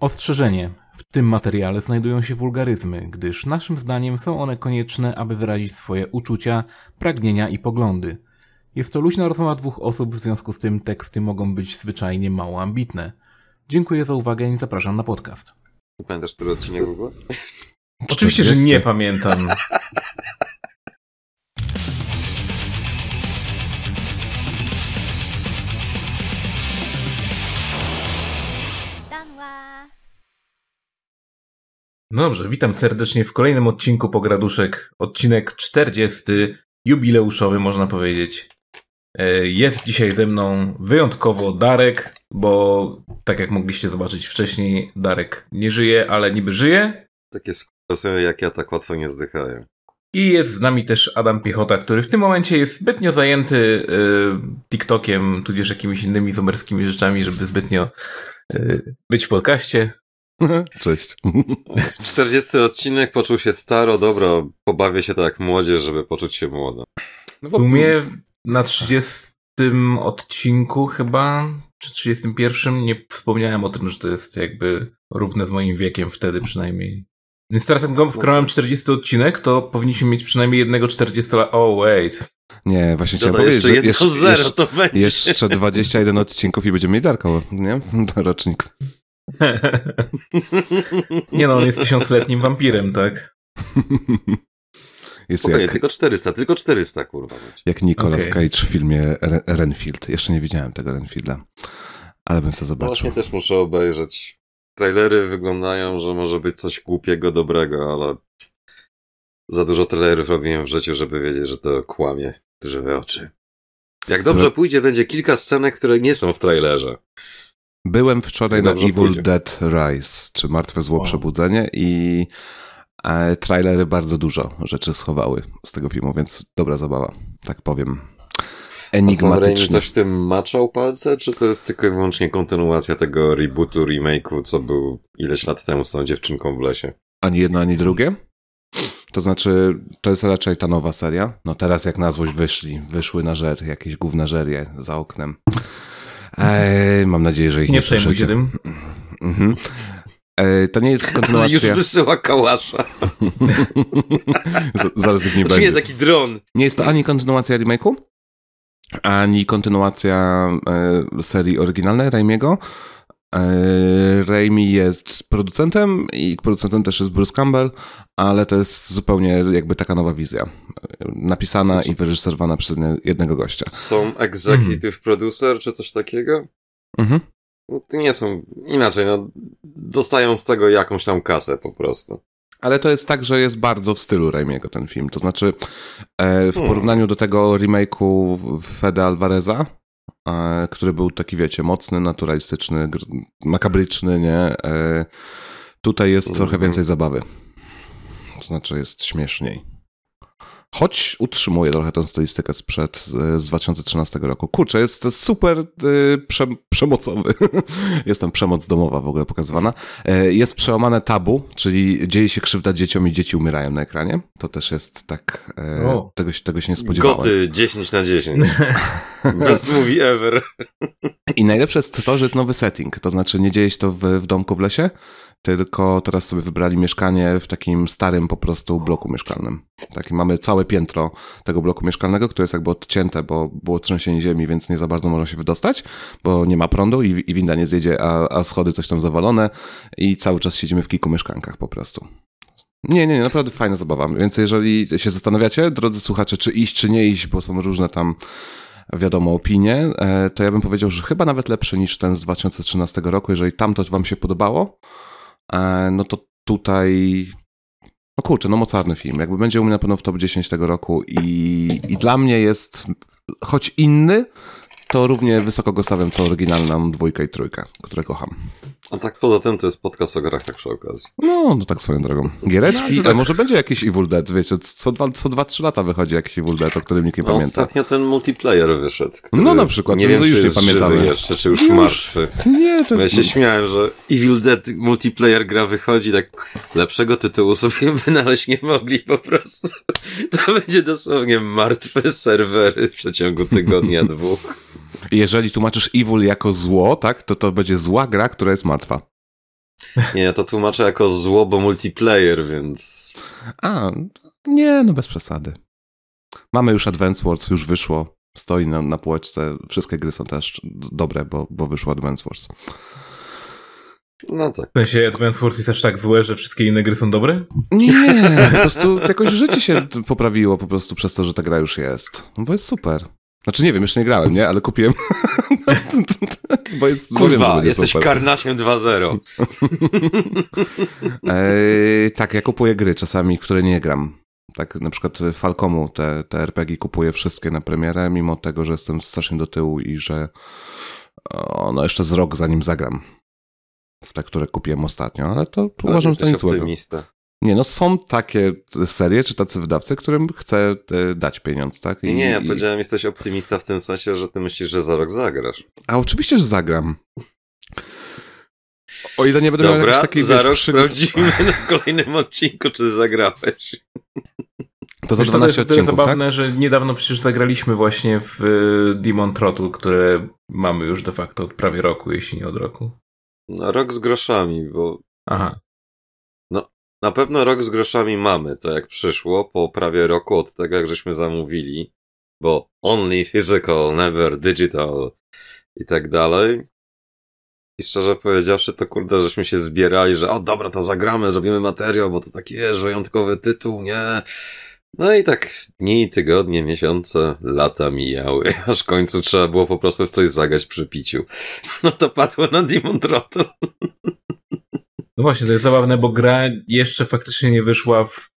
Ostrzeżenie. W tym materiale znajdują się wulgaryzmy, gdyż naszym zdaniem są one konieczne, aby wyrazić swoje uczucia, pragnienia i poglądy. Jest to luźna rozmowa dwóch osób, w związku z tym teksty mogą być zwyczajnie mało ambitne. Dziękuję za uwagę i zapraszam na podcast. Pamiętasz, który odcinek w ogóle? Oczywiście, że nie pamiętam. No dobrze, witam serdecznie w kolejnym odcinku Pograduszek. Odcinek 40, jubileuszowy można powiedzieć. E, jest dzisiaj ze mną wyjątkowo Darek, bo tak jak mogliście zobaczyć wcześniej, Darek nie żyje, ale niby żyje. Takie skurwy jak ja tak łatwo nie zdychają. I jest z nami też Adam Piechota, który w tym momencie jest zbytnio zajęty y, TikTokiem, tudzież jakimiś innymi zumerskimi rzeczami, żeby zbytnio y, być w podcaście. Cześć. 40 odcinek, poczuł się staro, dobra, pobawię się tak jak młodzież, żeby poczuć się młodo. No w sumie na 30 odcinku chyba, czy 31 nie wspomniałem o tym, że to jest jakby równe z moim wiekiem wtedy przynajmniej. Więc teraz jak skrałem 40 odcinek, to powinniśmy mieć przynajmniej jednego 40 lat. Oh, wait. Nie, właśnie chciałem powiedzieć, że jeszcze, jeszcze, to będzie. jeszcze 21 odcinków i będziemy mieli Darka, nie? Rocznik. nie no, on jest tysiącletnim wampirem, tak? Jest Spokojnie, jak, tylko 400, tylko 400, kurwa. Jak Nicolas okay. Cage w filmie Renfield. Jeszcze nie widziałem tego Renfielda, ale bym sobie zobaczył. Właśnie też muszę obejrzeć. Trailery wyglądają, że może być coś głupiego, dobrego, ale za dużo trailerów robiłem w życiu, żeby wiedzieć, że to kłamie. Żywe oczy. Jak dobrze no. pójdzie, będzie kilka scenek, które nie są w trailerze. Byłem wczoraj na Evil pójdzie. Dead Rise, czy Martwe Zło wow. Przebudzenie i e, trailery bardzo dużo rzeczy schowały z tego filmu, więc dobra zabawa, tak powiem. Enigmatycznie. A coś w tym maczał palce, czy to jest tylko i wyłącznie kontynuacja tego rebootu, remake'u, co był ileś lat temu z tą dziewczynką w lesie? Ani jedno, ani drugie? To znaczy, to jest raczej ta nowa seria. No teraz jak na złość wyszli, wyszły na żer, jakieś żerie za oknem. Mam nadzieję, że ich nie Nie przejmuj się tym. Mhm. To nie jest kontynuacja. Już wysyła kałasza. Zaraz ich nie będzie. Nie taki dron. Nie jest to ani kontynuacja remake'u, ani kontynuacja e, serii oryginalnej Raimiego. E, Raimi jest producentem i producentem też jest Bruce Campbell, ale to jest zupełnie jakby taka nowa wizja. Napisana znaczy... i wyreżyserowana przez jednego gościa. Są executive mhm. producer czy coś takiego? Mhm. No, to nie są inaczej, no, dostają z tego jakąś tam kasę po prostu. Ale to jest tak, że jest bardzo w stylu Raimiego ten film. To znaczy, e, w hmm. porównaniu do tego remake'u Fede Alvareza, e, który był taki, wiecie, mocny, naturalistyczny, makabryczny, nie? E, tutaj jest trochę mhm. więcej zabawy. To znaczy, jest śmieszniej. Choć utrzymuje trochę tę stylistykę sprzed z 2013 roku. Kurczę, jest super y, prze, przemocowy. jest tam przemoc domowa w ogóle pokazywana. E, jest przełamane tabu, czyli dzieje się krzywda dzieciom i dzieci umierają na ekranie. To też jest tak, e, tego, tego się nie spodziewałem. Goty 10 na 10. Best movie ever. I najlepsze jest to, że jest nowy setting. To znaczy nie dzieje się to w, w domku w lesie, tylko teraz sobie wybrali mieszkanie w takim starym po prostu bloku mieszkalnym. Taki mamy całe piętro tego bloku mieszkalnego, które jest jakby odcięte, bo było trzęsienie ziemi, więc nie za bardzo można się wydostać, bo nie ma prądu i, i winda nie zjedzie, a, a schody coś tam zawalone i cały czas siedzimy w kilku mieszkankach po prostu. Nie, nie, nie, naprawdę fajna zabawa. Więc jeżeli się zastanawiacie, drodzy słuchacze, czy iść, czy nie iść, bo są różne tam wiadomo, opinie, e, to ja bym powiedział, że chyba nawet lepszy niż ten z 2013 roku. Jeżeli tamto wam się podobało, no to tutaj no kurczę, no mocarny film. Jakby będzie u mnie na pewno w top 10 tego roku i, i dla mnie jest, choć inny, to równie wysoko go stawiam co oryginalną dwójkę i trójkę, które kocham. A tak poza tym to jest podcast o grach tak przy okazji. No, no tak swoją drogą. Giereczki, no, tak. może będzie jakiś Evil Dead, wiecie, co dwa, co dwa, trzy lata wychodzi jakiś Evil Dead, o którym nikt nie no, pamięta. Ostatnio ten multiplayer wyszedł. no na przykład, nie wiem, już nie pamiętamy. jeszcze, czy już, już martwy. Nie, to... Ja się śmiałem, że Evil Dead multiplayer gra wychodzi, tak lepszego tytułu sobie wynaleźć nie mogli po prostu. To będzie dosłownie martwe serwery w przeciągu tygodnia, dwóch. Jeżeli tłumaczysz evil jako zło, tak, to to będzie zła gra, która jest martwa. Nie, ja to tłumaczę jako zło, bo multiplayer, więc... A, nie, no bez przesady. Mamy już Advance Wars, już wyszło. Stoi na, na półeczce. Wszystkie gry są też dobre, bo, bo wyszło Advance Wars. No tak. W sensie Advance Wars jest aż tak złe, że wszystkie inne gry są dobre? Nie, po prostu jakoś życie się poprawiło po prostu przez to, że ta gra już jest. No bo jest super. Znaczy nie wiem, jeszcze nie grałem, nie? Ale kupiłem. bo jest, wiem, Kurwa, jesteś super. Karnasiem 2.0. Ej, tak, ja kupuję gry czasami, które nie gram. Tak, na przykład Falcomu te, te RPG kupuję wszystkie na premierę, mimo tego, że jestem strasznie do tyłu i że o, no jeszcze z rok zanim zagram w te, które kupiłem ostatnio, ale to uważam, że to nic złego. Nie, no są takie serie czy tacy wydawcy, którym chcę e, dać pieniądz, tak? Nie, nie, ja I- powiedziałem, jesteś optymista w tym sensie, że ty myślisz, że za rok zagrasz. A oczywiście, że zagram. O ile nie będę miał Dobra, jakichś takich, za wiesz, rok przygód... sprawdzimy na kolejnym odcinku, czy zagrałeś. To za Wiesz, to 12 jest tyle odcinków, tak? zabawne, że niedawno przecież zagraliśmy właśnie w y, Demon Throttle, które mamy już de facto od prawie roku, jeśli nie od roku. No, rok z groszami, bo Aha. Na pewno rok z groszami mamy, to jak przyszło, po prawie roku od tego, jak żeśmy zamówili, bo only physical, never digital i tak dalej. I szczerze powiedziawszy, to kurde, żeśmy się zbierali, że o dobra, to zagramy, zrobimy materiał, bo to taki jest wyjątkowy tytuł, nie? No i tak dni, tygodnie, miesiące, lata mijały, aż w końcu trzeba było po prostu w coś zagrać przy piciu. No to padło na Demon Throttle. No właśnie, to jest zabawne, bo gra jeszcze faktycznie nie wyszła w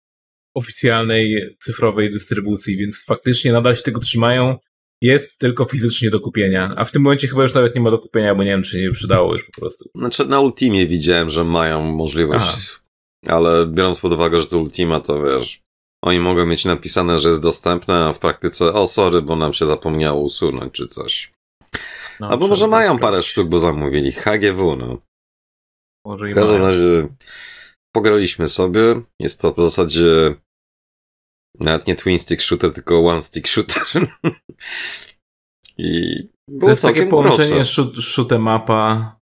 oficjalnej cyfrowej dystrybucji, więc faktycznie nadal się tego trzymają. Jest tylko fizycznie do kupienia. A w tym momencie chyba już nawet nie ma do kupienia, bo nie wiem, czy nie przydało już po prostu. Znaczy na Ultimie widziałem, że mają możliwość, Aha. ale biorąc pod uwagę, że to Ultima, to wiesz, oni mogą mieć napisane, że jest dostępne, a w praktyce, o sorry, bo nam się zapomniało usunąć czy coś. No, Albo może mają parę sztuk, bo zamówili. HGW, no. Może i W każdym razie pograliśmy sobie. Jest to w zasadzie nawet nie twin stick shooter, tylko one stick shooter. I To było jest takie połączenie shoot, shoot mapa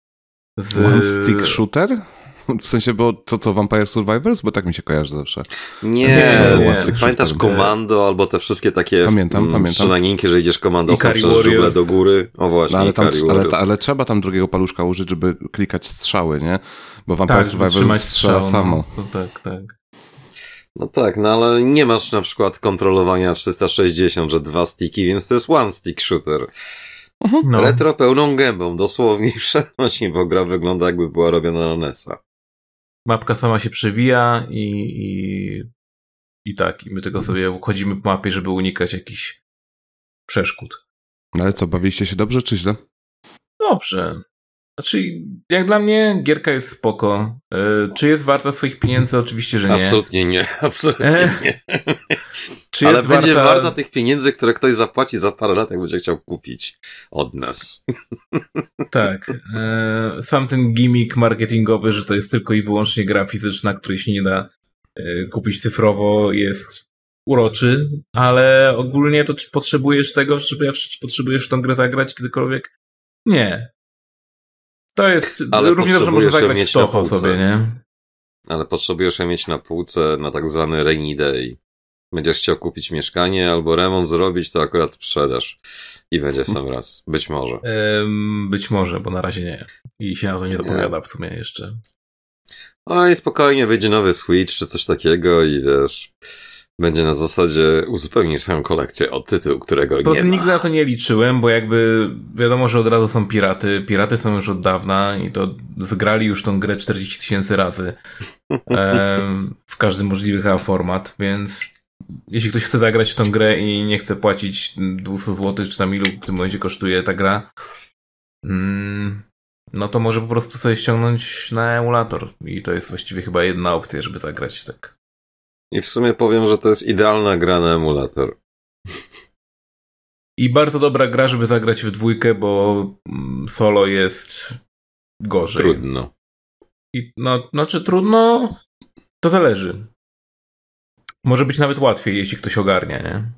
z... One stick shooter? W sensie, bo to co, Vampire Survivors? Bo tak mi się kojarzy zawsze. Nie, Nie, nie. pamiętasz. Komando albo te wszystkie takie Pamiętam, mm, pamiętam. strzelaninki, że idziesz komandosem przez dżunglę Warriors. do góry. O właśnie, No, ale, tam, ale, ale trzeba tam drugiego paluszka użyć, żeby klikać strzały, nie? Bo Vampire Tak, Survivors trzymać strzela strzał, samo. No, to tak, tak. No tak, no ale nie masz na przykład kontrolowania 360, że dwa sticki, więc to jest one stick shooter. No. Retro pełną gębą, dosłownie i przenośnie, bo gra wygląda jakby była robiona na NES-a. Mapka sama się przewija i, i, i tak, i my tylko sobie chodzimy po mapie, żeby unikać jakichś przeszkód. No ale co, bawiliście się dobrze czy źle? Dobrze. Znaczy, jak dla mnie gierka jest spoko. E, czy jest warta swoich pieniędzy? Oczywiście, że nie. Absolutnie nie, absolutnie E, nie. Czy Ale będzie warta... warta tych pieniędzy, które ktoś zapłaci za parę lat, jak będzie chciał kupić od nas. Tak. E, sam ten gimmick marketingowy, że to jest tylko i wyłącznie gra fizyczna, której się nie da kupić cyfrowo, jest uroczy, ale ogólnie to czy potrzebujesz tego, żeby ja czy potrzebujesz w tą grę zagrać kiedykolwiek? Nie. To jest, Ale równie dobrze można zagrać mieć w Toho sobie, nie? Ale potrzebujesz je mieć na półce na tak zwany rainy day. Będziesz chciał kupić mieszkanie albo remont zrobić, to akurat sprzedasz. I będzie w sam raz. Być może. Em, być może, bo na razie nie. I się na to nie Nie. dopowiada w sumie jeszcze. No i spokojnie wyjdzie nowy Switch czy coś takiego i wiesz, będzie na zasadzie uzupełni swoją kolekcję od tytułu, którego Poza nie tym ma. nigdy na to nie liczyłem, bo jakby wiadomo, że od razu są piraty. Piraty są już od dawna i to zgrali już tą grę 40 tysięcy razy. W każdy możliwy chyba format, więc jeśli ktoś chce zagrać w tą grę i nie chce płacić 200 zł, czy tam ilu w tym momencie kosztuje ta gra, mm, no to może po prostu sobie ściągnąć na emulator. I to jest właściwie chyba jedna opcja, żeby zagrać tak. I w sumie powiem, że to jest idealna gra na emulator. I bardzo dobra gra, żeby zagrać w dwójkę, bo mm, solo jest gorzej. Trudno. I, no, znaczy trudno, to zależy. Może być nawet łatwiej, jeśli ktoś ogarnia, nie?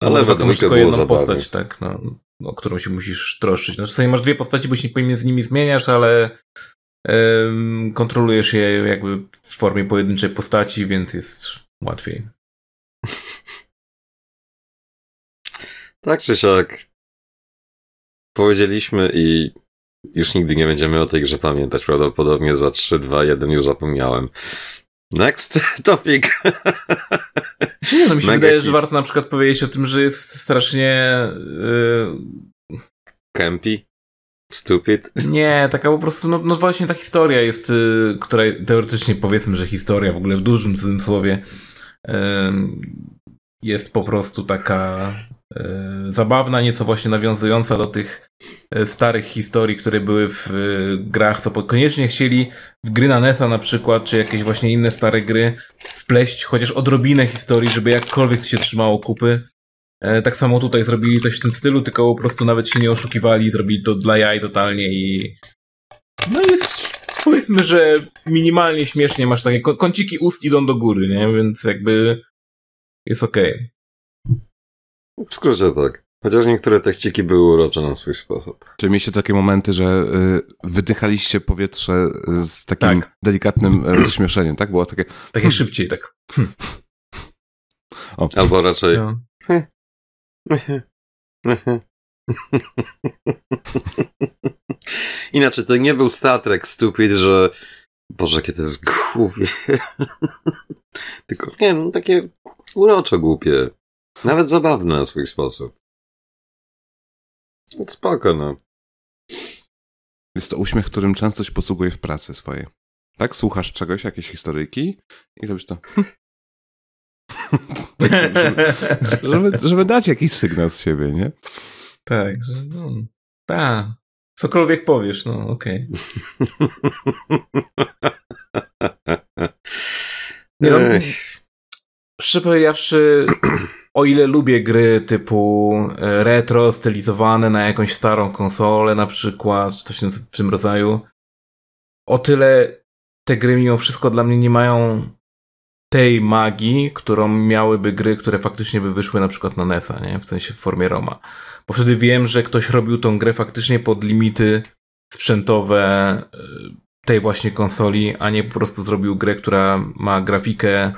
Ale Ale we to masz tylko jedną zabawnie. postać, tak, no, o którą się musisz troszczyć. No, czasami masz dwie postaci, bo się pomiędzy nimi zmieniasz, ale kontrolujesz je jakby w formie pojedynczej postaci, więc jest łatwiej. Tak czy siak powiedzieliśmy i już nigdy nie będziemy o tej grze pamiętać. Prawdopodobnie za 3, 2, 1 już zapomniałem. Next topic. Czy nie, no mi się Mega wydaje, hit. że warto na przykład powiedzieć o tym, że jest strasznie y, Campy. Stupid. Nie, taka po prostu, no, no właśnie ta historia jest, y, która teoretycznie powiedzmy, że historia w ogóle w dużym cudzysłowie ym, jest po prostu taka y, zabawna, nieco właśnie nawiązująca do tych y, starych historii, które były w y, grach, co koniecznie chcieli w gry na NES-a na przykład, czy jakieś właśnie inne stare gry wpleść chociaż odrobinę historii, żeby jakkolwiek się trzymało kupy. E, Tak samo tutaj zrobili coś w tym stylu, tylko po prostu nawet się nie oszukiwali, zrobili to dla jaj totalnie i no jest powiedzmy, że minimalnie śmiesznie masz takie kąciki ust idą do góry, nie? Więc jakby jest okej. W skrócie tak. Chociaż niektóre tekściki były urocze na swój sposób. Czy mieliście takie momenty, że y, wydychaliście powietrze z takim Tak. delikatnym e, rozśmieszeniem, tak? Było takie... Takie szybciej, tak. O, Albo raczej. No. Inaczej, to nie był Star Trek Stupid, że Boże, jakie to jest głupie. Tylko, nie no, takie uroczo głupie. Nawet zabawne na swój sposób. Spoko, no. Jest to uśmiech, którym często się posługuje w pracy swojej. Tak? Słuchasz czegoś, jakiejś historyjki i robisz to... żeby, żeby dać jakiś sygnał z siebie, nie? tak, że no, tak. Cokolwiek powiesz, no okej. Nie no, Ech, Szczerze powiedziawszy, o ile lubię gry typu e, retro, stylizowane na jakąś starą konsolę na przykład, czy coś w tym rodzaju, o tyle te gry mimo wszystko dla mnie nie mają tej magii, którą miałyby gry, które faktycznie by wyszły na przykład na NES-a, nie? W sensie w formie Roma. Bo wtedy wiem, że ktoś robił tą grę faktycznie pod limity sprzętowe e, tej właśnie konsoli, a nie po prostu zrobił grę, która ma grafikę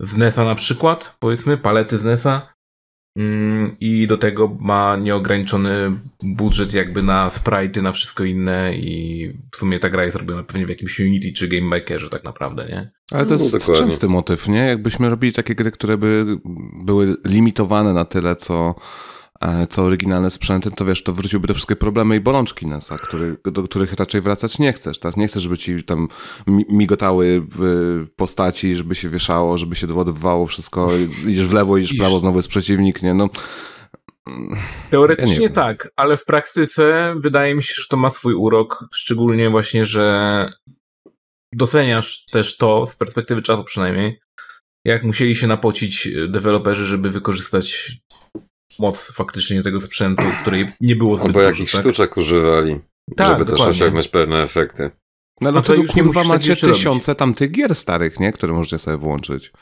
z NES-a na przykład, powiedzmy, palety z NES-a i do tego ma nieograniczony budżet jakby na sprite'y, na wszystko inne i w sumie ta gra jest robiona pewnie w jakimś Unity czy Game Makerze tak naprawdę, nie? Ale to No, jest dokładnie. częsty motyw, nie? Jakbyśmy robili takie gry, które by były limitowane na tyle, co, co oryginalne sprzęty, to wiesz, to wróciłby te wszystkie problemy i bolączki NES-a, który, do których raczej wracać nie chcesz. Tak? Nie chcesz, żeby ci tam mi- migotały y, postaci, żeby się wieszało, żeby się dowodowywało wszystko, idziesz w lewo, idziesz w prawo, znowu jest przeciwnik, nie? No, Teoretycznie Ja tak, ale w praktyce wydaje mi się, że to ma swój urok, szczególnie właśnie, że doceniasz też to, z perspektywy czasu przynajmniej, jak musieli się napocić deweloperzy, żeby wykorzystać moc faktycznie tego sprzętu, której nie było zbyt Albo dużo, jakichś tak? sztuczek używali, Tak, żeby też dokładnie. osiągnąć pewne efekty. no ale No to już nie kurwa tak macie jeszcze robić. tysiące tamtych gier starych, nie? Które możecie sobie włączyć.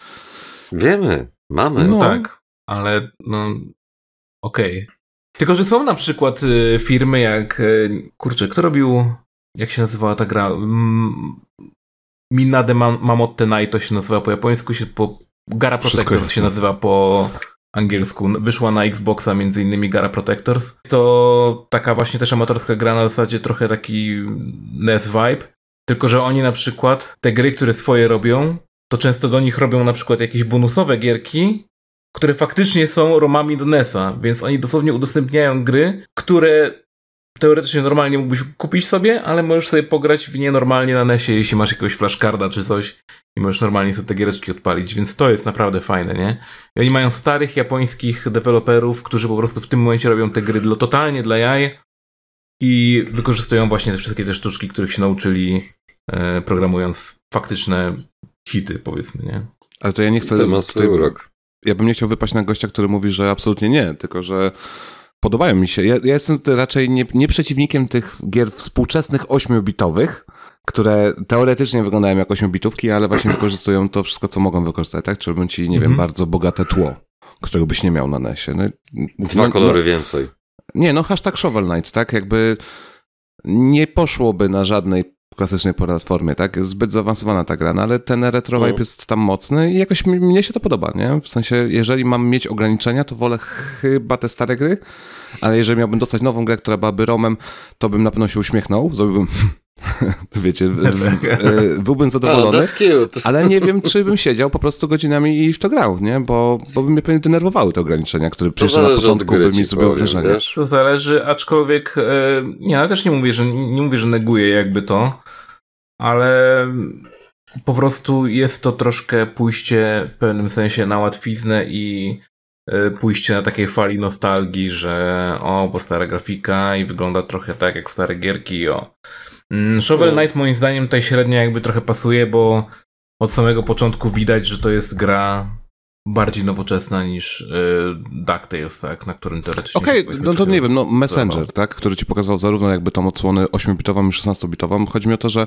Wiemy, mamy. No. Tak, ale no okej. Tylko, że są na przykład y, firmy jak, y, kurczę, kto robił, jak się nazywała ta gra? Mm, Mina de Ma- Mamotte Night to się nazywa po japońsku, się po Gara jasne. się nazywa po angielsku. Wyszła na Xboxa między innymi Gara Protectors. To taka właśnie też amatorska gra na zasadzie trochę taki NES vibe. Tylko, że oni na przykład te gry, które swoje robią, to często do nich robią na przykład jakieś bonusowe gierki, które faktycznie są romami do NES-a, więc oni dosłownie udostępniają gry, które teoretycznie normalnie mógłbyś kupić sobie, ale możesz sobie pograć w nie normalnie na NES-ie, jeśli masz jakiegoś flashcarda czy coś i możesz normalnie sobie te giereczki odpalić, więc to jest naprawdę fajne, nie? I oni mają starych japońskich deweloperów, którzy po prostu w tym momencie robią te gry dla, totalnie dla jaj i wykorzystują właśnie te wszystkie te sztuczki, których się nauczyli e, programując faktyczne hity, powiedzmy, nie? Ale to ja nie chcę... Co ma swój tutaj- urok. ja bym nie chciał wypaść na gościa, który mówi, że absolutnie nie, tylko że podobają mi się. Ja, ja jestem tutaj raczej nie, nie przeciwnikiem tych gier współczesnych 8-bitowych, które teoretycznie wyglądają jak 8-bitówki, ale właśnie wykorzystują to wszystko, co mogą wykorzystać, tak? Czyli ci, nie wiem, Mhm. bardzo bogate tło. którego byś nie miał na NESie. No, Dwa no, kolory no, więcej. Nie, no hashtag Shovel Knight, tak? Jakby nie poszłoby na żadnej klasycznej platformie, tak? Zbyt zaawansowana ta gra, no ale ten retro vibe Mm. jest tam mocny i jakoś mi, mnie się to podoba, nie? W sensie, jeżeli mam mieć ograniczenia, to wolę chyba te stare gry, ale jeżeli miałbym dostać nową grę, która byłaby romem, to bym na pewno się uśmiechnął, zrobiłbym, wiecie, w- e, byłbym Oh, zadowolony. cute. Ale nie wiem, czy bym siedział po prostu godzinami i w to grał, nie? Bo, bo by mnie pewnie denerwowały te ograniczenia, które przecież na początku by mi zrobiło wrażenie. To zależy, aczkolwiek e, nie, ale też nie mówię, że nie mówię, że neguję jakby to, ale po prostu jest to troszkę pójście w pewnym sensie na łatwiznę i e, pójście na takiej fali nostalgii, że o, bo stara grafika i wygląda trochę tak jak stare gierki, o. Mm, Shovel. Knight moim zdaniem tutaj średnio jakby trochę pasuje, bo od samego początku widać, że to jest gra bardziej nowoczesna niż y, DuckTales, tak, na którym teoretycznie Okej, powiedzmy, no to nie wiem, no Messenger, tak, który ci pokazywał zarówno jakby tą odsłonę 8-bitową i 16-bitową. Chodzi mi o to, że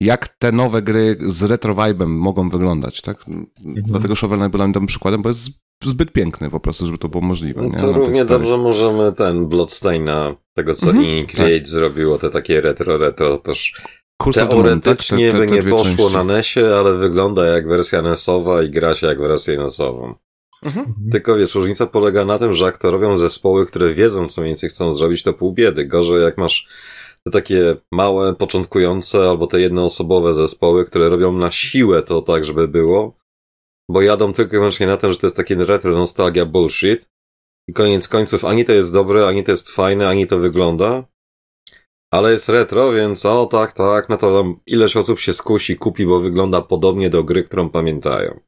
jak te nowe gry z retro mogą wyglądać, tak? Dlatego Shovel Knight był dla mnie dobrym przykładem, bo jest zbyt piękny po prostu, żeby to było możliwe. No nie? to tych równie dobrze możemy ten Bloodstaina, tego co Mhm, mhm, Create zrobiło, te takie retro, retro, też Moon, tak? teoretycznie Te- te- by nie poszło części. na NESie, ale wygląda jak wersja NESowa i gra się jak wersję NESową. Mhm. Tylko wiesz, różnica polega na tym, że jak to robią zespoły, które wiedzą, co mniej więcej chcą zrobić, to pół biedy. Gorzej jak masz te takie małe, początkujące albo te jednoosobowe zespoły, które robią na siłę to tak, żeby było, bo jadą tylko i wyłącznie na tym, że to jest takie retro nostalgia bullshit i koniec końców ani to jest dobre, ani to jest fajne, ani to wygląda, ale jest retro, więc o tak, tak, no to tam osób się skusi, kupi, bo wygląda podobnie do gry, którą pamiętają.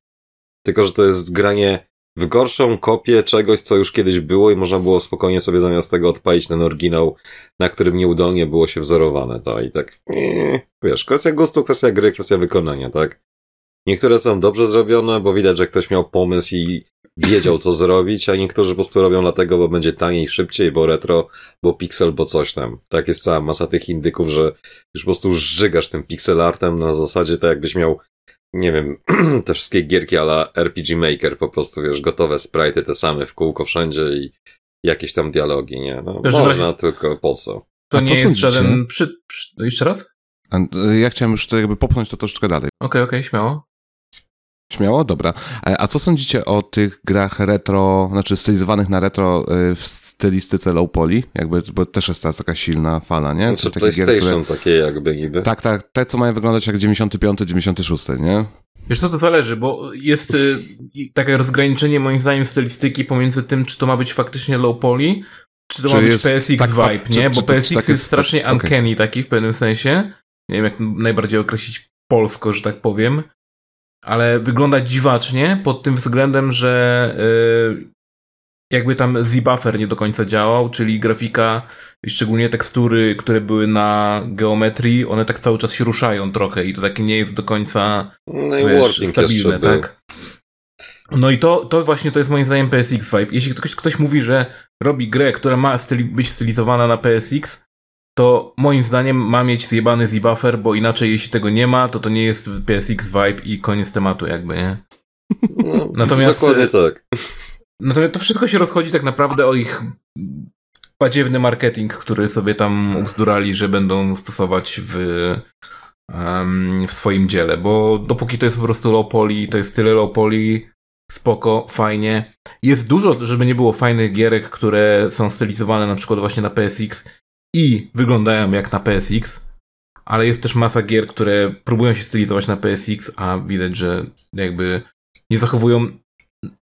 Tylko, że to jest granie w gorszą kopię czegoś, co już kiedyś było i można było spokojnie sobie zamiast tego odpalić ten oryginał, na którym nieudolnie było się wzorowane, to i tak, nie, wiesz, kwestia gustu, kwestia gry, kwestia wykonania, tak? Niektóre są dobrze zrobione, bo widać, że ktoś miał pomysł i wiedział, co zrobić, a niektórzy po prostu robią dlatego, bo będzie taniej, szybciej, bo retro, bo pixel, bo coś tam. Tak jest cała masa tych indyków, że już po prostu żygasz tym pixel artem na zasadzie tak jakbyś miał nie wiem, te wszystkie gierki ala RPG Maker, po prostu, wiesz, gotowe sprite'y te same w kółko wszędzie i jakieś tam dialogi, nie? No, Wiesz, można, razie- tylko po co? To A nie co jest sądzicie? żaden przy, przy... no Jeszcze raz? Y, Ja chciałem już to jakby popchnąć to troszeczkę dalej. Okej, okej, śmiało. Śmiało? Dobra. E, A co sądzicie o tych grach retro, znaczy stylizowanych na retro y, w stylistyce low poly? Jakby, bo też jest teraz taka silna fala, nie? Znaczy Takie gier, PlayStation takie jakby niby. Tak, tak, te co mają wyglądać jak 95, 96, nie? Wiesz co, to zależy, bo jest y, takie rozgraniczenie moim zdaniem stylistyki pomiędzy tym, czy to ma być faktycznie low poly, czy to Czy ma być PSX tak vibe, czy- nie? czy Bo to- czy PSX tak jest jest- strasznie okej. uncanny taki w pewnym sensie. Nie wiem, jak najbardziej określić polsko, że tak powiem. Ale wygląda dziwacznie pod tym względem, że y, jakby tam Z-buffer nie do końca działał, czyli grafika, szczególnie tekstury, które były na geometrii, one tak cały czas się ruszają trochę i to takie nie jest do końca No i wiesz, stabilne, był. tak? No i to, to właśnie to jest moim zdaniem PSX vibe. Jeśli ktoś, ktoś mówi, że robi grę, która ma styli, być stylizowana na PSX, to moim zdaniem ma mieć zjebany Z-buffer, bo inaczej jeśli tego nie ma, to to nie jest PSX vibe i koniec tematu jakby, nie? No, Natomiast- Dokładnie tak. Natomiast to wszystko się rozchodzi tak naprawdę o ich badziewny marketing, który sobie tam ubzdurali, że będą stosować w, em, w swoim dziele, bo dopóki to jest po prostu low poly, to jest tyle low poly, spoko, fajnie. Jest dużo, żeby nie było fajnych gierek, które są stylizowane na przykład właśnie na PSX i wyglądają jak na PSX, ale jest też masa gier, które próbują się stylizować na PSX, a widać, że jakby nie zachowują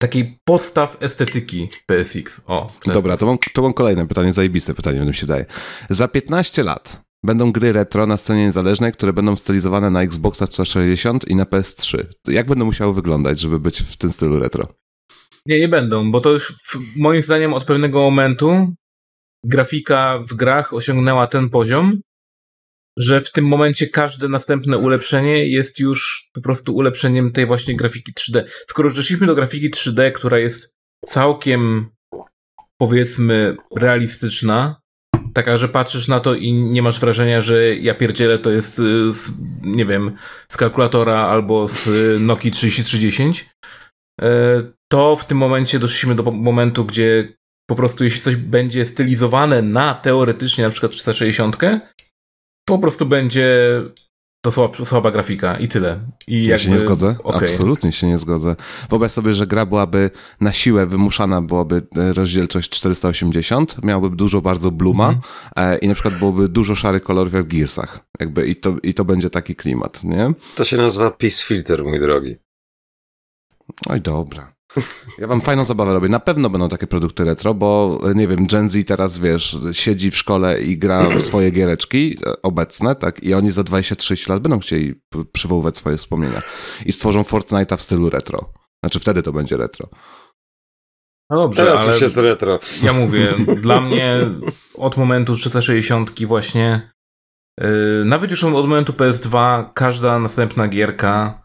takiej podstaw estetyki PSX. O, Dobra, to mam, to mam kolejne pytanie, zajebiste pytanie, mi się daje. Za 15 lat będą gry retro na scenie niezależnej, które będą stylizowane na Xboxa 360 i na PS3. To jak będą musiały wyglądać, żeby być w tym stylu retro? Nie, nie będą, bo to już w, moim zdaniem od pewnego momentu grafika w grach osiągnęła ten poziom, że w tym momencie każde następne ulepszenie jest już po prostu ulepszeniem tej właśnie grafiki 3D. Skoro już doszliśmy do grafiki 3D, która jest całkiem powiedzmy realistyczna, taka, że patrzysz na to i nie masz wrażenia, że ja pierdzielę to jest y, z, nie wiem, z kalkulatora albo z y, Nokii 3310, e, to w tym momencie doszliśmy do momentu, gdzie po prostu jeśli coś będzie stylizowane na teoretycznie na przykład 360, po prostu będzie to słaba, słaba grafika i tyle. I ja jakby, się nie zgodzę. Okay. Absolutnie się nie zgodzę. Wyobraź sobie, że gra byłaby na siłę wymuszana, byłaby e, rozdzielczość 480, miałaby dużo bardzo bluma mm -hmm. i na przykład byłoby dużo szarych kolorów jak w Gearsach. Jakby i to, I to będzie taki klimat, nie? To się nazywa Peace Filter, mój drogi. Oj, dobra. Ja wam fajną zabawę robię. Na pewno będą takie produkty retro, bo nie wiem, Gen Z teraz, wiesz, siedzi w szkole i gra w swoje giereczki e, obecne, tak? I oni za 23 lat będą chcieli przywoływać swoje wspomnienia. I stworzą Fortnite'a w stylu retro. Znaczy wtedy to będzie retro. No dobrze, Teraz ale już jest retro. Ja mówię, dla mnie od momentu 360 właśnie, yy, nawet już od momentu PS2, każda następna gierka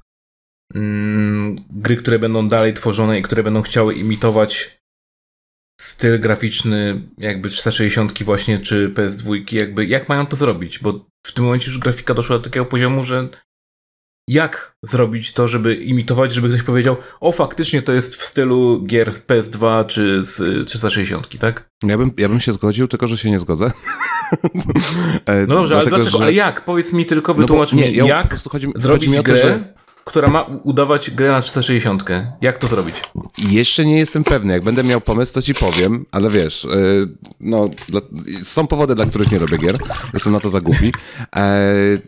gry, które będą dalej tworzone i które będą chciały imitować styl graficzny jakby 360 właśnie, czy PS2, jakby jak mają to zrobić, bo w tym momencie już grafika doszła do takiego poziomu, że jak zrobić to, żeby imitować, żeby ktoś powiedział, o faktycznie to jest w stylu gier z PS2 czy z 360, tak? Ja bym, ja bym się zgodził, tylko że się nie zgodzę. No dobrze, Dlatego, ale dlaczego? Że... Ale jak? Powiedz mi tylko, wytłumacz no bo, nie, mi, ja jak chodzi, zrobić chodzi grę, to, że która ma udawać grę na 360. Jak to zrobić? Jeszcze nie jestem pewny. Jak będę miał pomysł, to ci powiem, ale wiesz, yy, no, dla, są powody, dla których nie robię gier. Jestem na to za głupi. Eee,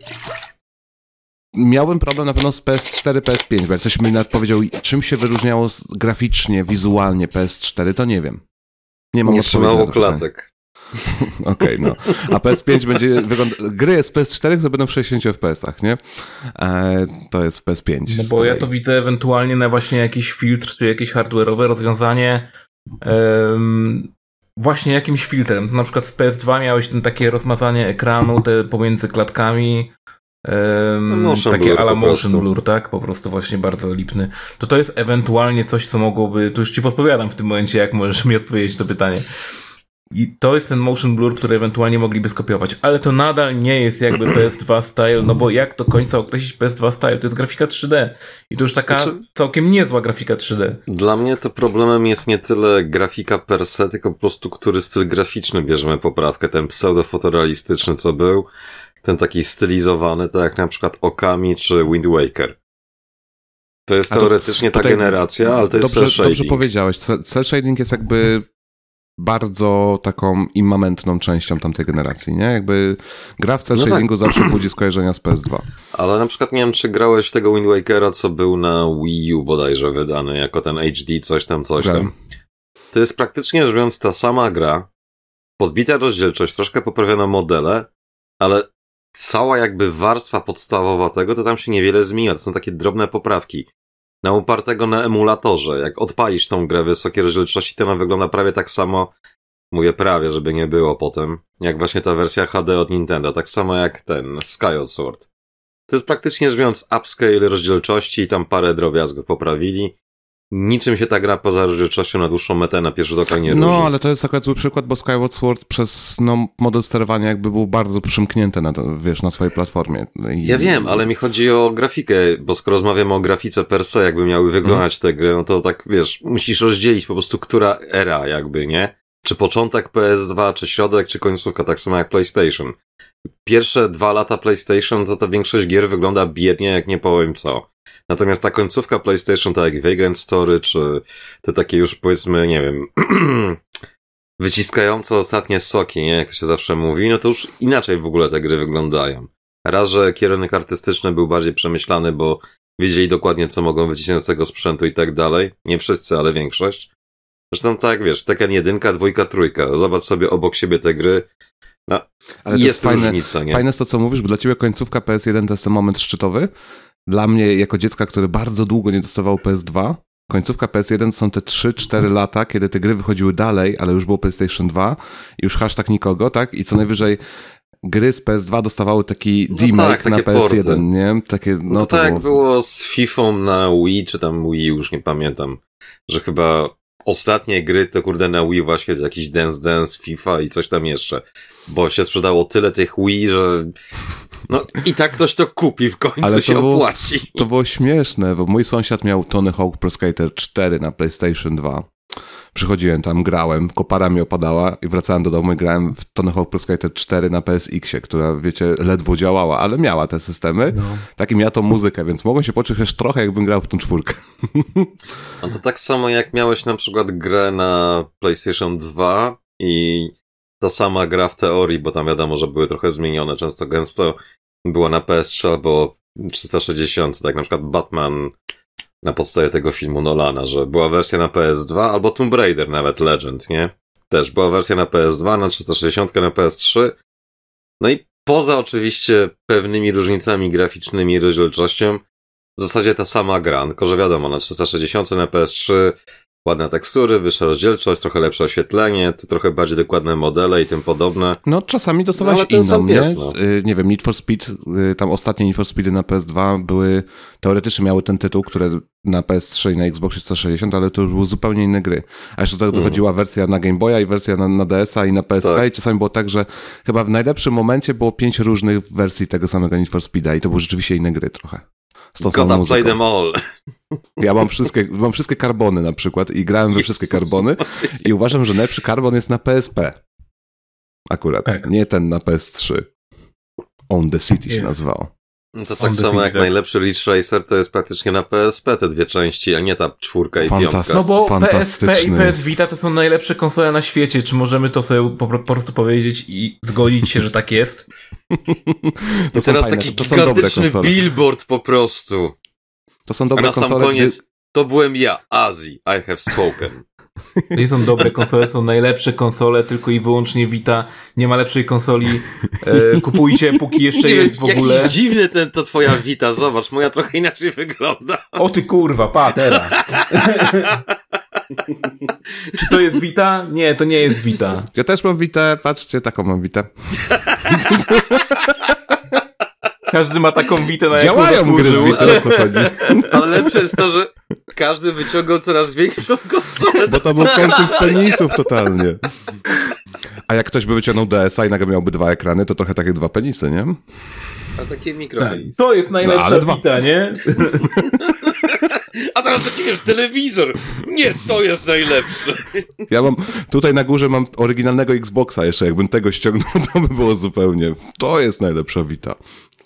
miałbym problem na pewno z PS4, PS5, bo jak ktoś mi nawet powiedział, czym się wyróżniało graficznie, wizualnie PS4, to nie wiem. Nie mam nie trzymało klatek. Okej, okay, no. A PS5 będzie wygląda... Gry z PS4 to będą w 60 FPS-ach, nie? E, to jest w PS5. No bo ja to widzę ewentualnie na właśnie jakiś filtr, czy jakieś hardware'owe rozwiązanie um, właśnie jakimś filtrem. Na przykład z PS2 miałeś ten takie rozmazanie ekranu te pomiędzy klatkami, Um, takie ala motion blur, tak? Po prostu właśnie bardzo lipny. To to jest ewentualnie coś, co mogłoby, tu już ci podpowiadam w tym momencie, jak możesz mi odpowiedzieć to pytanie. I to jest ten motion blur, który ewentualnie mogliby skopiować, ale to nadal nie jest jakby PS2 style, no bo jak do końca określić PS2 style? To jest grafika 3D. I to już taka znaczy, całkiem niezła grafika 3D. Dla mnie to problemem jest nie tyle grafika per se, tylko po prostu który styl graficzny bierzemy poprawkę. Ten pseudo-fotorealistyczny, co był, ten taki stylizowany, tak jak na przykład Okami czy Wind Waker. To jest teoretycznie to, ta generacja, ale to jest dobrze, cel shading. Dobrze powiedziałeś. Cel shading jest jakby bardzo taką immamentną częścią tamtej generacji, nie? Jakby gra w cel no shadingu tak. zawsze budzi skojarzenia z PS2. Ale na przykład nie wiem, czy grałeś w tego Wind Wakera, co był na Wii U bodajże wydany, jako ten HD, coś tam, coś Grałem. tam. To jest praktycznie rzecz biorąc ta sama gra, podbita rozdzielczość, troszkę poprawione modele, ale cała jakby warstwa podstawowa tego, to tam się niewiele zmienia, to są takie drobne poprawki na opartego na emulatorze. Jak odpalisz tą grę wysokiej rozdzielczości, to ona wygląda prawie tak samo, mówię prawie, żeby nie było potem, jak właśnie ta wersja HD od Nintendo, tak samo jak ten Skyward Sword. To jest praktycznie rzecz biorąc upscale rozdzielczości i tam parę drobiazgów poprawili niczym się ta gra poza rozdzielczością na dłuższą metę na pierwszy rzut nie No, różni. ale to jest akurat zły przykład, bo Skyward Sword przez no, model sterowania jakby był bardzo przymknięty na, to, wiesz, na swojej platformie. I... Ja wiem, ale mi chodzi o grafikę, bo skoro rozmawiamy o grafice per se, jakby miały wyglądać hmm. te gry, no to tak, wiesz, musisz rozdzielić po prostu, która era jakby, nie? Czy początek PS2, czy środek, czy końcówka, tak samo jak PlayStation. Pierwsze dwa lata PlayStation to ta większość gier wygląda biednie, jak nie powiem co. Natomiast ta końcówka PlayStation, tak jak Vagrant Story, czy te takie już powiedzmy, nie wiem, wyciskające ostatnie soki, nie, jak to się zawsze mówi, no to już inaczej w ogóle te gry wyglądają. Raz, że kierunek artystyczny był bardziej przemyślany, bo wiedzieli dokładnie, co mogą wycisnąć z tego sprzętu i tak dalej. Nie wszyscy, ale większość. Zresztą tak, wiesz, Tekken jedynka, dwójka, trójka. Zobacz sobie obok siebie te gry. No, ale jest, jest fajne, różnica, nie? Fajne jest to, co mówisz, bo dla ciebie końcówka PS1 to jest ten moment szczytowy, dla mnie, jako dziecka, który bardzo długo nie dostawał PS2, końcówka PS1 są te 3-4 lata, kiedy te gry wychodziły dalej, ale już było PlayStation 2, już hashtag nikogo, tak? I co najwyżej gry z PS2 dostawały taki no remake tak, na PS1, porty. nie? Takie, no, no tak było... było z FIFA na Wii, czy tam Wii, już nie pamiętam, że chyba ostatnie gry to kurde na Wii właśnie jakiś Dance Dance, FIFA i coś tam jeszcze. Bo się sprzedało tyle tych Wii, że No i tak ktoś to kupi, w końcu Ale się to było, opłaci. to było śmieszne, bo mój sąsiad miał Tony Hawk Pro Skater 4 na PlayStation 2. Przychodziłem tam, grałem, kopara mi opadała i wracałem do domu i grałem w Tony Hawk Pro Skater 4 na PSX-ie, która, wiecie, ledwo działała, ale miała te systemy. No. Tak i miała tą muzykę, więc mogłem się poczuć też trochę, jakbym grał w tą czwórkę. No to tak samo jak miałeś na przykład grę na PlayStation 2 i ta sama gra w teorii, bo tam wiadomo, że były trochę zmienione, często gęsto była na PS3 albo 360, tak na przykład Batman na podstawie tego filmu Nolana, że była wersja na PS2 albo Tomb Raider nawet Legend, nie? Też była wersja na PS2, na 360, na PS3. No i poza oczywiście pewnymi różnicami graficznymi i rozdzielczością, w zasadzie ta sama gra, tylko że wiadomo, na 360 na PS3 ładne tekstury, wyższa rozdzielczość, trochę lepsze oświetlenie, trochę bardziej dokładne modele i tym podobne. No, czasami dostawałeś No, inną, nie? pies, no. Nie wiem, Need for Speed, y, tam ostatnie Need for Speedy na PS2 były, teoretycznie miały ten tytuł, które na PS3 i na Xbox 360, ale to już były zupełnie inne gry. A jeszcze do tego Mhm. dochodziła wersja na Game Boya i wersja na, na DS-a i na PSP Tak. i czasami było tak, że chyba w najlepszym momencie było pięć różnych wersji tego samego Need for Speeda i to były rzeczywiście inne gry trochę. Z tą samą Gotta play them all. Ja mam wszystkie, mam wszystkie karbony na przykład i grałem we wszystkie karbony i uważam, że najlepszy karbon jest na PSP. Akurat, Tak. nie ten na PS3. On the City się Jest. nazywało. No to tak samo jak tak. najlepszy Ridge Racer to jest praktycznie na PSP te dwie części, a nie ta czwórka i Fantas- piątka. No bo PSP i PS. Vita to są najlepsze konsole na świecie. Czy możemy to sobie po, po prostu powiedzieć i zgodzić się, że tak jest? To I teraz fajne, taki to gigantyczny billboard po prostu. To są A dobre na sam konsole. koniec to byłem ja, Azji, I have spoken. To nie są dobre konsole, są najlepsze konsole, tylko i wyłącznie Vita. Nie ma lepszej konsoli. E, kupujcie, póki jeszcze Nie jest w ogóle. Jakiś dziwny ten, to twoja Vita, zobacz, moja trochę inaczej wygląda. O ty kurwa, pa, teraz. Czy to jest Vita? Nie, to nie jest Vita. Ja też mam Witę, patrzcie, taką mam Witę. Każdy ma taką Vitę, na jaką Działają gry z o co chodzi. Ale lepsze jest to, że każdy wyciągał coraz większą konsolę. Bo to był konkurs penisów totalnie. A jak ktoś by wyciągnął DS-a i nagle miałby dwa ekrany, to trochę takie dwa penisy, nie? A takie Tak, mikropenis. to jest najlepsza No, ale. Vita, nie? A teraz taki wiesz, telewizor. Nie, to jest najlepsze. Ja mam, tutaj na górze mam oryginalnego Xboxa jeszcze, jakbym tego ściągnął, to by było zupełnie, to jest najlepsza Vita.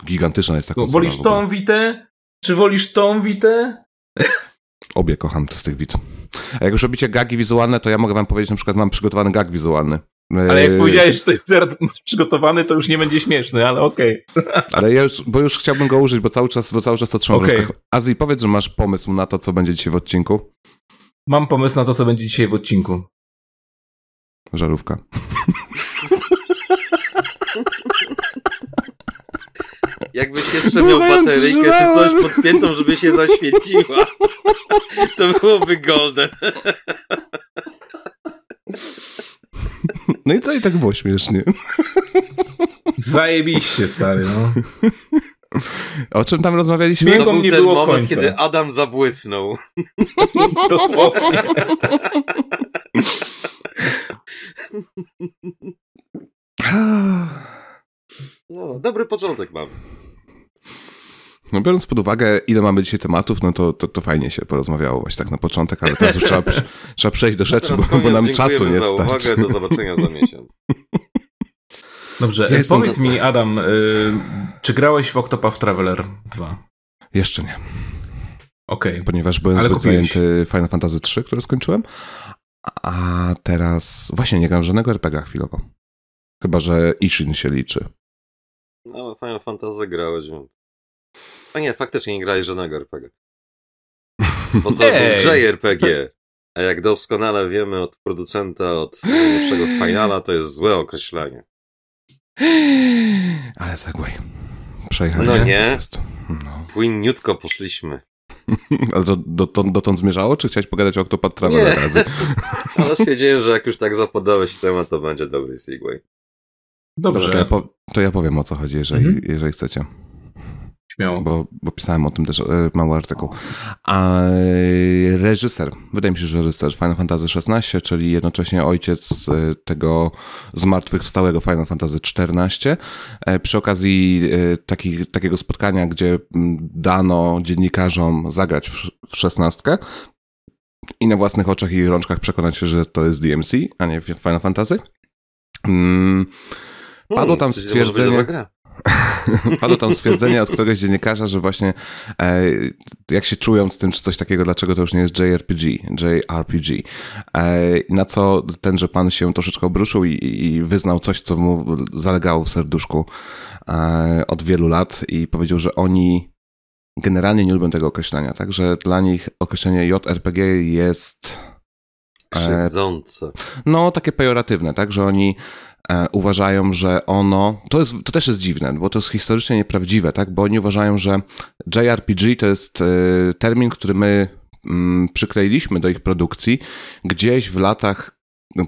Gigantyczna jest ta konsola. Wolisz w tą Vitę? Czy wolisz tą Vitę? Obie kocham te z tych Vit. A jak już robicie gagi wizualne, to ja mogę wam powiedzieć, na przykład mam przygotowany gag wizualny. Ale jak Yy, powiedziałeś, że to jest przygotowany, to już nie będzie śmieszny, ale okej. Ale ja już, bo już chciałbym go użyć, bo cały czas, bo cały czas to trzymam w Okej. rękach. Azji, powiedz, że masz pomysł na to, co będzie dzisiaj w odcinku. Mam pomysł na to, co będzie dzisiaj w odcinku. Żarówka. Jakbyś jeszcze miał bateryjkę czy coś podpiętą, żeby się zaświeciła, to byłoby golden. No i co i tak było śmiesznie. Zajebiście, stary, no. O czym tam rozmawialiśmy? Śmiech- To był nie ten było moment, końca. kiedy Adam zabłysnął. No, dobry początek mam. No biorąc pod uwagę, ile mamy dzisiaj tematów, no to, to, to fajnie się porozmawiało właśnie tak na początek, ale teraz już trzeba, trzeba przejść do rzeczy, bo, bo nam czasu nie za starczy. uwagę, do zobaczenia za miesiąc. Dobrze, Ja jestem powiedz mi, Adam, y, czy grałeś w Octopath Traveler 2? Jeszcze nie, Okej. ponieważ byłem Ale zbyt kupiłeś. zajęty Final Fantasy 3, które skończyłem, a teraz właśnie nie gram żadnego RPG chwilowo. Chyba, że Ishin się liczy. No, Final Fantasy grałeś, więc... A nie, faktycznie nie grałeś żadnego RPG. Bo to Ej! był JRPG. A jak doskonale wiemy od producenta, od najlepszego finala, to jest złe określenie. Ale Segway. Przejechali No nie. No. Płynniutko poszliśmy. Ale to dotąd, dotąd zmierzało, czy chciałeś pogadać o Octopath Traveler razy? Ale stwierdziłem, że jak już tak zapadałeś temat, to będzie dobry segway. Dobrze, to ja, to ja powiem o co chodzi, jeżeli, Mhm. jeżeli chcecie. Śmiało. Bo, bo pisałem o tym też e, mały artykuł. A reżyser, wydaje mi się, że reżyser Final Fantasy XVI, czyli jednocześnie ojciec e, tego zmartwychwstałego Final Fantasy XIV. E, Przy okazji taki, takiego spotkania, gdzie dano dziennikarzom zagrać w, w szesnastkę i na własnych oczach i rączkach przekonać się, że to jest DMC, a nie Final Fantasy. Mm, Padło tam Hmm, stwierdzenie-. Padło tam stwierdzenie od któregoś dziennikarza, że właśnie e, jak się czują z tym, czy coś takiego, dlaczego to już nie jest JRPG, JRPG. E, na co tenże pan się troszeczkę obruszył i, i wyznał coś, co mu zalegało w serduszku e, od wielu lat i powiedział, że oni generalnie nie lubią tego określenia, tak, że dla nich określenie JRPG jest e, Krzywdzące. no, takie pejoratywne, tak, że oni uważają, że ono, to, jest, to też jest dziwne, bo to jest historycznie nieprawdziwe, tak, bo oni uważają, że JRPG to jest e, termin, który my mm, przykleiliśmy do ich produkcji gdzieś w latach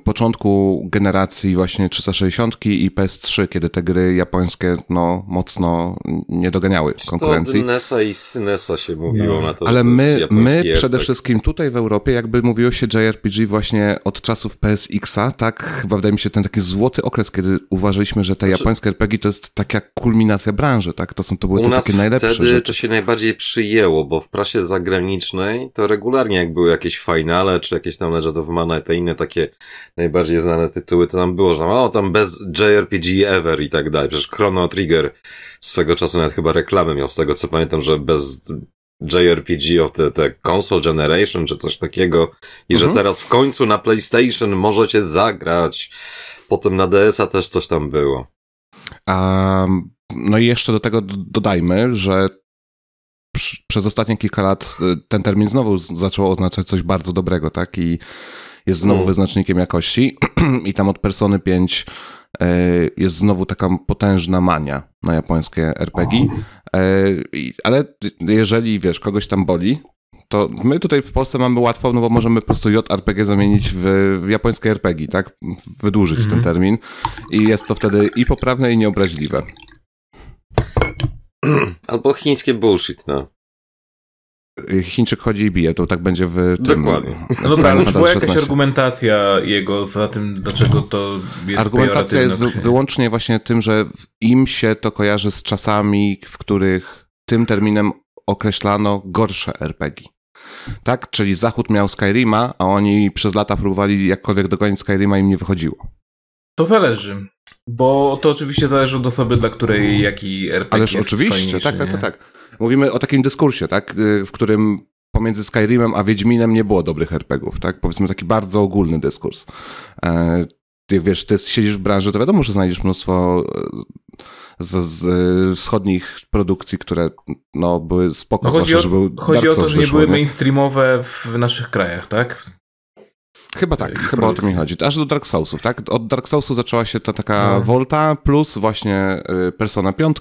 początku generacji właśnie 360 i PS3, kiedy te gry japońskie no, mocno nie doganiały To konkurencji. od NESa i Synesa się mówiło No. na to, Ale to my, my RPG. przede wszystkim tutaj w Europie, jakby mówiło się JRPG właśnie od czasów PSX-a, tak chyba wydaje mi się ten taki złoty okres, kiedy uważaliśmy, że te Znaczy- japońskie RPG to jest taka kulminacja branży, tak? To są to były U te nas takie najlepsze wtedy rzeczy. to się najbardziej przyjęło, bo w prasie zagranicznej to regularnie jak były jakieś finale, czy jakieś tam Legend of Mana, te inne takie najbardziej znane tytuły, to tam było, że tam, o, tam bez JRPG ever i tak dalej. Przecież Chrono Trigger swego czasu nawet chyba reklamy miał z tego, co pamiętam, że bez JRPG of the, the console generation, czy coś takiego i że Mhm. teraz w końcu na PlayStation możecie zagrać. Potem na DS-a też coś tam było. A, no i jeszcze do tego dodajmy, że przez ostatnie kilka lat y, ten termin znowu zaczął oznaczać coś bardzo dobrego, tak? I jest znowu Mm. wyznacznikiem jakości i tam od Persony 5 y, jest znowu taka potężna mania na japońskie RPG. I- Ale jeżeli, wiesz, kogoś tam boli, to my tutaj w Polsce mamy łatwo, no bo możemy po prostu JRPG zamienić w, japońskie RPG, tak? Wydłużyć Mhm. ten termin i jest to wtedy i poprawne, i nieobraźliwe. Albo chińskie bullshit, no. Chińczyk chodzi i bije, to tak będzie w tym... Dokładnie. No dobra, ale Final czy była jakaś 16. argumentacja jego za tym, dlaczego to jest Argumentacja jest wy, wyłącznie właśnie tym, że im się to kojarzy z czasami, w których tym terminem określano gorsze RPG. Tak? Czyli Zachód miał Skyrima, a oni przez lata próbowali jakkolwiek dogonić Skyrima i im nie wychodziło. To zależy. Bo to oczywiście zależy od osoby, dla której jaki RPG Ależ jest oczywiście, tak, tak, nie? tak, tak. Mówimy o takim dyskursie, tak, y, w którym pomiędzy Skyrimem a Wiedźminem nie było dobrych RPGów, tak? Powiedzmy taki bardzo ogólny dyskurs. E, Ty wiesz, ty siedzisz w branży, to wiadomo, że znajdziesz mnóstwo e, z, z e, wschodnich produkcji, które no, były spoko, No chodzi zwłaszcza, o, że był chodzi Dark o to, Souls że nie wyszło, były mainstreamowe w naszych krajach, tak? Chyba tak, chyba o to mi chodzi. Aż do Dark Soulsów, tak? Od Dark Soulsu zaczęła się ta taka No. Volta, plus właśnie y, Persona 5,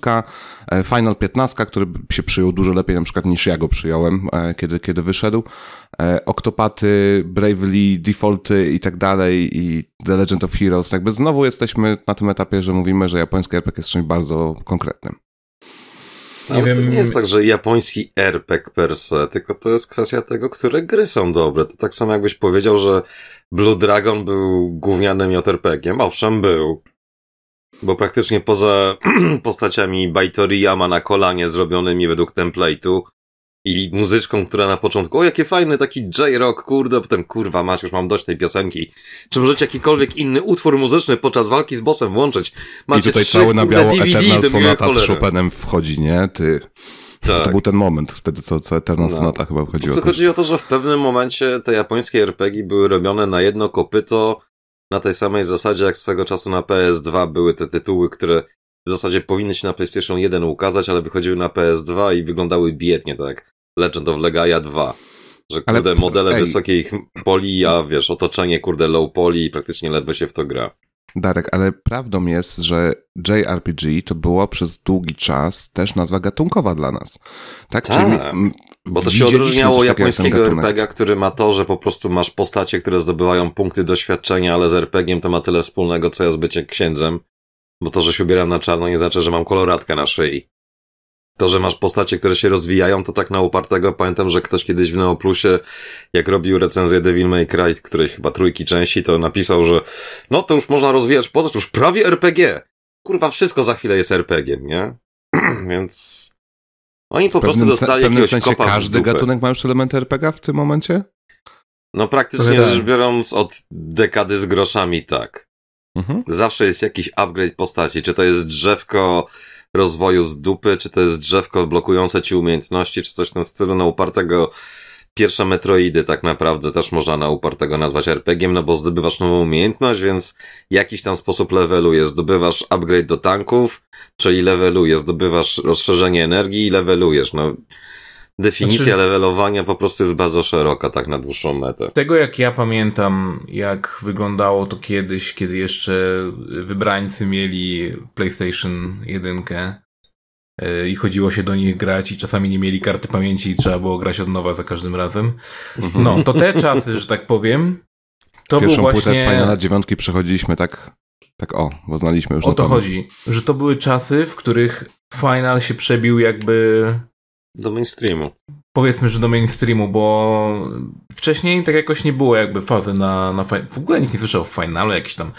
e, Final 15, który się przyjął dużo lepiej na przykład niż ja go przyjąłem, e, kiedy, kiedy wyszedł. E, Oktopaty, Bravely, Defaulty i tak dalej i The Legend of Heroes. Jakby znowu jesteśmy na tym etapie, że mówimy, że japoński RPG jest czymś bardzo konkretnym. Nie Ale to wiem- nie jest tak, że japoński RPG per se, tylko to jest kwestia tego, które gry są dobre. To tak samo jakbyś powiedział, że Blue Dragon był gównianym JRPG-iem. Owszem, był. Bo praktycznie poza postaciami Baitoriyama na kolanie zrobionymi według template'u i muzyczką, która na początku, o jakie fajny taki J-Rock, kurde, potem kurwa masz, już mam dość tej piosenki. Czy możecie jakikolwiek inny utwór muzyczny podczas walki z bossem włączyć? Macie I tutaj trzy, cały na biało DVD, Eternal Sonata z. Chopinem wchodzi, nie? Ty. Tak. To był ten moment wtedy, co, co Eternal No. Sonata chyba wchodziło. Też. chodzi o to, że w pewnym momencie te japońskie RPG były robione na jedno kopyto, na tej samej zasadzie jak swego czasu na PS2 były te tytuły, które w zasadzie powinny się na PlayStation 1 ukazać, ale wychodziły na PS2 i wyglądały biednie, tak Legend of Legaia 2. Że Ale- kurde, modele ej. wysokiej poli, a wiesz, otoczenie kurde low poli i praktycznie ledwo się w to gra. Darek, ale prawdą jest, że JRPG to było przez długi czas też nazwa gatunkowa dla nas. Tak? Tak. m, Bo to się odróżniało japońskiego. RPG, który ma to, że po prostu masz postacie, które zdobywają punkty doświadczenia, ale z RPG-iem to ma tyle wspólnego, co ja z byciem księdzem. Bo to, że się ubieram na czarno nie znaczy, że mam koloratkę na szyi. To, że masz postacie, które się rozwijają, to tak na upartego. Pamiętam, że ktoś kiedyś w Neoplusie, jak robił recenzję Devil May Cry, której chyba trójki części, to napisał, że no to już można rozwijać postać, już prawie RPG. Kurwa, wszystko za chwilę jest RPG, nie? Więc oni po prostu dostali w pewnym jakiegoś sensie kopa każdy gatunek ma już elementy RPG w tym momencie? No praktycznie rzecz biorąc od dekady z groszami tak. Mhm. Zawsze jest jakiś upgrade postaci. Czy to jest drzewko rozwoju z dupy, czy to jest drzewko blokujące ci umiejętności, czy coś w tym stylu na upartego pierwsze Metroidy tak naprawdę też można na upartego nazwać RPG, no bo zdobywasz nową umiejętność, więc jakiś tam sposób leveluje. Zdobywasz upgrade do tanków, czyli leveluje. Zdobywasz rozszerzenie energii i levelujesz. No, definicja Znaczy- levelowania po prostu jest bardzo szeroka, tak na dłuższą metę. Tego jak ja pamiętam, jak wyglądało to kiedyś, kiedy jeszcze wybrańcy mieli PlayStation 1 yy, i chodziło się do nich grać i czasami nie mieli karty pamięci i trzeba było grać od nowa za każdym razem. No, to te czasy, że tak powiem, to był Pierwszą płytę właśnie... Finala dziewiątki przechodziliśmy tak, tak o, bo znaliśmy już O na to pamięć. chodzi, że to były czasy, w których Final się przebił jakby Do mainstreamu. powiedzmy, że do mainstreamu, bo wcześniej tak jakoś nie było jakby fazy na, na w ogóle nikt nie słyszał o finalu jakiś tam.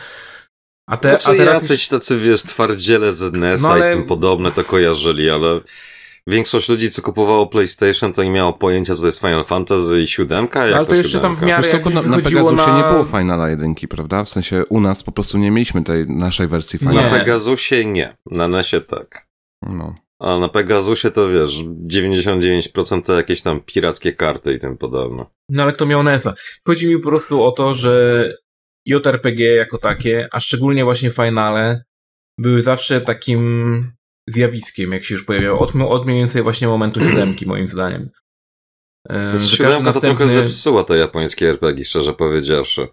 A, te, Znaczy a teraz jacyś jest, tacy, wiesz, twardziele z NES-a No ale- i tym podobne to kojarzyli, ale większość ludzi, co kupowało PlayStation, to nie miało pojęcia, co to jest Final Fantasy i siódemka, jak ale to jeszcze tam w miarę Wiesz na, na Pegasusie na... nie było Finala jedynki, prawda? W sensie u nas po prostu nie mieliśmy tej naszej wersji Nie. Na Finala. Pegasusie nie, na NESie tak. No. A na Pegasusie to wiesz, 99% to jakieś tam pirackie karty i tym podobne. No ale kto miał NES-a? Chodzi mi po prostu o to, że JRPG jako takie, a szczególnie właśnie finale, były zawsze takim zjawiskiem, jak się już pojawiało, od, od mniej więcej właśnie momentu siódemki, moim zdaniem. Że każdy Siódemka to trochę następny... zepsuła te japońskie RPG, szczerze powiedziawszy.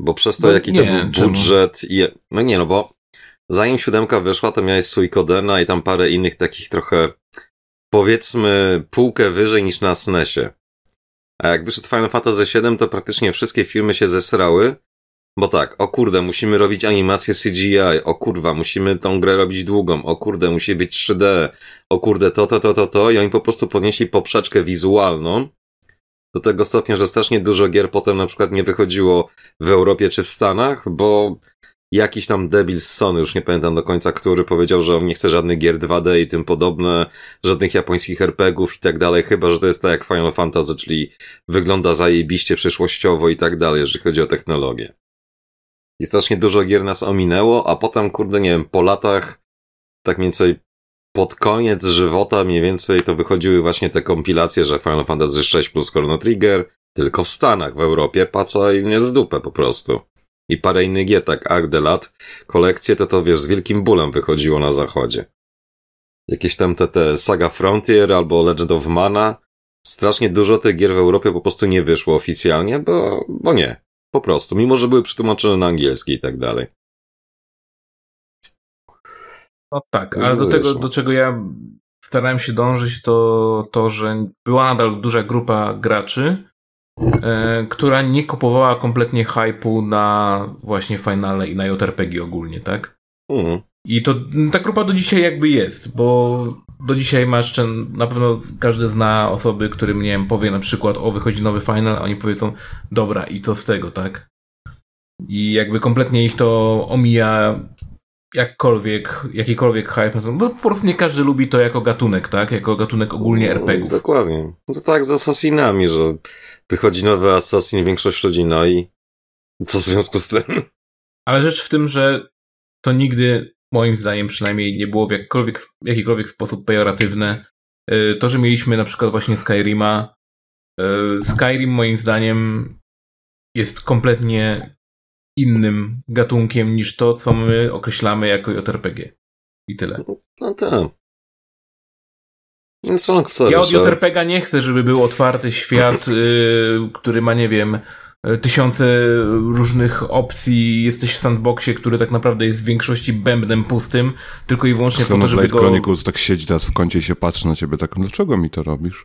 Bo przez to, No jaki nie, to był czemu? budżet i... No nie, no bo zanim siódemka wyszła, to miałeś Suikodena i tam parę innych takich trochę, powiedzmy, półkę wyżej niż na SNESie. A jak wyszedł Final Fantasy VII, to praktycznie wszystkie filmy się zesrały, bo tak, o kurde, musimy robić animację CGI, o kurwa, musimy tą grę robić długą, o kurde, musi być 3D, o kurde, to, to, to, to, to, i oni po prostu podnieśli poprzeczkę wizualną, do tego stopnia, że strasznie dużo gier potem na przykład nie wychodziło w Europie czy w Stanach, bo jakiś tam debil z Sony, już nie pamiętam do końca, który powiedział, że on nie chce żadnych gier 2D i tym podobne, żadnych japońskich RPGów i tak dalej, chyba, że to jest tak jak Final Fantasy, czyli wygląda zajebiście przyszłościowo i tak dalej, jeżeli chodzi o technologię. I strasznie dużo gier nas ominęło, a potem, kurde, nie wiem, po latach, tak mniej więcej pod koniec żywota mniej więcej to wychodziły właśnie te kompilacje, że Final Fantasy VI plus Chrono Trigger, tylko w Stanach, w Europie, paca i nie z dupę po prostu. I parę innych gier, tak Ark de Lat, kolekcje to to, wiesz, z wielkim bólem wychodziło na zachodzie. Jakieś tam te, te Saga Frontier albo Legend of Mana, strasznie dużo tych gier w Europie po prostu nie wyszło oficjalnie, bo, bo nie. Po prostu, mimo że były przetłumaczone na angielski i tak dalej. No tak, ale do tego, do czego ja starałem się dążyć, to to, że była nadal duża grupa graczy, która nie kupowała kompletnie hype'u na właśnie finale i na JRPG ogólnie, tak? Mm. I to ta grupa do dzisiaj jakby jest, bo do dzisiaj masz ten, na pewno każdy zna osoby, którym, nie wiem, powie na przykład, o, wychodzi nowy final, a oni powiedzą, dobra, i co z tego, tak? I jakby kompletnie ich to omija jakkolwiek, jakikolwiek hype, no bo po prostu nie każdy lubi to jako gatunek, tak? Jako gatunek ogólnie RPGów. Dokładnie. No to tak z Assassinami, że wychodzi nowy Assassin, większość ludzi, no i co w związku z tym? Ale rzecz w tym, że to nigdy, moim zdaniem przynajmniej, nie było w jakkolwiek, w jakikolwiek sposób pejoratywne. Y, To, że mieliśmy na przykład właśnie Skyrima. y, Skyrim moim zdaniem jest kompletnie innym gatunkiem niż to, co my określamy jako JRPG. I tyle. No tak. No co on chce? Ja od? JRPG nie chcę, żeby był otwarty świat, y, który ma, nie wiem, tysiące różnych opcji, jesteś w sandboxie, który tak naprawdę jest w większości bębnem pustym, tylko i wyłącznie po to, żeby go... Chronicles tak siedzi teraz w kącie i się patrzy na ciebie tak, dlaczego mi to robisz?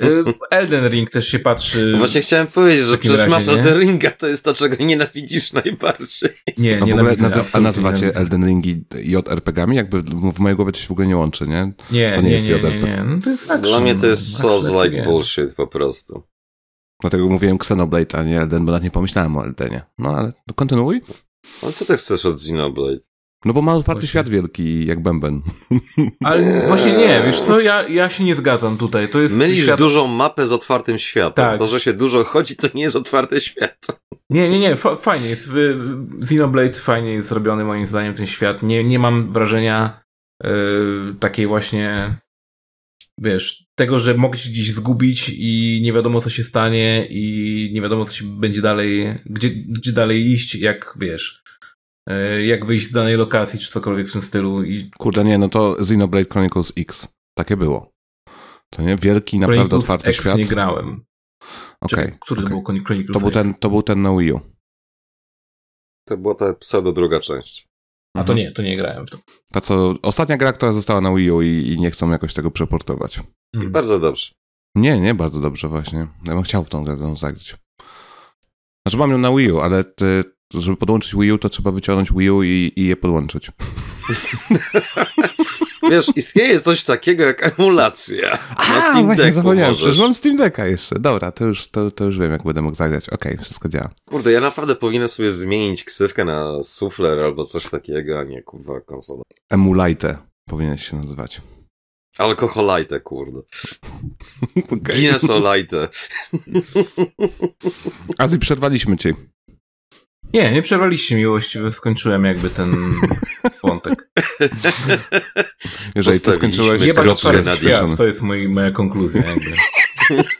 E, Elden Ring też się patrzy... Właśnie chciałem powiedzieć, że przecież razie, masz nie? Elden Ringa, to jest to, czego nienawidzisz najbardziej. Nie, nie nazy- a nazywacie. Elden Ringi JRPG-ami? Jakby w mojej głowie to się w ogóle nie łączy, nie? Nie, to nie, nie nie, jest nie, nie, JRPG. No to jest action, Dla mnie to jest Souls-like bullshit po prostu. Dlatego mówiłem Xenoblade, a nie Elden, bo nawet nie pomyślałem o Eldenie. No ale no, kontynuuj. No co ty chcesz od Xenoblade? No bo ma otwarty Właśnie. świat wielki, jak bęben. Ale właśnie nie, wiesz co, ja, ja się nie zgadzam tutaj. To jest Mylisz świat... dużą mapę z otwartym światem. Tak. To, że się dużo chodzi, to nie jest otwarty świat. Nie, nie, nie, fa- fajnie jest. Xenoblade fajnie jest zrobiony moim zdaniem ten świat. Nie, nie mam wrażenia yy, takiej właśnie wiesz, tego, że mogę się gdzieś zgubić i nie wiadomo co się stanie i nie wiadomo co się będzie dalej, gdzie, gdzie dalej iść, jak wiesz, yy, jak wyjść z danej lokacji czy cokolwiek w tym stylu i Kurde, nie, no to Xenoblade Chronicles X. Takie było. To nie? Wielki, naprawdę Chronicles otwarty X świat. nie grałem. Okej. Czekaj, który okej. to był Chron- Chronicles To był, X? ten, to był ten na Wii U. To była ta pseudo druga część. A to nie, to nie grałem w to. Ta co, ostatnia gra, która została na Wii U i, i nie chcą jakoś tego przeportować. I Hmm. bardzo dobrze. Nie, nie, bardzo dobrze właśnie. Ja bym chciał w tą grę zagrać. Znaczy mam ją na Wii U, ale ty, żeby podłączyć Wii U, to trzeba wyciągnąć Wii U i, i je podłączyć. Wiesz, istnieje coś takiego jak emulacja. Na Steam właśnie zapomniałem, przecież mam Steam Decka jeszcze. Dobra, to już, to, to już wiem, jak będę mógł zagrać. Okej, wszystko działa. Kurde, ja naprawdę powinienem sobie zmienić ksywkę na sufler albo coś takiego, a nie kurwa konsola. Emulite powinien się nazywać. Alkoholite, kurde. Okay. Guinnessolite. Azji, przerwaliśmy ci. Nie, nie przerwaliście mi, właściwie skończyłem jakby ten wątek. Jeżeli to skończyłeś... Otwarty na świat, to jest mój, moja konkluzja jakby.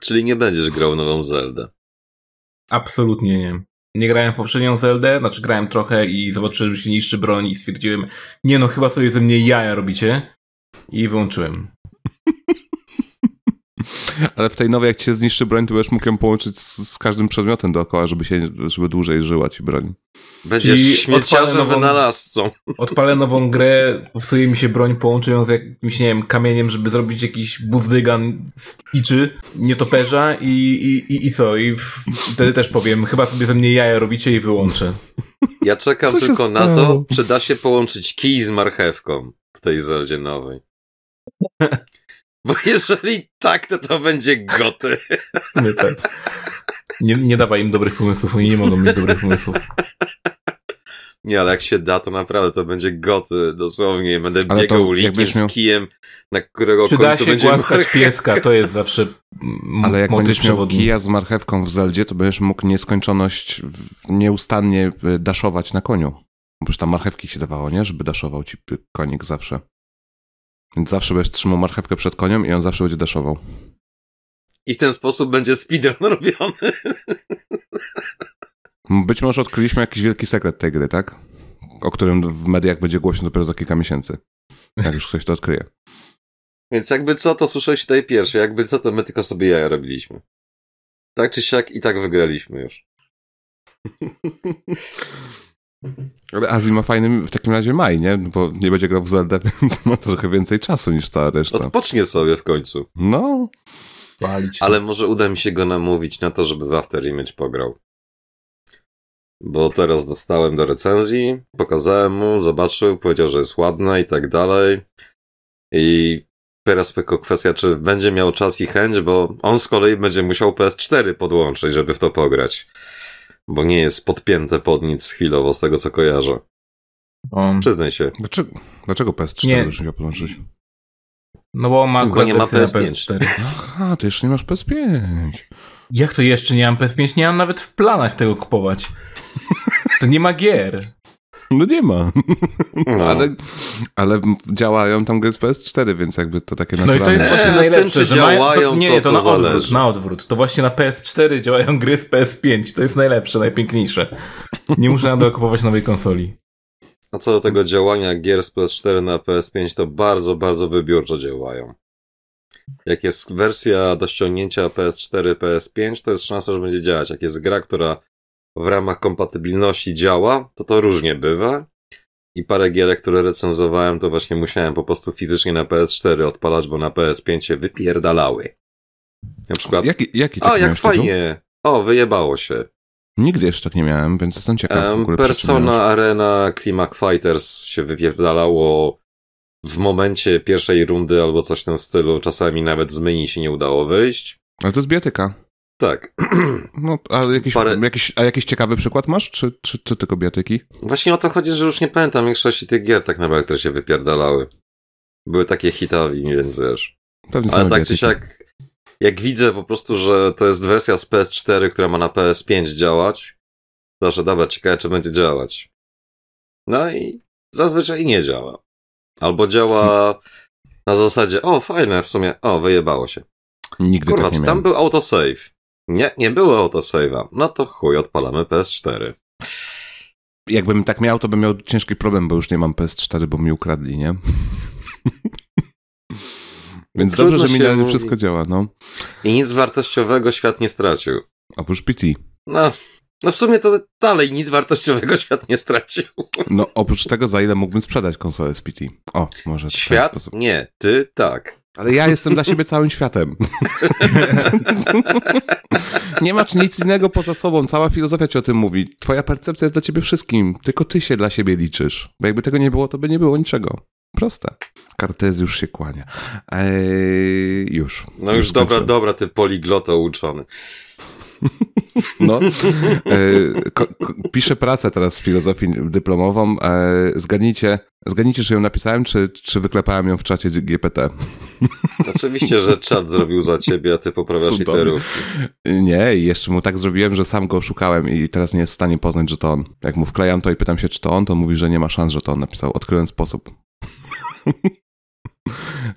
Czyli nie będziesz grał nową Zeldę. Absolutnie nie. Nie grałem w poprzednią Zeldę, znaczy grałem trochę i zobaczyłem, że się niszczy broń i stwierdziłem, nie no, chyba sobie ze mnie jaja robicie. I wyłączyłem. Ale w tej nowej, jak ci się zniszczy broń, to będziesz mógł ją połączyć z, z każdym przedmiotem dookoła, żeby, się, żeby dłużej żyła ci broń. Będziesz Czyli śmieciarzem nową- wynalazcą. Odpalę nową grę, popsuje mi się broń, połączę ją z jakimś, nie wiem, kamieniem, żeby zrobić jakiś buzdygan z piczy, nietoperza i, i, i, i co? I wtedy też powiem, chyba sobie ze mnie jaja robicie i wyłączę. Ja czekam Co tylko na to, czy da się połączyć kij z marchewką w tej Zeldzie nowej. Bo jeżeli tak, to to będzie goty. W sumie tak. Nie, nie dawaj im dobrych pomysłów, oni nie mogą mieć dobrych pomysłów. Nie, ale jak się da, to naprawdę to będzie goty, dosłownie. Będę Ale biegał ulikiem z kijem, na którego Czy da się będzie głaskać marchewka. pieska? To jest zawsze m- Ale jak będziesz miał kija z marchewką w Zeldzie, to będziesz mógł nieskończoność nieustannie y, daszować na koniu. Bo już tam marchewki się dawało, nie? Żeby daszował ci konik zawsze. Więc zawsze będziesz trzymał marchewkę przed koniem i on zawsze będzie daszował. I w ten sposób będzie speedrun robiony. Być może odkryliśmy jakiś wielki sekret tej gry, tak? O którym w mediach będzie głośno dopiero za kilka miesięcy. Jak już ktoś to odkryje. Więc jakby co, to słyszałeś tutaj pierwsze. Jakby co, to my tylko sobie jaja robiliśmy. Tak czy siak i tak wygraliśmy już. Ale Azji ma fajny w takim razie maj, nie? Bo nie będzie grał w Zelda, więc ma trochę więcej czasu niż cała reszta. Odpocznie sobie w końcu. No. Ale może uda mi się go namówić na to, żeby w After Image pograł. Bo teraz dostałem do recenzji, pokazałem mu, zobaczył, powiedział, że jest ładna i tak dalej. I teraz tylko kwestia, czy będzie miał czas i chęć, bo on z kolei będzie musiał PS4 podłączyć, żeby w to pograć. Bo nie jest podpięte pod nic chwilowo, z tego co kojarzę. O, Przyznaj się. dlaczego, dlaczego PS4 Nie. już musiał podłączyć? no bo ma Bo akurat nie ma wersję na PS5. PS4. Aha, to jeszcze nie masz PS5. Jak to jeszcze nie mam PS5? Nie mam nawet w planach tego kupować. To nie ma gier. No nie ma. No. Ale, ale działają tam gry z PS4, więc jakby to takie No i naturalne. to jest właśnie najlepsze, że działają, to, nie, to- nie, to, to na odwrót, zależy. na odwrót. To właśnie na PS4 działają gry z PS5. To jest najlepsze, najpiękniejsze. Nie muszę nadal kupować nowej konsoli. A co do tego działania gier z PS4 na PS5, to bardzo, bardzo wybiórczo działają. jak jest wersja do ściągnięcia PS4, PS5, to jest szansa, że będzie działać. Jak jest gra, która w ramach kompatybilności działa, to to różnie bywa. I parę gierek, które recenzowałem, to właśnie musiałem po prostu fizycznie na PS4 odpalać, bo na PS5 się wypierdalały. Na przykład. Jaki, jaki O, jak fajnie! O, wyjebało się. Nigdy jeszcze tak nie miałem, więc jestem ciekaw w ogóle. Persona Arena Climax Fighters się wypierdalało w momencie pierwszej rundy albo coś w tym stylu. Czasami nawet z menu się nie udało wyjść. Ale to jest biatyka. Tak. No, a jakiś, Parę... jakiś, a jakiś ciekawy przykład masz, czy, czy, czy tylko biatyki? Właśnie o to chodzi, że już nie pamiętam większości tych gier tak naprawdę, które się wypierdalały. Były takie hitowi, więc wiesz. Pewnie Ale tak biatyki. czy siak, jak widzę po prostu, że to jest wersja z PS4, która ma na PS5 działać, że dobra, ciekawe czy będzie działać. No i zazwyczaj nie działa. Albo działa na zasadzie, o fajne w sumie, o wyjebało się. Nigdy Kurwa, tak nie czy tam był autosave? Nie, nie było autosave'a. No to chuj, odpalamy PS4. Jakbym tak miał, to bym miał ciężki problem, bo już nie mam PS4, bo mi ukradli, nie? Więc Trudno dobrze, że mi na wszystko działa, no. I nic wartościowego świat nie stracił. Oprócz PT. No, no w sumie to dalej nic wartościowego świat nie stracił. No oprócz tego, za ile mógłbym sprzedać konsolę z PT. O, może Świat? W ten sposób. Nie, ty tak. Ale ja jestem dla siebie całym światem. nie masz nic innego poza sobą. Cała filozofia ci o tym mówi. Twoja percepcja jest dla ciebie wszystkim. Tylko ty się dla siebie liczysz. Bo jakby tego nie było, to by nie było niczego. Proste. Kartez już się kłania. Eee, już. No już, już dobra, dobra, ty poligloto uczony. No. E, ko, ko, piszę pracę teraz w filozofii dyplomową. E, zgadnijcie, zgadnijcie, czy ją napisałem, czy, czy wyklepałem ją w czacie GPT. Oczywiście, że czat zrobił za ciebie, a ty poprawiasz literówki. Nie, i jeszcze mu tak zrobiłem, że sam go szukałem i teraz nie jest w stanie poznać, że to on. Jak mu wklejam to i pytam się, czy to on, to mówi, że nie ma szans, że to on napisał. Odkryłem sposób.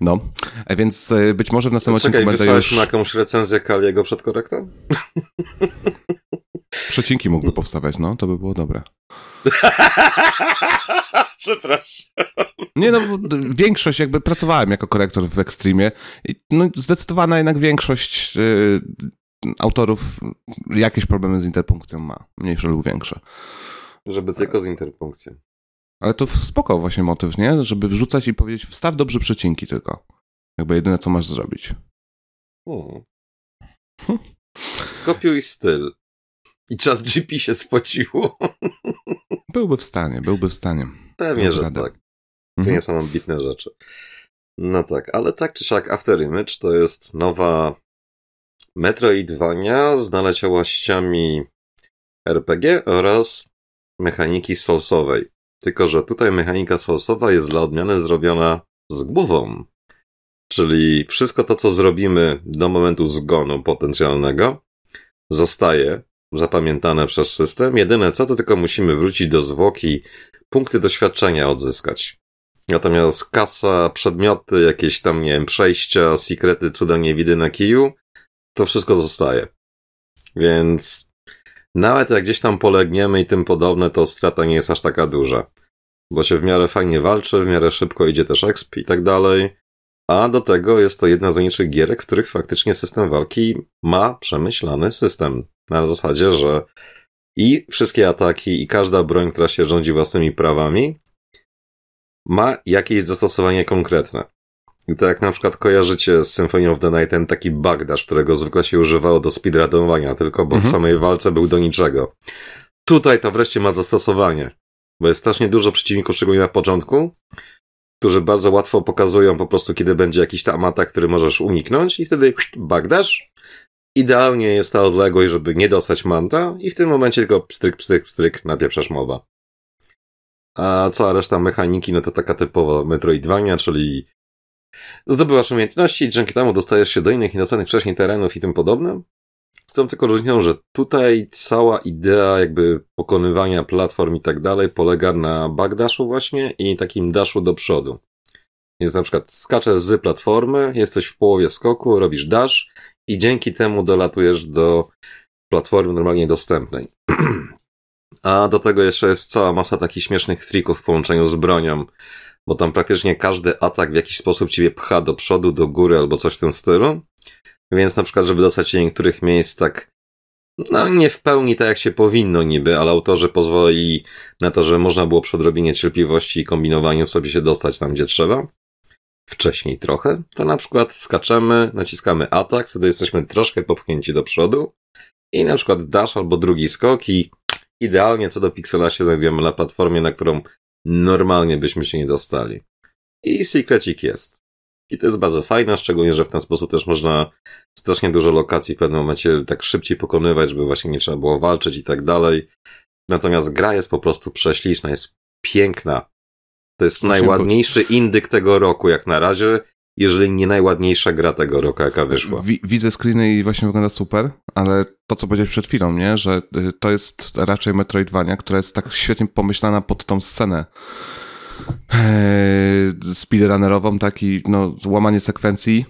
No, a więc e, być może w następnym Czekaj, odcinku będę już... na jakąś recenzję Kaliego przed korektą? Przecinki mógłby powstawać, no, to by było dobre. Przepraszam. Nie no, większość, jakby pracowałem jako korektor w Extremie i no, zdecydowana jednak większość y, autorów jakieś problemy z interpunkcją ma, mniejsze lub większe. Żeby tylko z interpunkcją. Ale to spoko właśnie motyw, nie? Żeby wrzucać i powiedzieć, wstaw dobrze przecinki tylko. Jakby jedyne, co masz zrobić. Hmm. Skopiuj styl. I czas GP się spociło. Byłby w stanie, byłby w stanie. Pewnie, że radę. tak. To mhm. nie są ambitne rzeczy. No tak, ale tak czy siak After Image to jest nowa Metroidvania z naleciałościami RPG oraz mechaniki solsowej. Tylko, że tutaj mechanika source'owa jest dla odmiany zrobiona z głową. Czyli wszystko to, co zrobimy do momentu zgonu potencjalnego, zostaje zapamiętane przez system. Jedyne co, to tylko musimy wrócić do zwłoki, punkty doświadczenia odzyskać. Natomiast kasa, przedmioty, jakieś tam, nie wiem, przejścia, sekrety, cuda niewidy na kiju, to wszystko zostaje. Więc nawet jak gdzieś tam polegniemy i tym podobne, to strata nie jest aż taka duża. Bo się w miarę fajnie walczy, w miarę szybko idzie też exp i tak dalej. A do tego jest to jedna z najniższych gierek, w których faktycznie system walki ma przemyślany system. Na zasadzie, że i wszystkie ataki, i każda broń, która się rządzi własnymi prawami, ma jakieś zastosowanie konkretne. I to jak na przykład kojarzycie z Symphony of the Night ten taki bagdasz, którego zwykle się używało do speedrunowania, tylko bo mhm. w samej walce był do niczego. Tutaj to wreszcie ma zastosowanie, bo jest strasznie dużo przeciwników, szczególnie na początku, którzy bardzo łatwo pokazują po prostu, kiedy będzie jakiś tam atak, który możesz uniknąć i wtedy bagdasz. Idealnie jest ta odległość, żeby nie dostać manta i w tym momencie tylko pstryk, pstryk, pstryk, napieprzasz mowa. A cała reszta mechaniki, no to taka typowa Metroidvania, czyli Zdobywasz umiejętności i dzięki temu dostajesz się do innych niedocenych wcześniej terenów i tym podobne. Z tą tylko różnicą, że tutaj cała idea jakby pokonywania platform i tak dalej polega na backdashu właśnie i takim dashu do przodu. Więc na przykład skaczesz z platformy, jesteś w połowie skoku, robisz dash i dzięki temu dolatujesz do platformy normalnie dostępnej. A do tego jeszcze jest cała masa takich śmiesznych trików w połączeniu z bronią bo tam praktycznie każdy atak w jakiś sposób ciebie pcha do przodu, do góry albo coś w tym stylu. Więc na przykład, żeby dostać się do niektórych miejsc tak, no nie w pełni tak jak się powinno niby, ale autorzy pozwolili na to, że można było przy odrobinie cierpliwości i kombinowaniu sobie się dostać tam, gdzie trzeba. Wcześniej trochę, to na przykład skaczemy, naciskamy atak, wtedy jesteśmy troszkę popchnięci do przodu i na przykład dash albo drugi skok i idealnie co do piksela się znajdujemy na platformie, na którą normalnie byśmy się nie dostali. I secrecik jest. I to jest bardzo fajne, szczególnie, że w ten sposób też można strasznie dużo lokacji w pewnym momencie tak szybciej pokonywać, żeby właśnie nie trzeba było walczyć i tak dalej. Natomiast gra jest po prostu prześliczna, jest piękna. To jest najładniejszy indyk tego roku, jak na razie, jeżeli nie najładniejsza gra tego roku, jaka wyszła. Wi- widzę screeny i właśnie wygląda super, ale to, co powiedziałeś przed chwilą, nie? że y, to jest raczej Metroidvania, która jest tak świetnie pomyślana pod tą scenę eee, speedrunnerową, taki no, łamanie sekwencji,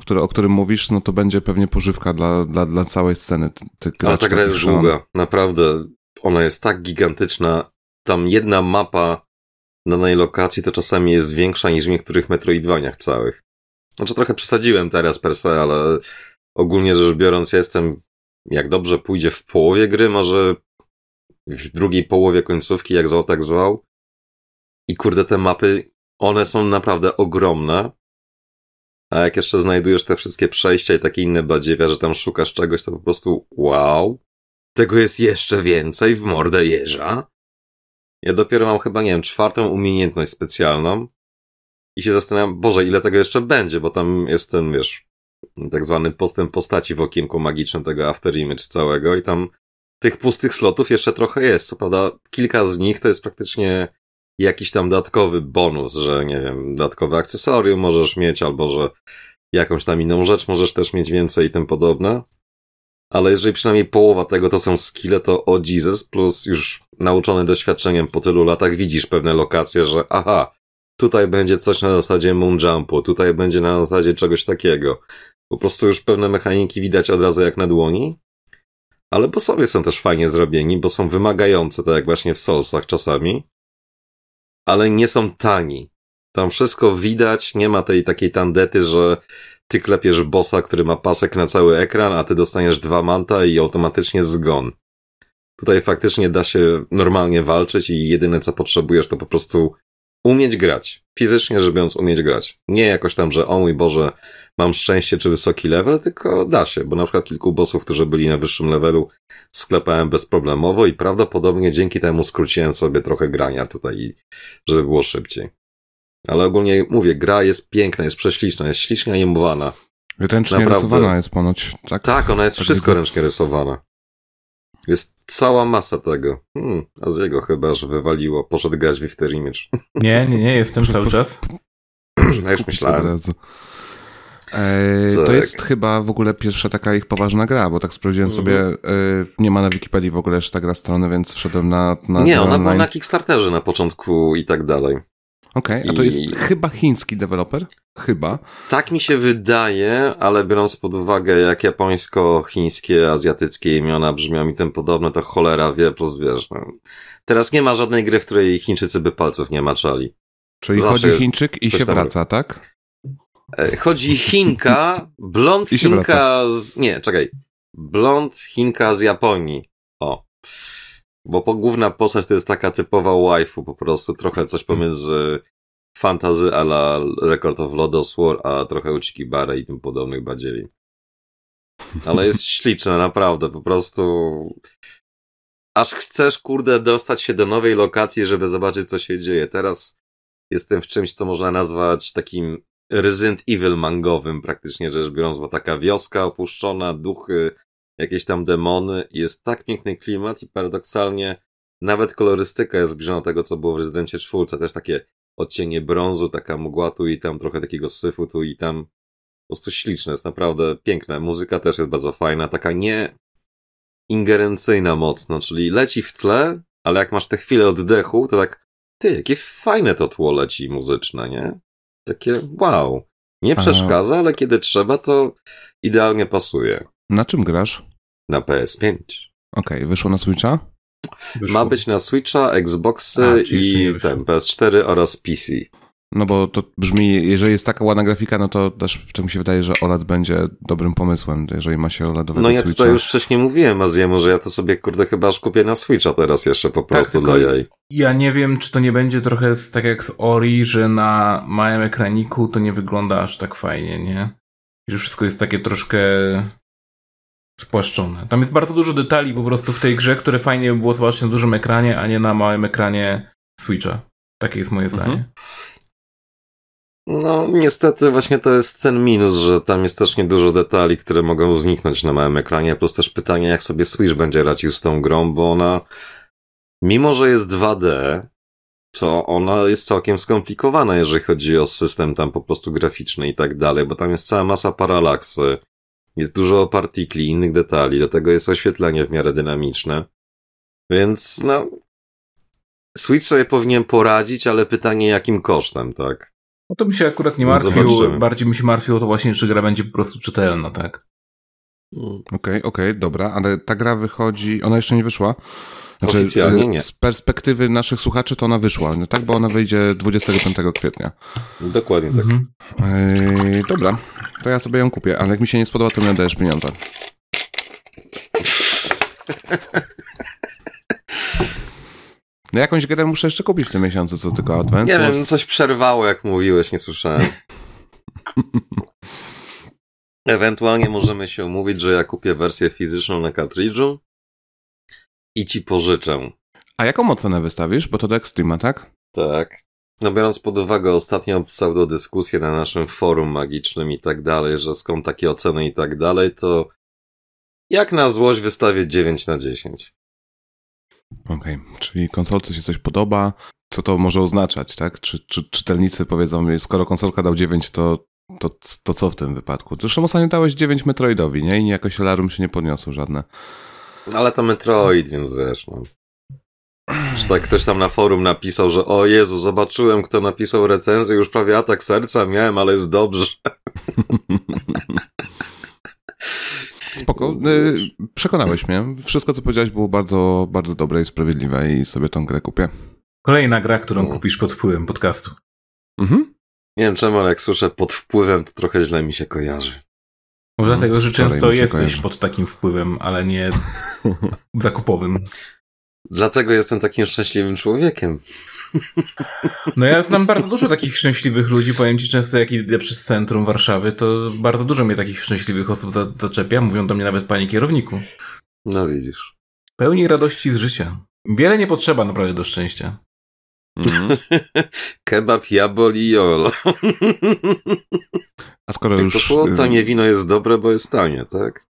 które, o którym mówisz, no to będzie pewnie pożywka dla, dla, dla całej sceny. Ty, ty Ale ta gra jest długa, naprawdę. Ona jest tak gigantyczna. Tam jedna mapa danej lokacji to czasami jest większa niż w niektórych Metroidvaniach całych. Znaczy trochę przesadziłem teraz per se, ale ogólnie rzecz biorąc ja jestem, jak dobrze pójdzie w połowie gry, może w drugiej połowie końcówki, jak zwał, tak zwał. I kurde, te mapy, one są naprawdę ogromne. A jak jeszcze znajdujesz te wszystkie przejścia i takie inne badziewia, że tam szukasz czegoś, to po prostu wow. Tego jest jeszcze więcej w mordę jeża. Ja dopiero mam chyba, nie wiem, czwartą umiejętność specjalną i się zastanawiam, Boże, ile tego jeszcze będzie, bo tam jest ten, wiesz, tak zwany postęp postaci w okienku magicznym tego After Image całego i tam tych pustych slotów jeszcze trochę jest. Co prawda, kilka z nich to jest praktycznie jakiś tam dodatkowy bonus, że nie wiem, dodatkowe akcesorium możesz mieć, albo że jakąś tam inną rzecz możesz też mieć więcej i tym podobne. Ale jeżeli przynajmniej połowa tego to są skille, to o Jesus, plus już nauczony doświadczeniem po tylu latach widzisz pewne lokacje, że aha, tutaj będzie coś na zasadzie moonjumpu, tutaj będzie na zasadzie czegoś takiego. Po prostu już pewne mechaniki widać od razu jak na dłoni. Ale bossowie są też fajnie zrobieni, bo są wymagające, tak jak właśnie w Soulsach czasami. Ale nie są tani. Tam wszystko widać, nie ma tej takiej tandety, że ty klepiesz bossa, który ma pasek na cały ekran, a ty dostaniesz dwa manta i automatycznie zgon. Tutaj faktycznie da się normalnie walczyć i jedyne co potrzebujesz to po prostu umieć grać. Fizycznie rzecz biorąc umieć grać. Nie jakoś tam, że o mój Boże, mam szczęście czy wysoki level, tylko da się, bo na przykład kilku bossów, którzy byli na wyższym levelu sklepałem bezproblemowo i prawdopodobnie dzięki temu skróciłem sobie trochę grania tutaj, żeby było szybciej. Ale ogólnie mówię, gra jest piękna, jest prześliczna, jest ślicznie animowana. Ręcznie Naprawdę. rysowana jest ponoć, tak? Tak, ona jest Tak wszystko widzę. ręcznie rysowana. Jest cała masa tego. Hmm, a z jego chyba, że wywaliło. Poszedł grać w After Image. Nie, nie, nie, jestem cały czas. A już Od myślałem. razu. Eee, to Tak. jest chyba w ogóle pierwsza taka ich poważna gra, bo tak sprawdziłem Mhm. sobie, e, nie ma na Wikipedii w ogóle jeszcze ta gra strony, więc wszedłem na, na Nie, ona była online. na Kickstarterze na początku i tak dalej. Okej, a to jest i- chyba chiński deweloper? Chyba. Tak mi się wydaje, ale biorąc pod uwagę, jak japońsko-chińskie, azjatyckie imiona brzmią i tym podobne, to cholera wie, plus wiesz, no. Teraz nie ma żadnej gry, w której Chińczycy by palców nie maczali. Czyli Zawsze chodzi Chińczyk i się wraca, tak? E, Chodzi Chinka, blond Chinka z... Nie, czekaj. Blond Chinka z Japonii. O. Bo po, główna postać to jest taka typowa waifu, po prostu trochę coś pomiędzy fantazy a la Record of Lodoss War, a trochę Uchikibara i tym podobnych badzieli. Ale jest śliczna, naprawdę, po prostu... Aż chcesz, kurde, dostać się do nowej lokacji, żeby zobaczyć, co się dzieje. Teraz jestem w czymś, co można nazwać takim Resident Evil mangowym, praktycznie rzecz biorąc, bo taka wioska opuszczona, duchy, jakieś tam demony. Jest tak piękny klimat i paradoksalnie nawet kolorystyka jest zbliżona do tego, co było w Rezydencie czwórce. Też takie odcienie brązu, taka mgła tu i tam, trochę takiego syfu tu i tam. Po prostu śliczne, jest naprawdę piękne. Muzyka też jest bardzo fajna, taka nie ingerencyjna mocno, czyli leci w tle, ale jak masz te chwile oddechu, to tak, ty, jakie fajne to tło leci muzyczne, nie? Takie wow. Nie przeszkadza, ale kiedy trzeba, to idealnie pasuje. Na czym grasz? Na PS5. Okej, wyszło na Switcha? Wyszło. Ma być na Switcha, Xboxy A, i ten PS4 oraz PC. No bo to brzmi, jeżeli jest taka ładna grafika, no to też to mi się wydaje, że OLED będzie dobrym pomysłem, jeżeli ma się OLEDowego No ja Switcha. tutaj już wcześniej mówiłem Azjemu, że ja to sobie kurde chyba aż kupię na Switcha teraz jeszcze po prostu tylko dla jaj. Ja nie wiem, czy to nie będzie trochę z- tak jak z Ori, że na małym ekraniku to nie wygląda aż tak fajnie, nie? Że wszystko jest takie troszkę spłaszczone. Tam jest bardzo dużo detali po prostu w tej grze, które fajnie by było zobaczyć na dużym ekranie, a nie na małym ekranie Switcha. Takie jest moje zdanie. No niestety właśnie to jest ten minus, że tam jest też niedużo detali, które mogą zniknąć na małym ekranie, plus też pytanie jak sobie Switch będzie radził z tą grą, bo ona mimo, że jest 2D, to ona jest całkiem skomplikowana, jeżeli chodzi o system tam po prostu graficzny i tak dalej, bo tam jest cała masa paralaksy, jest dużo partikli, innych detali, do tego jest oświetlenie w miarę dynamiczne. Więc no Switch sobie powinien poradzić, ale pytanie jakim kosztem, tak? No to mi się akurat nie martwił. zobaczymy. Bardziej mi się martwiło to właśnie, czy gra będzie po prostu czytelna, tak? Okej, okej, dobra, ale ta gra wychodzi, ona jeszcze nie wyszła. Znaczy, Oficjalnie e, nie. Z perspektywy naszych słuchaczy to ona wyszła, no tak, bo ona wyjdzie 25 kwietnia. Dokładnie tak. Mhm. Ej, dobra, to ja sobie ją kupię, ale jak mi się nie spodoba, to mi oddajesz pieniądze. No jakąś grę muszę jeszcze kupić w tym miesiącu, co tylko Advance Nie wiem, coś przerwało, jak mówiłeś, nie słyszałem. Ewentualnie możemy się umówić, że ja kupię wersję fizyczną na kartridżu i ci pożyczę. A jaką ocenę wystawisz? Bo to do Extrema, tak? Tak. No biorąc pod uwagę ostatnią pseudodyskusję na naszym forum magicznym i tak dalej, że skąd takie oceny i tak dalej, to jak na złość wystawię 9 na 10. Okej, czyli konsolce się coś podoba. Co to może oznaczać, tak? Czy, czy czytelnicy powiedzą, skoro konsolka dał 9, to, to, to co w tym wypadku? Zresztą ostatnio dałeś 9 Metroidowi, nie? I jakoś Larum się nie podniosło żadne. Ale to Metroid, więc wiesz, no. Tak ktoś tam na forum napisał, że o Jezu, zobaczyłem, kto napisał recenzję, już prawie atak serca miałem, ale jest dobrze. Spoko. Y, Przekonałeś mnie. Wszystko, co powiedziałeś, było bardzo, bardzo dobre i sprawiedliwe i sobie tą grę kupię. Kolejna gra, którą No. kupisz pod wpływem podcastu. Mhm. Nie wiem czemu, ale jak słyszę pod wpływem, to trochę źle mi się kojarzy. Może No, dlatego, że często jesteś kojarzy. pod takim wpływem, ale nie zakupowym. Dlatego jestem takim szczęśliwym człowiekiem. No ja znam bardzo dużo takich szczęśliwych ludzi, powiem ci często jak idę przez centrum Warszawy, to bardzo dużo mnie takich szczęśliwych osób za- zaczepia, mówią do mnie nawet panie kierowniku. No widzisz. Pełni radości z życia. Wiele nie potrzeba naprawdę do szczęścia. Mhm. Kebab, jabol i jolo. A skoro Tak już... y, tanie wino jest dobre, bo jest tanie, tak?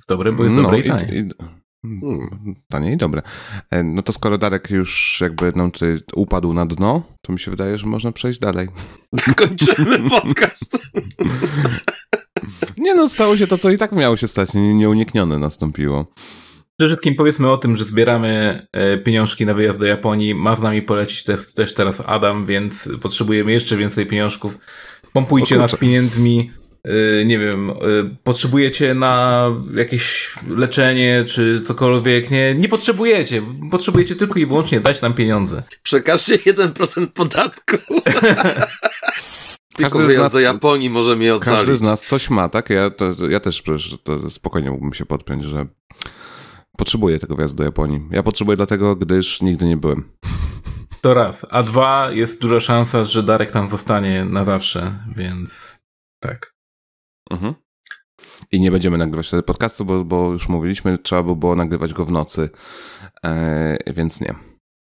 Jest dobre, bo jest no dobre i tanie. i- Hmm, Tanie i dobre. E, No to skoro Darek już jakby nam tutaj upadł na dno, to mi się wydaje, że można przejść dalej. Kończymy podcast. Nie no, stało się to, co i tak miało się stać. Nie- Nieuniknione nastąpiło. Przede wszystkim powiedzmy o tym, że zbieramy e, pieniążki na wyjazd do Japonii. Ma z nami polecić też, też teraz Adam, więc potrzebujemy jeszcze więcej pieniążków. Pompujcie nas pieniędzmi. E, Nie wiem, e, potrzebujecie na jakieś leczenie czy cokolwiek. Nie, nie potrzebujecie. Potrzebujecie tylko i wyłącznie dać nam pieniądze. Przekażcie 1% podatku. Tylko Każdy z wyjazd nas- do Japonii może mnie ocalić. Każdy z nas coś ma, tak? Ja, to, ja też przecież to spokojnie mógłbym się podpiąć, że potrzebuję tego wjazdu do Japonii. Ja potrzebuję dlatego, gdyż nigdy nie byłem. To raz. A dwa, jest duża szansa, że Darek tam zostanie na zawsze, więc tak. Mhm. I nie będziemy nagrywać wtedy podcastu, bo, bo już mówiliśmy, trzeba by było nagrywać go w nocy, e, więc nie.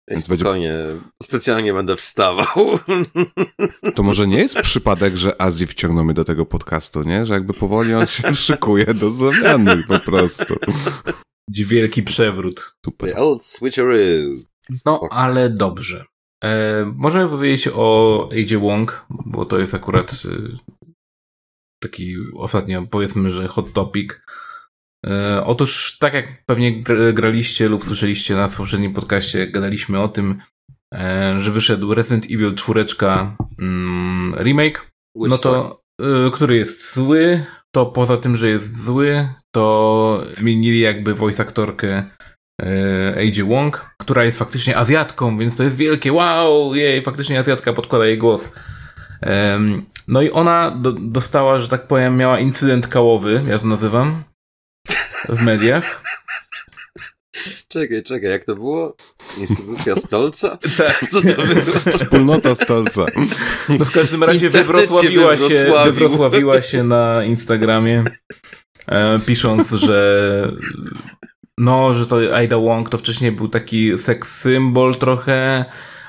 Więc będzie- Spokojnie, specjalnie będę wstawał. To może nie jest przypadek, że Azji wciągnął mnie do tego podcastu, nie? Że jakby powoli on się szykuje do zamiany po prostu. Wielki przewrót. Super. The old switcheroo. No, ale dobrze. E, możemy powiedzieć o Adzie Wong, bo to jest akurat e, taki ostatnio, powiedzmy, że hot topic. E, otóż, tak jak pewnie gr- graliście lub słyszeliście na poprzednim podcaście, gadaliśmy o tym, e, że wyszedł Resident Evil 4 mm, remake, Which no to, y, który jest zły, to poza tym, że jest zły, to zmienili jakby voice aktorkę e, AJ Wong, która jest faktycznie Azjatką, więc to jest wielkie wow, jej, faktycznie Azjatka podkłada jej głos. No i ona do, dostała, że tak powiem, miała incydent kałowy, ja to nazywam, w mediach. Czekaj, czekaj, jak to było? Instytucja stolca? Tak. Co to było? Wspólnota stolca. No w każdym razie wywrocławiła się, wywrocławiła się na Instagramie, e, pisząc, że no, że to Aida Wong to wcześniej był taki seks symbol trochę,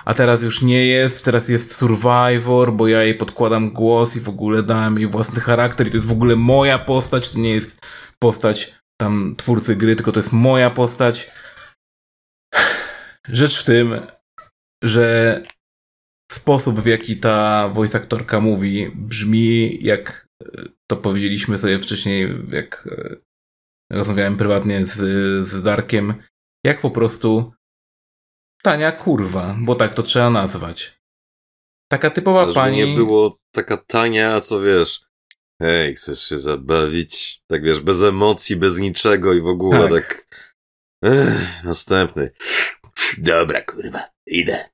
a teraz już nie jest, teraz jest Survivor, bo ja jej podkładam głos i w ogóle dałem jej własny charakter i to jest w ogóle moja postać, to nie jest postać tam twórcy gry, tylko to jest moja postać. Rzecz w tym, że sposób, w jaki ta voice aktorka mówi, brzmi jak e, to powiedzieliśmy sobie wcześniej, jak e, rozmawiałem prywatnie z, z Darkiem, jak po prostu tania kurwa, bo tak to trzeba nazwać. Taka typowa Żeby pani. nie było taka tania, co wiesz. Hej, chcesz się zabawić? Tak wiesz, bez emocji, bez niczego i w ogóle Tak. tak. Ech, następny. Dobra, kurwa, idę.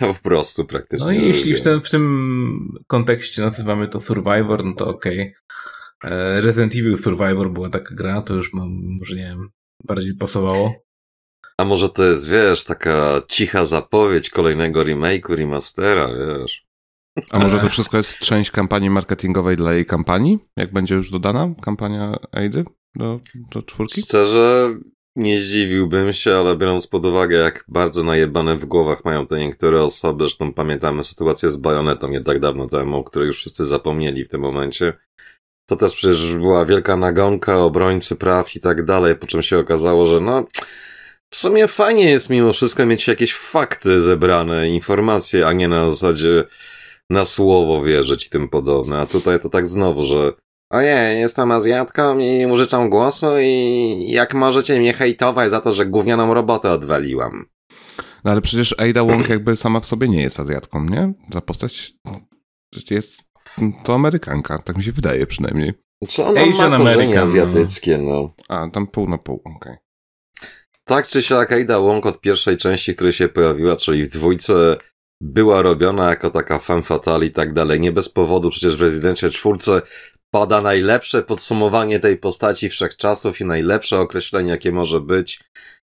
Po prostu praktycznie. No i jeśli w, ten, w tym kontekście nazywamy to Survivor, no to okej. E, Resident Evil Survivor była taka gra, to już mam, może nie wiem, bardziej pasowało. A może to jest, wiesz, taka cicha zapowiedź kolejnego remake'u, remastera, wiesz. A może to wszystko jest część kampanii marketingowej dla jej kampanii? Jak będzie już dodana kampania Aidy do, do czwórki? Szczerze, nie zdziwiłbym się, ale biorąc pod uwagę, jak bardzo najebane w głowach mają te niektóre osoby, zresztą pamiętamy sytuację z Bajonetą nie tak dawno temu, o której już wszyscy zapomnieli w tym momencie, to też przecież była wielka nagonka, obrońcy praw i tak dalej, po czym się okazało, że no, w sumie fajnie jest mimo wszystko mieć jakieś fakty zebrane, informacje, a nie na zasadzie na słowo wierzyć i tym podobne. A tutaj to tak znowu, że ojej, jestem Azjatką i użyczam głosu i jak możecie mnie hejtować za to, że gównianą robotę odwaliłam. No ale przecież Ada Wong jakby sama w sobie nie jest Azjatką, nie? Ta postać jest to Amerykanka, tak mi się wydaje przynajmniej. Co ona Asian ma korzenie American, no. azjatyckie, no. A, tam pół na pół, okej. Tak czy siak, Ada Wong od pierwszej części, której się pojawiła, czyli w dwójce, była robiona jako taka femme fatale i tak dalej. Nie bez powodu, przecież w Rezydencie czwórce pada najlepsze podsumowanie tej postaci wszechczasów i najlepsze określenie, jakie może być,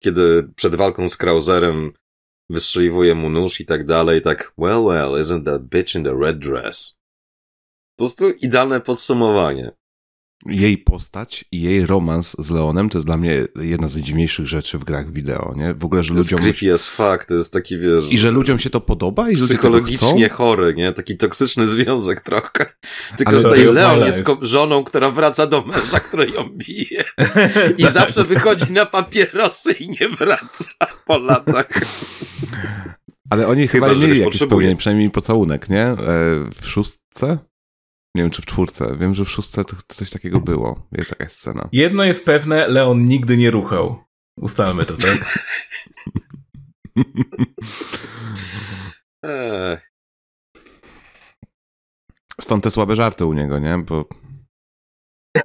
kiedy przed walką z Krauserem wystrzeliwuje mu nóż i tak dalej, tak well, well, isn't that bitch in the red dress? Po prostu idealne podsumowanie. Jej postać i jej romans z Leonem to jest dla mnie jedna z najdziwniejszych rzeczy w grach wideo, nie? W ogóle, że To jest ludziom... creepy as fuck, to jest taki, wiesz... I że ludziom się to podoba i psychologicznie chory, nie? Taki toksyczny związek trochę. Tylko, Ale że to tutaj jest Leon jest żoną, która wraca do męża, który ją bije. I zawsze wychodzi na papierosy i nie wraca po latach. Ale oni chyba, Chyba, że mieli potrzebuje. spełnienie, przynajmniej pocałunek, nie? E, W szóstce? Nie wiem, czy w czwórce. Wiem, że w szóstce to, to coś takiego było. Jest jakaś scena. Jedno jest pewne, Leon nigdy nie ruchał. Ustalmy to, tak? Stąd te słabe żarty u niego, nie? Bo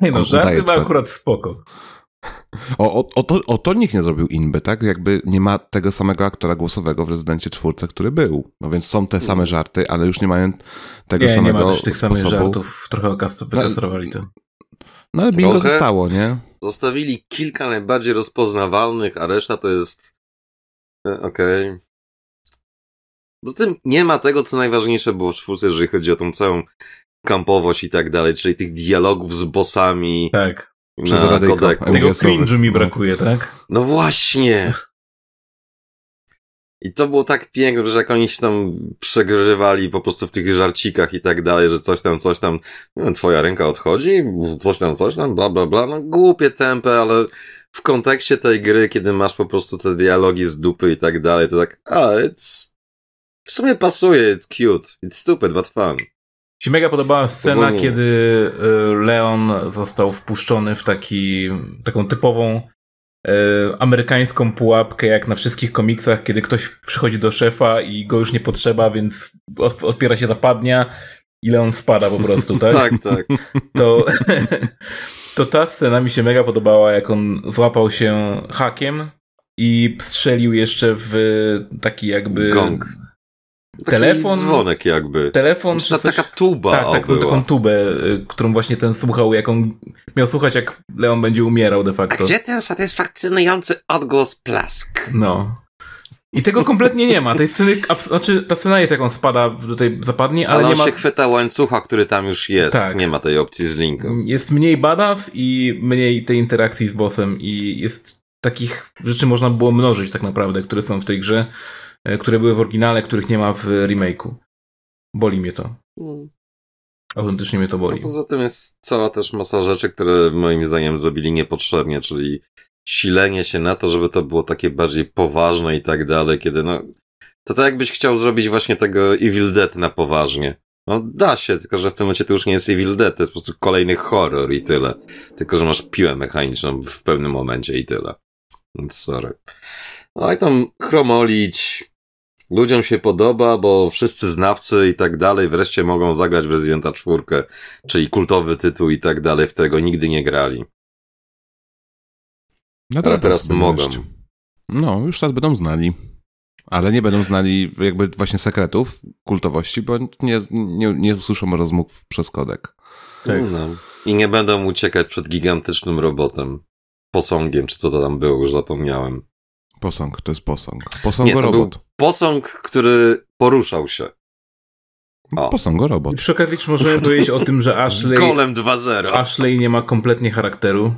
Nie no, żarty ma akurat spoko. O, o, o, to, o to nikt nie zrobił inby, tak? Jakby nie ma tego samego aktora głosowego w Rezydencie czwórce, który był. No więc są te same żarty, ale już nie mają tego Nie, nie samego ma też tych samych sposobu. żartów. Trochę okas- wykastrowali to. No ale bingo Trochę. zostało, nie? Zostawili kilka najbardziej rozpoznawalnych, a reszta to jest... e, Okej. Poza tym nie ma tego, co najważniejsze było w czwórce, jeżeli chodzi o tą całą kampowość i tak dalej, czyli tych dialogów z bossami Tak. Przez na kodeku. Tego cringe'u mi No. brakuje, tak? No właśnie. I to było tak piękne, że jak oni się tam przegrywali po prostu w tych żarcikach i tak dalej, że coś tam, coś tam, nie wiem, twoja ręka odchodzi, coś tam, coś tam, bla, bla, bla. No głupie tempę, ale w kontekście tej gry, kiedy masz po prostu te dialogi z dupy i tak dalej, to tak, a, it's, w sumie pasuje, it's cute, it's stupid, but fun. Się mega podobała scena, Ogólnie. kiedy y, Leon został wpuszczony w taki, taką typową y, amerykańską pułapkę, jak na wszystkich komiksach, kiedy ktoś przychodzi do szefa i go już nie potrzeba, więc od- odpiera się zapadnia i Leon spada po prostu, tak? Tak, tak. To, to ta scena mi się mega podobała, jak on złapał się hakiem i strzelił jeszcze w taki jakby... Gong. Taki Telefon? dzwonek jakby. Telefon czy coś? taka tuba Tak, o, taką, była. taką tubę, y, którą właśnie ten słuchał, jak on miał słuchać, jak Leon będzie umierał de facto. ten satysfakcjonujący odgłos plask? No. I tego kompletnie nie ma. Tej sceny, znaczy ta scena jest jak on spada, tutaj zapadnie, ale, Ale, nie ma... się chwyta łańcucha, który tam już jest. Tak. Nie ma tej opcji z linką. Jest mniej badass i mniej tej interakcji z bossem i jest takich rzeczy można było mnożyć tak naprawdę, które są w tej grze, które były w oryginale, których nie ma w remake'u. Boli mnie to. Autentycznie mnie to A boli. poza tym jest cała też masa rzeczy, które moim zdaniem zrobili niepotrzebnie, czyli silenie się na to, żeby to było takie bardziej poważne i tak dalej, kiedy no... To tak jakbyś chciał zrobić właśnie tego Evil Dead na poważnie. No da się, tylko że w tym momencie to już nie jest Evil Dead, to jest po prostu kolejny horror i tyle. Tylko, że masz piłę mechaniczną w pewnym momencie i tyle. Sorry. No i tam chromolić, ludziom się podoba, bo wszyscy znawcy i tak dalej wreszcie mogą zagrać w Residenta 4, czyli kultowy tytuł i tak dalej, w którego nigdy nie grali. No Ale teraz mogą. wreszcie. No, już teraz będą znali. Ale nie będą znali jakby właśnie sekretów kultowości, bo nie, nie, nie usłyszą rozmów przez kodek. Tak. No. I nie będą uciekać przed gigantycznym robotem. Posągiem, czy co to tam było, już zapomniałem. Posąg, to jest posąg. Nie, Posągo to robot. Posąg, który poruszał się. o. Posągo I robot. przy okazji, czy możemy powiedzieć o tym, że Ashley, Golem 2.0. Ashley nie ma kompletnie charakteru?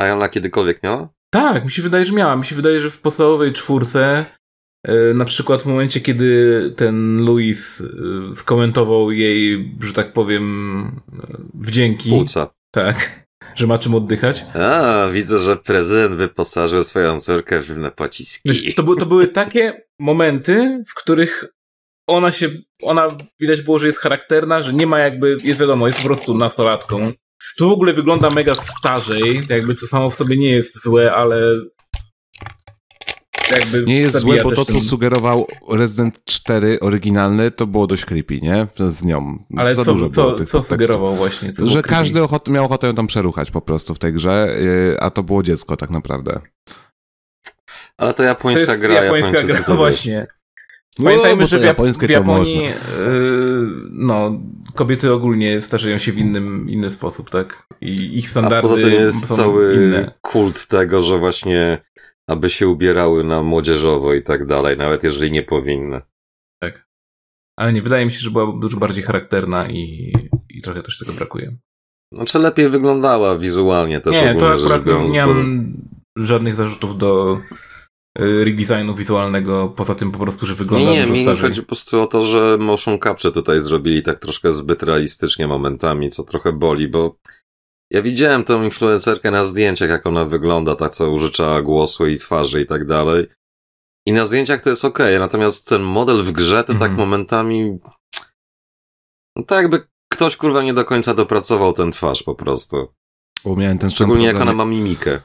A ona kiedykolwiek miała? Tak, mi się wydaje, że miała. Mi się wydaje, że w podstawowej czwórce, e, na przykład w momencie, kiedy ten Louis e, skomentował jej, że tak powiem, e, wdzięki. Płuca. Tak, że ma czym oddychać. A, widzę, że prezydent wyposażył swoją córkę w inne pociski. To, by, to były takie momenty, w których ona się, ona widać było, że jest charakterna, że nie ma jakby, jest wiadomo, jest po prostu nastolatką. Tu w ogóle wygląda mega starzej, jakby co samo w sobie nie jest złe, ale jakby Nie jest złe, bo to, co ten- sugerował Resident 4 oryginalny, to było dość creepy, nie? Z nią. Ale Za co, dużo było co, tych co podtekstów. sugerował właśnie? Co Że każdy ochot, miał ochotę ją tam przeruchać po prostu w tej grze, yy, a to było dziecko tak naprawdę. Ale to To japońska jest gra, japońska Japończycy gra, to właśnie. No, Pamiętajmy, bo że to w, Jap- w to Japonii yy, no, kobiety ogólnie starzeją się w innym, inny sposób, tak? I ich A standardy poza tym jest są cały inne. kult tego, że właśnie aby się ubierały na młodzieżowo i tak dalej, nawet jeżeli nie powinny. Ale nie, wydaje mi się, że była dużo bardziej charakterna i, i trochę też tego brakuje. Znaczy lepiej wyglądała wizualnie też nie, to akurat biorąc, nie mam żadnych zarzutów do y, redesignu wizualnego, poza tym po prostu, że wygląda Nie, nie, dużo mi starzej. chodzi po prostu o to, że motion capture tutaj zrobili tak troszkę zbyt realistycznie momentami, co trochę boli, bo ja widziałem tą influencerkę na zdjęciach, jak ona wygląda, tak co użyczała głosu i twarzy i tak dalej. I na zdjęciach to jest okej, natomiast ten model w grze to Mhm. tak momentami... No tak jakby ktoś kurwa nie do końca dopracował ten twarz po prostu. Bo miałem ten Szczególnie jak ona ma mimikę.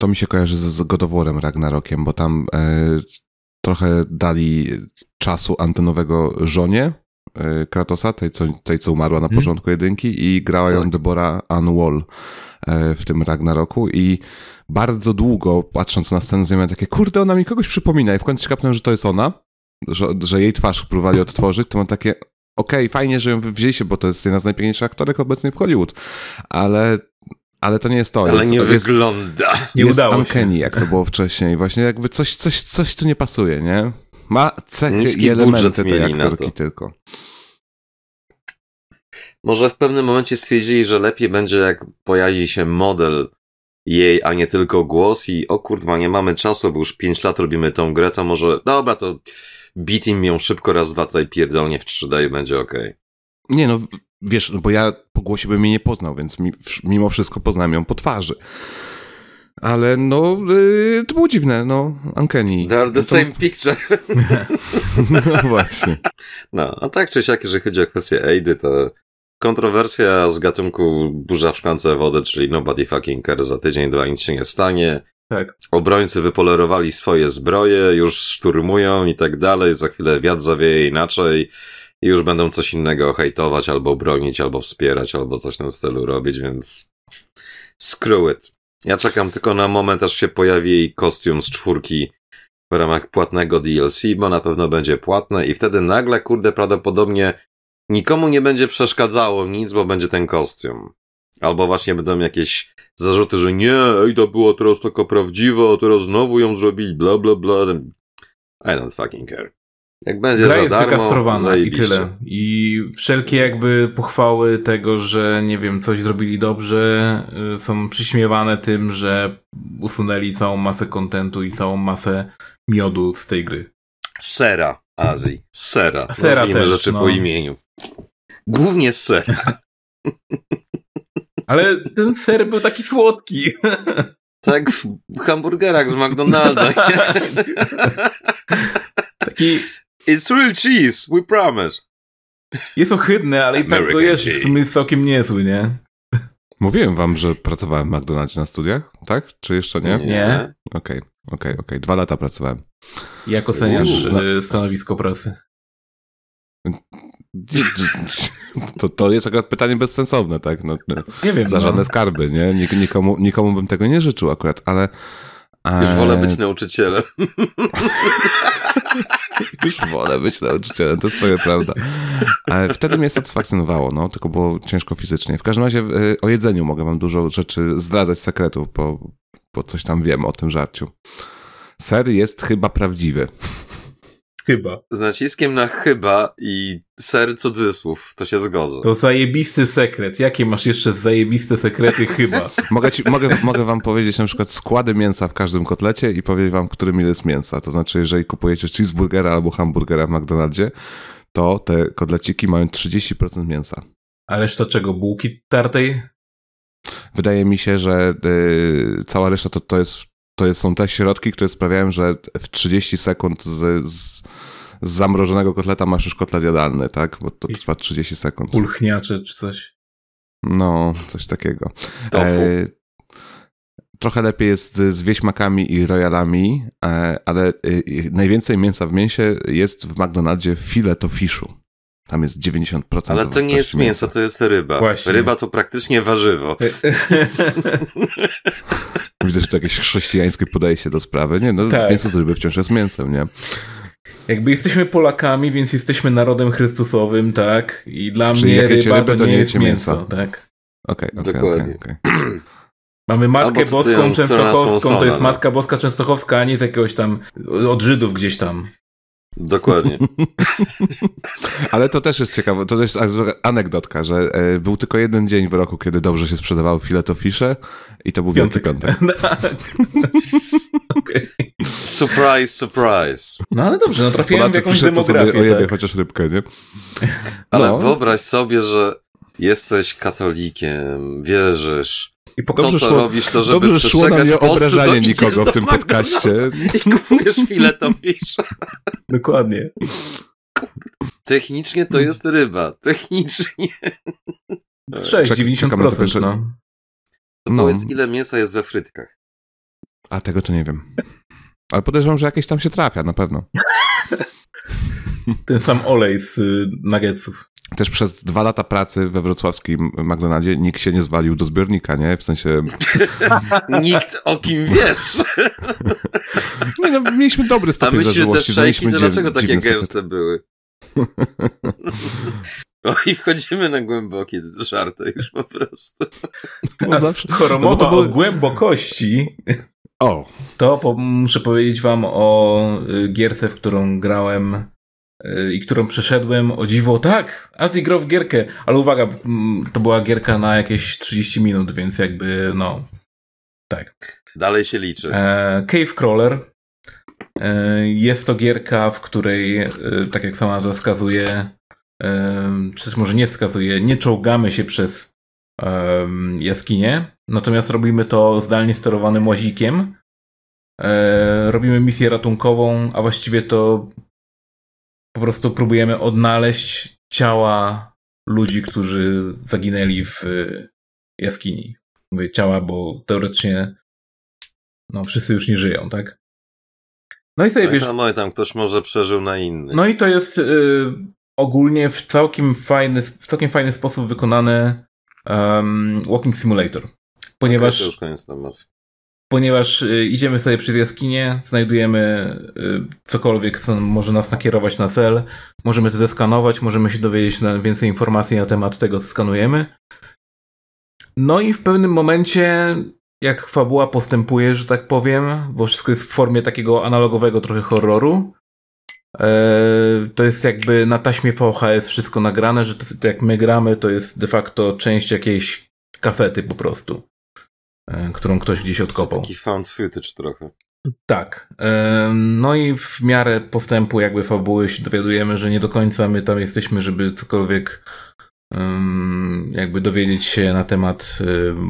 To mi się kojarzy z, z God of War'em Ragnarokiem, bo tam e, trochę dali czasu antenowego żonie Kratosa, tej co, tej, co umarła na Mhm. początku jedynki i grała ją Tak. Deborah Ann Wall e, w tym Ragnaroku i bardzo długo, patrząc na scenę, miałem takie, kurde, ona mi kogoś przypomina i w końcu się kapnąłem, że to jest ona, że, że jej twarz próbowali odtworzyć, to mam takie, okej, fajnie, że ją wzięliście, bo to jest jedna z najpiękniejszych aktorek obecnie w Hollywood, ale, ale to nie jest to. Ale jest, nie jest, wygląda. Nie jest udało się. uncanny, jak to było wcześniej. Właśnie jakby coś, coś, coś tu nie pasuje, nie? Ma cechy Niski i elementy tej aktorki to. tylko. Może w pewnym momencie stwierdzili, że lepiej będzie jak pojawi się model jej, a nie tylko głos i o kurwa, nie mamy czasu, bo już 5 lat robimy tą grę, to może dobra, to beat im ją szybko raz, dwa tutaj pierdolnie w 3D i będzie okej. Nie no, wiesz, no bo ja po głosie bym jej nie poznał, więc mi, mimo wszystko poznałem ją po twarzy. Ale no, yy, to było dziwne, no, uncanny. They are the No to- same picture. No właśnie. No, a tak czy siak, jeżeli chodzi o kwestię Aidy, to kontrowersja z gatunku burza w szklance wody, czyli nobody fucking cares, za tydzień, dwa nic się nie stanie. Tak. Obrońcy wypolerowali swoje zbroje, już szturmują i tak dalej, za chwilę wiatr zawieje inaczej i już będą coś innego hejtować, albo bronić, albo wspierać, albo coś w tym stylu robić, więc screw it. Ja czekam tylko na moment, aż się pojawi jej kostium z czwórki w ramach płatnego DLC, bo na pewno będzie płatne i wtedy nagle, kurde, prawdopodobnie nikomu nie będzie przeszkadzało nic, bo będzie ten kostium. Albo właśnie będą jakieś zarzuty, że nie, ej, to było teraz taka prawdziwa, a teraz znowu ją zrobili, bla, bla, bla. I don't fucking care. Jak będzie Gra za jest darmo, wykastrowana i zajebiście. tyle. I wszelkie jakby pochwały tego, że nie wiem, coś zrobili dobrze, y, są przyśmiewane tym, że usunęli całą masę kontentu i całą masę miodu z tej gry. Sera Azji. Sera. Sera Nazwijmy też, rzeczy no. po imieniu. Głównie sera. Ale ten ser był taki słodki. Tak w hamburgerach z McDonalda. Taki It's real cheese, we promise. jest ohydny, ale i tak go American jesz, w sumie jest całkiem niezły, nie? Mówiłem wam, że pracowałem w McDonaldzie na studiach, tak? Czy jeszcze nie? Nie. Okej, okej, okej. Dwa lata pracowałem. Jak oceniasz Uuu. y, stanowisko pracy? To, to jest akurat pytanie bezsensowne, tak? No, no, Nie wiem. za no. żadne skarby, nie? Nik, nikomu, nikomu bym tego nie życzył akurat, ale... Już wolę e, być nauczycielem. Już wolę być nauczycielem, to jest twoja prawda. Ale wtedy mnie satysfakcjonowało, no, tylko było ciężko fizycznie. W każdym razie e, o jedzeniu mogę wam dużo rzeczy zdradzać, sekretów, bo, bo coś tam wiem o tym żarciu. Ser jest chyba prawdziwy. Chyba. Z naciskiem na chyba i ser cudzysłów. To się zgodzę. To zajebisty sekret. Jakie masz jeszcze zajebiste sekrety chyba? Mogę, ci, mogę, mogę wam powiedzieć na przykład składy mięsa w każdym kotlecie i powiedzieć wam, który mil jest mięsa. To znaczy, jeżeli kupujecie cheeseburgera albo hamburgera w McDonaldzie, to te kotleciki mają 30% mięsa. A reszta czego? Bułki tartej? Wydaje mi się, że y, cała reszta to, to, jest, to jest, są te środki, które sprawiają, że w 30 sekund z, z, z zamrożonego kotleta masz już kotlet jadalny, tak? Bo to I- trwa 30 sekund. Pulchniacze czy coś? No, coś takiego. E, trochę lepiej jest z, z wieśmakami i royalami, e, ale e, najwięcej mięsa w mięsie jest w McDonaldzie w filet to fiszu. Tam jest 90% Ale to nie jest zawartości mięso, to jest ryba. Właśnie. Ryba to praktycznie warzywo. Widzę, że to jakieś chrześcijańskie podejście do sprawy. Nie, no Tak. mięso z ryby wciąż jest mięsem, nie? Jakby jesteśmy Polakami, więc jesteśmy narodem Chrystusowym, tak? I dla Czyli mnie ryba rybę, to to nie jest mięso, mięsa. tak? Okej, okej, Dokładnie. okej, okej. Mamy Matkę Boską Częstochowską, to jest Smolsona, Matka Boska Częstochowska, a nie z jakiegoś tam, od Żydów gdzieś tam. Dokładnie. Ale to też jest ciekawe, to też jest anegdotka, że e, był tylko jeden dzień w roku, kiedy dobrze się sprzedawały fileto fisze i to był Wielki Piątek. Okej. Surprise, surprise. No ale dobrze, no trafiłem w Polacy jakąś pisze to sobie demografię, ojebie tak? chociaż rybkę, nie? Ale No. wyobraź sobie, że jesteś katolikiem, wierzysz. I po Dobrze to, co szło- robisz, to żeby Dobrze szło na przestrzegać nie postu, obrażanie nikogo w tym podcaście. I kupujesz filet to fish. Dokładnie. Technicznie to jest ryba. Technicznie. Z 6, Czek- czekam na to 90%, pierwsze- no. To No. Powiedz, ile mięsa jest we frytkach. A tego to nie wiem. Ale podejrzewam, że jakieś tam się trafia, na pewno. Ten sam olej z y, nuggetsów. Też przez dwa lata pracy we wrocławskim McDonaldzie nikt się nie zwalił do zbiornika, nie? W sensie... Nikt o kim wiesz. Nie no, mieliśmy dobry A stopień myślisz, że te zażyłości. znaliśmy to dziew- dlaczego takie gęste były? O, i wchodzimy na głębokie żarty już po prostu. No A zawsze- skoro no bo mowa to było- o głębokości, O, to po, muszę powiedzieć wam o y, gierce, w którą grałem i którą przeszedłem. O dziwo, tak, Azji grał w gierkę, ale uwaga, to była gierka na jakieś 30 minut, więc jakby, no, tak. Dalej się liczy. E, Cave Crawler. E, jest to gierka, w której, e, tak jak sama nazwa wskazuje, e, czy też może nie wskazuje, nie czołgamy się przez e, jaskinie, natomiast robimy to zdalnie sterowanym łazikiem. E, robimy misję ratunkową, a właściwie to po prostu próbujemy odnaleźć ciała ludzi, którzy zaginęli w e, jaskini. Mówię ciała, bo teoretycznie no wszyscy już nie żyją, tak? No i sobie Oj wiesz, tam, oj tam, ktoś może przeżył na inny. no i to jest y, ogólnie w całkiem fajny, w całkiem fajny sposób wykonany um, Walking Simulator. ponieważ, Okay, to już koniec temat. Ponieważ y, idziemy sobie przez jaskinię, znajdujemy y, cokolwiek, co może nas nakierować na cel, możemy to zeskanować, możemy się dowiedzieć więcej informacji na temat tego, co skanujemy. No i w pewnym momencie, jak fabuła postępuje, że tak powiem, bo wszystko jest w formie takiego analogowego trochę horroru, e, to jest jakby na taśmie VHS wszystko nagrane, że to, jak my gramy, to jest de facto część jakiejś kasety po prostu, którą ktoś gdzieś odkopał. Taki found footage trochę. Tak. E, no i w miarę postępu jakby fabuły się dowiadujemy, że nie do końca my tam jesteśmy, żeby cokolwiek jakby dowiedzieć się na temat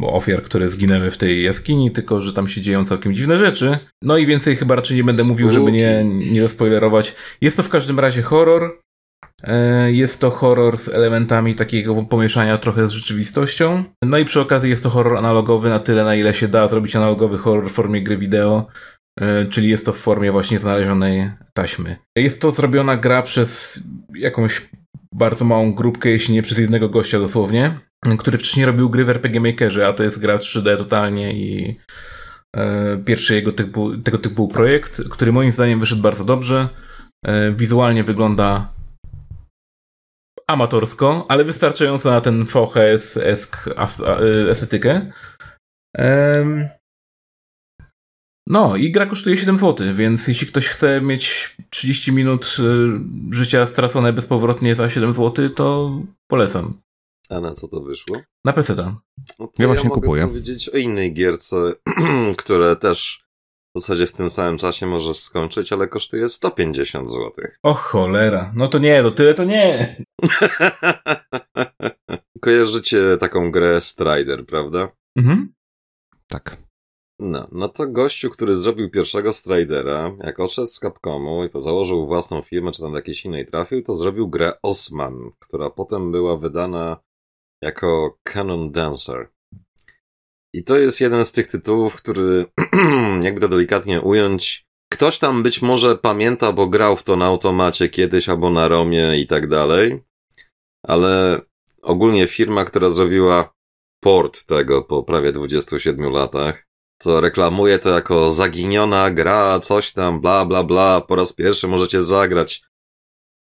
ofiar, które zginęły w tej jaskini, tylko że tam się dzieją całkiem dziwne rzeczy. No i więcej chyba raczej nie będę Spooky. mówił, żeby nie, nie rozpoilerować. Jest to w każdym razie horror. E, jest to horror z elementami takiego pomieszania trochę z rzeczywistością. No i przy okazji jest to horror analogowy na tyle, na ile się da zrobić analogowy horror w formie gry wideo, e, czyli jest to w formie właśnie znalezionej taśmy. Jest to zrobiona gra przez jakąś bardzo małą grupkę, jeśli nie przez jednego gościa dosłownie, który wcześniej robił gry w RPG Makerze, a to jest gra 3D totalnie i e, pierwszy jego typu, tego typu projekt, który moim zdaniem wyszedł bardzo dobrze. Wizualnie wygląda amatorsko, ale wystarczająco na ten VHS-esk e, estetykę. No i gra kosztuje 7 zł, więc jeśli ktoś chce mieć 30 minut y, życia stracone bezpowrotnie za 7 zł, to polecam. A na co to wyszło? Na PC. -ta. No ja właśnie ja mogę kupuję. powiedzieć o innej gierce, które też w zasadzie w tym samym czasie możesz skończyć, ale kosztuje 150 zł. O cholera, no to nie, to tyle to nie. Kojarzycie taką grę Strider, prawda? Mhm. Tak. No, no to gościu, który zrobił pierwszego Stridera, jak odszedł z Capcomu i założył własną firmę, czy tam do jakiejś innej trafił, to zrobił grę Osman, która potem była wydana jako Canon Dancer. I to jest jeden z tych tytułów, który, jakby to delikatnie ująć, ktoś tam być może pamięta, bo grał w to na automacie kiedyś albo na Romie i tak dalej, ale ogólnie firma, która zrobiła port tego po prawie 27 latach, co reklamuje to jako zaginiona gra, coś tam, bla, bla, bla, po raz pierwszy możecie zagrać.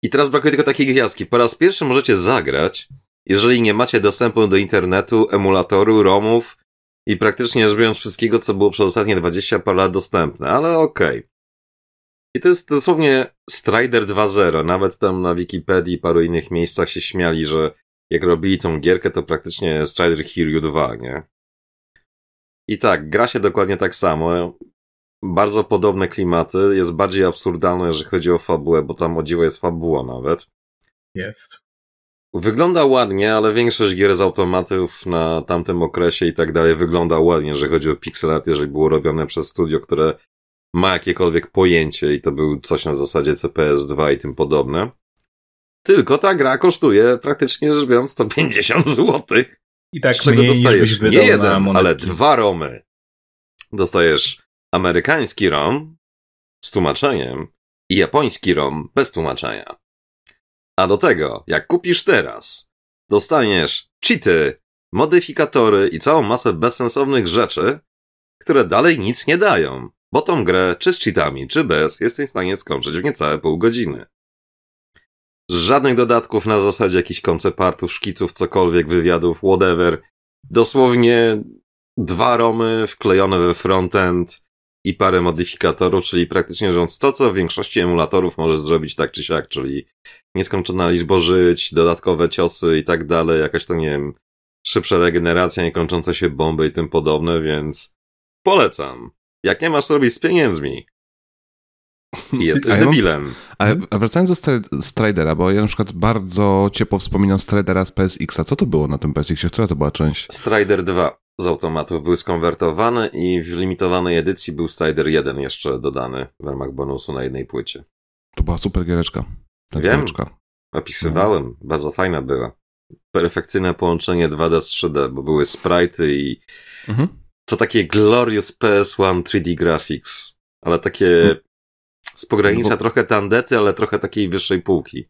I teraz brakuje tylko takiej gwiazdki. Po raz pierwszy możecie zagrać, jeżeli nie macie dostępu do internetu, emulatoru, romów i praktycznie rzecz biorąc wszystkiego, co było przez ostatnie 20 par lat dostępne, ale okej. Okay. I to jest dosłownie Strider 2.0. Nawet tam na Wikipedii i paru innych miejscach się śmiali, że jak robili tą gierkę, to praktycznie Strider Hero 2, nie? I tak, gra się dokładnie tak samo. Bardzo podobne klimaty. Jest bardziej absurdalne, jeżeli chodzi o fabułę, bo tam o dziwo jest fabuła nawet. Jest. Wygląda ładnie, ale większość gier z automatów na tamtym okresie i tak dalej wygląda ładnie, jeżeli chodzi o pixel art, jeżeli było robione przez studio, które ma jakiekolwiek pojęcie i to był coś na zasadzie CPS2 i tym podobne. Tylko ta gra kosztuje praktycznie rzecz biorąc 150 złotych. I tak z czego mniej dostajesz nie jeden, ale dwa romy. Dostajesz amerykański rom z tłumaczeniem i japoński rom bez tłumaczenia. A do tego, jak kupisz teraz, dostaniesz cheaty, modyfikatory i całą masę bezsensownych rzeczy, które dalej nic nie dają, bo tą grę, czy z cheatami, czy bez, jesteś w stanie skończyć w niecałe pół godziny. Żadnych dodatków na zasadzie jakichś koncepartów, szkiców, cokolwiek, wywiadów, whatever. Dosłownie dwa romy wklejone we frontend i parę modyfikatorów, czyli praktycznie rząd to, co w większości emulatorów możesz zrobić tak czy siak, czyli nieskończona liczba żyć, dodatkowe ciosy i tak dalej, jakaś to nie wiem, szybsza regeneracja, niekończące się bomby i tym podobne, więc polecam. Jak nie masz robić z pieniędzmi, jesteś a ja debilem. Mam, a wracając do Stridera, bo ja na przykład bardzo ciepło wspominam Stridera z PSX-a. Co to było na tym PSX-ie? Która to była część? Strider 2 z automatów był skonwertowany i w limitowanej edycji był Strider 1 jeszcze dodany w ramach bonusu na jednej płycie. To była super giereczka. Wiem, opisywałem. No. Bardzo fajna była. Perfekcyjne połączenie 2D z 3D, bo były sprite'y i mhm. to takie glorious PS1 3D graphics, ale takie mhm. Z pogranicza no bo... trochę tandety, ale trochę takiej wyższej półki.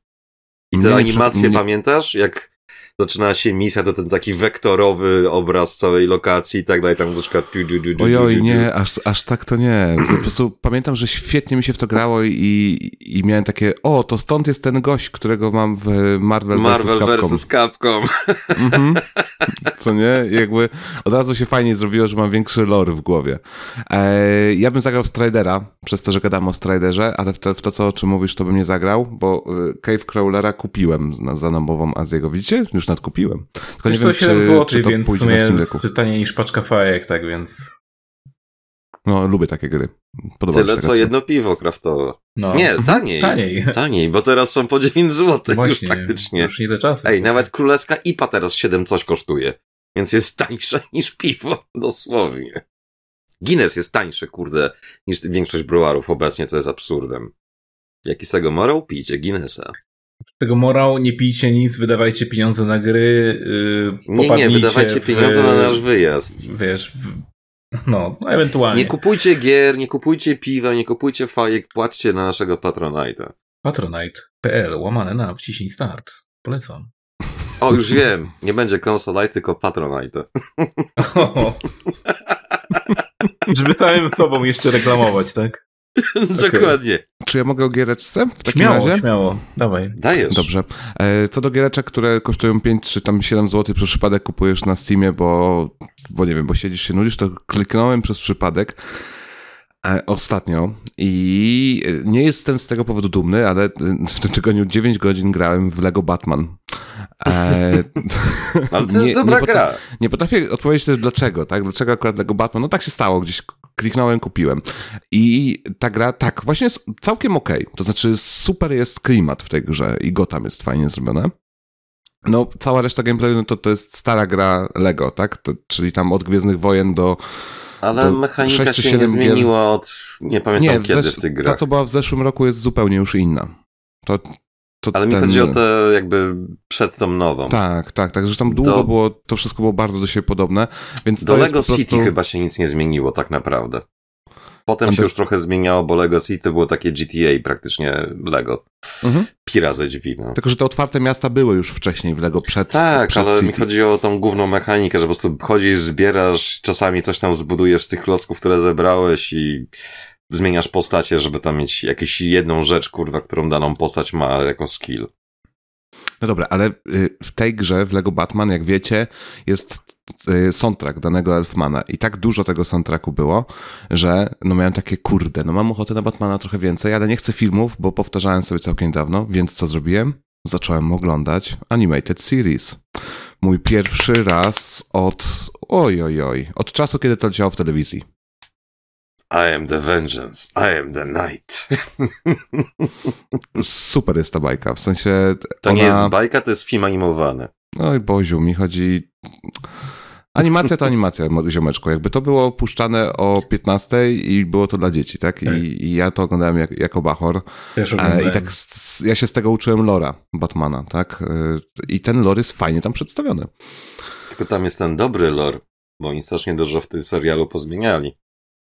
I te animacje, pamiętasz? Jak zaczyna się misja, to ten taki wektorowy obraz całej lokacji i tak dalej, tam du, Ojoj, nie, aż, aż tak to nie. Po prostu pamiętam, że świetnie mi się w to grało i, i miałem takie, o, to stąd jest ten gość, którego mam w Marvel, Marvel vs. Capcom. Capcom. Mhm. Co nie? Jakby od razu się fajnie zrobiło, że mam większy lore w głowie. E, ja bym zagrał w Stridera, przez to, że gadamy o Striderze, ale w to, w to co o czym mówisz, to bym nie zagrał, bo y, Cave Crawlera kupiłem za nabową Azjego. Widzicie? Już nadkupiłem. Tylko Wiesz nie to wiem, 7 czy, zł, czy to więc w pójdzie na sumie jest taniej niż paczka fajek, tak więc... No, lubię takie gry. Podoba mi Tyle się co jedno piwo kraftowe. No. Nie, taniej. Taniej. Taniej, bo teraz są po 9 zł już Właśnie, praktycznie. już nie te czasy. Ej, nawet królewska IPA teraz 7 coś kosztuje. Więc jest tańsze niż piwo, dosłownie. Guinness jest tańszy, kurde, niż większość browarów obecnie, co jest absurdem. Jaki z tego morał? Pijcie Guinnessa. Tego morał, nie pijcie nic, wydawajcie pieniądze na gry, yy, Nie, nie, wydawajcie w, pieniądze na nasz wyjazd. Wiesz, w, no, no, ewentualnie. Nie kupujcie gier, nie kupujcie piwa, nie kupujcie fajek, płaćcie na naszego Patronite'a. Patronite.pl, łamane na wciśnij start. Polecam. O, już wiem, nie będzie Consolite, tylko Patronite. Żeby samym sobą jeszcze reklamować, tak? Dokładnie. Czy ja mogę o giereczce w takim Śmiało, razie? śmiało. Dawaj. Dajesz. Dobrze. E, Co do giereczek, które kosztują 5 czy tam 7 zł przez przypadek kupujesz na Steamie, bo, bo nie wiem, bo siedzisz się nudzisz, to kliknąłem przez przypadek e, ostatnio i nie jestem z tego powodu dumny, ale w tym tygodniu 9 godzin grałem w Lego Batman. E, Ale to jest dobra potra- gra. nie potrafię odpowiedzieć też dlaczego, tak? Dlaczego akurat Lego Batman? No tak się stało, gdzieś kliknąłem, kupiłem. I ta gra, tak, właśnie jest całkiem okej. To znaczy super jest klimat w tej grze i Gotham jest fajnie zrobione. No, cała reszta gameplayu no to, to jest stara gra Lego, tak? To, czyli tam od Gwiezdnych Wojen do... Ale To mechanika sześć czy się nie siedem gier- zmieniła od... Nie pamiętam w kiedy zesz- w tych ta, co była w zeszłym roku jest zupełnie już inna. To, to Ale mi ten- chodzi o te jakby przed tą nową. Tak, tak, tak, tam długo Do- było, to wszystko było bardzo do siebie podobne, więc Do to jest Lego po prostu... City chyba się nic nie zmieniło tak naprawdę. Potem A się be- już trochę zmieniało, bo Lego City było takie GTA praktycznie Lego. Mhm. Pira ze drzwi, no. Tylko, że te otwarte miasta były już wcześniej w Lego przed, Tak, przed ale City. mi chodzi o tą główną mechanikę, że po prostu chodzisz, zbierasz, czasami coś tam zbudujesz z tych klocków, które zebrałeś i zmieniasz postacie, żeby tam mieć jakąś jedną rzecz, kurwa, którą daną postać ma jako skill. No dobra, ale y, w tej grze, w Lego Batman, jak wiecie, jest y, soundtrack danego Elfmana i tak dużo tego soundtracku było, że no miałem takie, kurde, no mam ochotę na Batmana trochę więcej, ale nie chcę filmów, bo powtarzałem sobie całkiem dawno, więc co zrobiłem? Zacząłem oglądać Animated Series. Mój pierwszy raz od, oj, oj, oj, od czasu, kiedy to leciało w telewizji. I am the vengeance, I am the night. Super jest ta bajka, w sensie To ona... nie jest bajka, to jest film animowany. Oj, Boziu, mi chodzi... Animacja to animacja, ziomeczku. Jakby to było puszczane o 15 i było to dla dzieci, tak? Tak. I, i ja to oglądałem jak, jako bachor. E, oglądałem. I tak z, ja się z tego uczyłem lora Batmana, tak? E, I ten lore jest fajnie tam przedstawiony. Tylko tam jest ten dobry lore, bo oni strasznie dużo w tym serialu pozmieniali.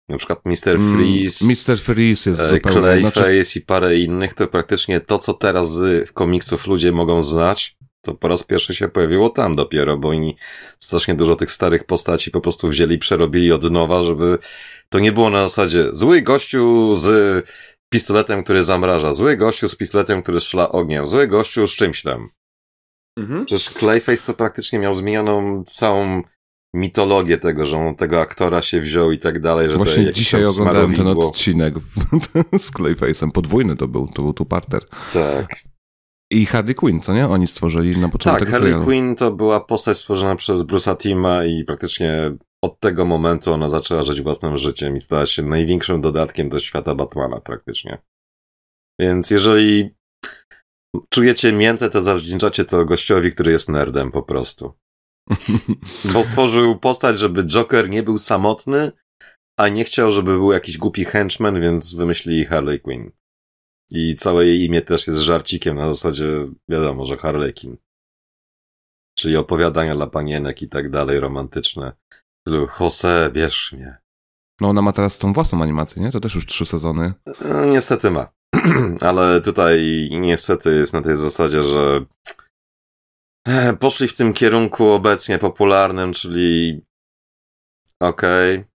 Na przykład Mr. Freeze, Mm, Mr. Freeze jest e, zupełnie... Clayface Znaczy, i parę innych, to praktycznie to, co teraz z komiksów ludzie mogą znać, to po raz pierwszy się pojawiło tam dopiero, bo oni strasznie dużo tych starych postaci po prostu wzięli i przerobili od nowa, żeby to nie było na zasadzie zły gościu z pistoletem, który zamraża, zły gościu z pistoletem, który strzela ogniem, zły gościu z czymś tam. Mhm. Przecież Clayface to praktycznie miał zmienioną całą mitologię tego, że on tego aktora się wziął i tak dalej, że Właśnie dzisiaj oglądałem ten odcinek z Clayface'em. Podwójny to był, to był tu parter. Tak. I Harley Quinn, co nie? Oni stworzyli na początku Tak, Harley. Quinn to była postać stworzona przez Bruce'a Tima i praktycznie od tego momentu ona zaczęła żyć własnym życiem i stała się największym dodatkiem do świata Batmana praktycznie. Więc jeżeli czujecie miętę, to zawdzięczacie to gościowi, który jest nerdem po prostu. Bo stworzył postać, żeby Joker nie był samotny, a nie chciał, żeby był jakiś głupi henchman, więc wymyślili Harley Quinn. I całe jej imię też jest żarcikiem na zasadzie, wiadomo, że Harlekin. Czyli opowiadania dla panienek i tak dalej, romantyczne. W stylu, Jose, bierz mnie. No ona ma teraz tą własną animację, nie? To też już trzy sezony. No, niestety ma. Ale tutaj niestety jest na tej zasadzie, że poszli w tym kierunku obecnie popularnym, czyli okej, okay,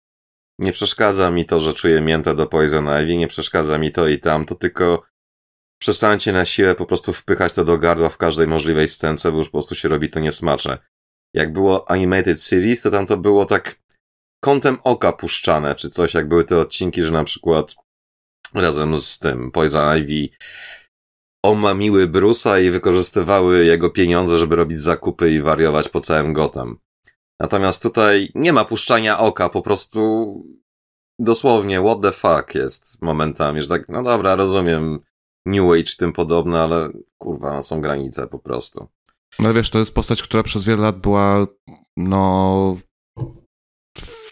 nie przeszkadza mi to, że czuję miętę do Poison Ivy, nie przeszkadza mi to i tam, to tylko przestańcie na siłę po prostu wpychać to do gardła w każdej możliwej scence, bo już po prostu się robi to niesmaczne. Jak było Animated Series, to tam to było tak kątem oka puszczane, czy coś, jak były te odcinki, że na przykład razem z tym Poison Ivy omamiły Brusa i wykorzystywały jego pieniądze, żeby robić zakupy i wariować po całym Gotham. Natomiast tutaj nie ma puszczania oka, po prostu dosłownie what the fuck jest momentami, że tak, no dobra, rozumiem New Age tym podobne, ale kurwa, no są granice po prostu. No wiesz, to jest postać, która przez wiele lat była, no,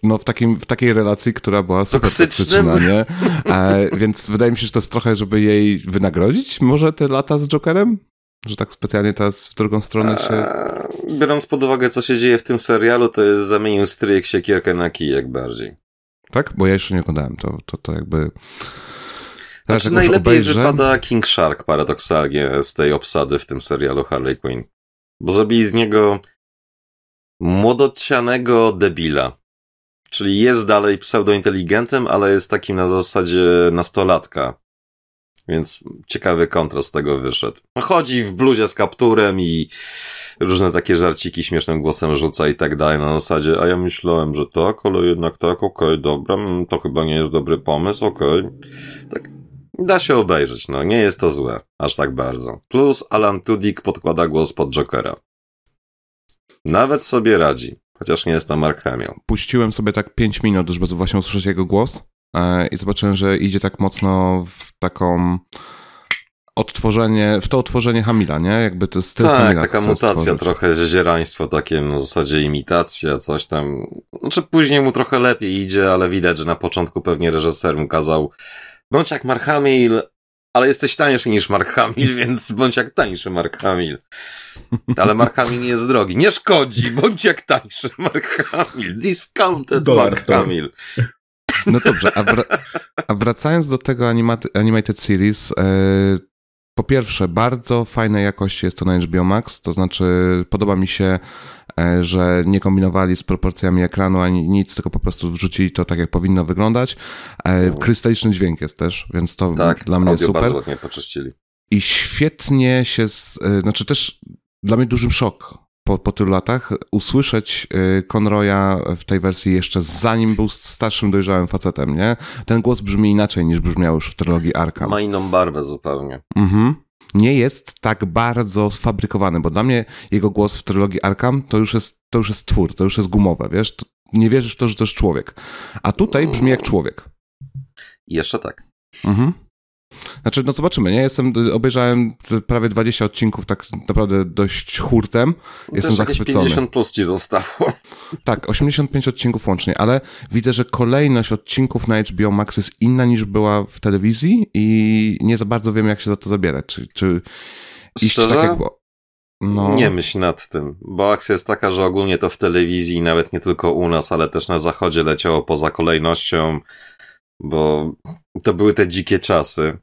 no w, takim, w takiej relacji, która była super toksyczna, nie? E, więc wydaje mi się, że to jest trochę, żeby jej wynagrodzić może te lata z Jokerem? Że tak specjalnie teraz w drugą stronę się... Eee, biorąc pod uwagę, co się dzieje w tym serialu, to jest zamienił stryjek siekierkę na kijek bardziej. Tak? Bo ja jeszcze nie oglądałem, to, to, to jakby... Znaczy, najlepiej obejrzę... wypada King Shark paradoksalnie z tej obsady w tym serialu Harley Quinn. Bo zabili z niego młodocianego debila. Czyli jest dalej pseudointeligentem, ale jest takim na zasadzie nastolatka. Więc ciekawy kontrast tego wyszedł. Chodzi w bluzie z kapturem i różne takie żarciki śmiesznym głosem rzuca i tak dalej na zasadzie, a ja myślałem, że tak, ale jednak tak, okej, okay, dobra, mm, to chyba nie jest dobry pomysł, okej. Okay. Tak, da się obejrzeć, no, nie jest to złe, aż tak bardzo. Plus Alan Tudyk podkłada głos pod Jokera. Nawet sobie radzi, chociaż nie jest to Mark Hamill. Puściłem sobie tak 5 minut, żeby właśnie usłyszeć jego głos e, i zobaczyłem, że idzie tak mocno w taką odtworzenie, w to otworzenie Hamila, nie? Jakby to styl tak, Hamila taka mutacja stworzyć. trochę, zieraństwo takie na zasadzie imitacja, coś tam. Znaczy później mu trochę lepiej idzie, ale widać, że na początku pewnie reżyser mu kazał bądź jak Mark Hamill, ale jesteś tańszy niż Mark Hamill, więc bądź jak tańszy Mark Hamill. Ale Mark Hamill nie jest drogi. Nie szkodzi, bądź jak tańszy Mark Hamill. Discounted Dollar Mark Hamill. No dobrze, a, wra a wracając do tego animated series, e, po pierwsze, bardzo fajnej jakości jest to na HBO Max, to znaczy podoba mi się, że nie kombinowali z proporcjami ekranu ani nic, tylko po prostu wrzucili to tak, jak powinno wyglądać. E, krystaliczny dźwięk jest też, więc to tak, dla mnie jest super. bardzo ładnie poczyścili. I świetnie się, z, e, znaczy też dla mnie dużym szok po, po tylu latach usłyszeć Conroya w tej wersji jeszcze zanim był starszym, dojrzałym facetem, nie? Ten głos brzmi inaczej niż brzmiał już w trylogii Arkham. Ma inną barwę zupełnie. Mhm. Nie jest tak bardzo sfabrykowany, bo dla mnie jego głos w trylogii Arkham to już jest, to już jest twór, to już jest gumowe, wiesz? To nie wierzysz w to, że to jest człowiek. A tutaj brzmi jak człowiek. Jeszcze tak. Mhm. Znaczy, no zobaczymy, nie? Jestem, obejrzałem prawie 20 odcinków tak naprawdę dość hurtem. Jestem zachwycony. 50 plus ci zostało. Tak, 85 odcinków łącznie, ale widzę, że kolejność odcinków na HBO Max jest inna niż była w telewizji i nie za bardzo wiem, jak się za to zabierać. Czy, czy iść Szczerze? tak jak... No. Nie myśl nad tym, bo akcja jest taka, że ogólnie to w telewizji, nawet nie tylko u nas, ale też na zachodzie leciało poza kolejnością bo to były te dzikie czasy.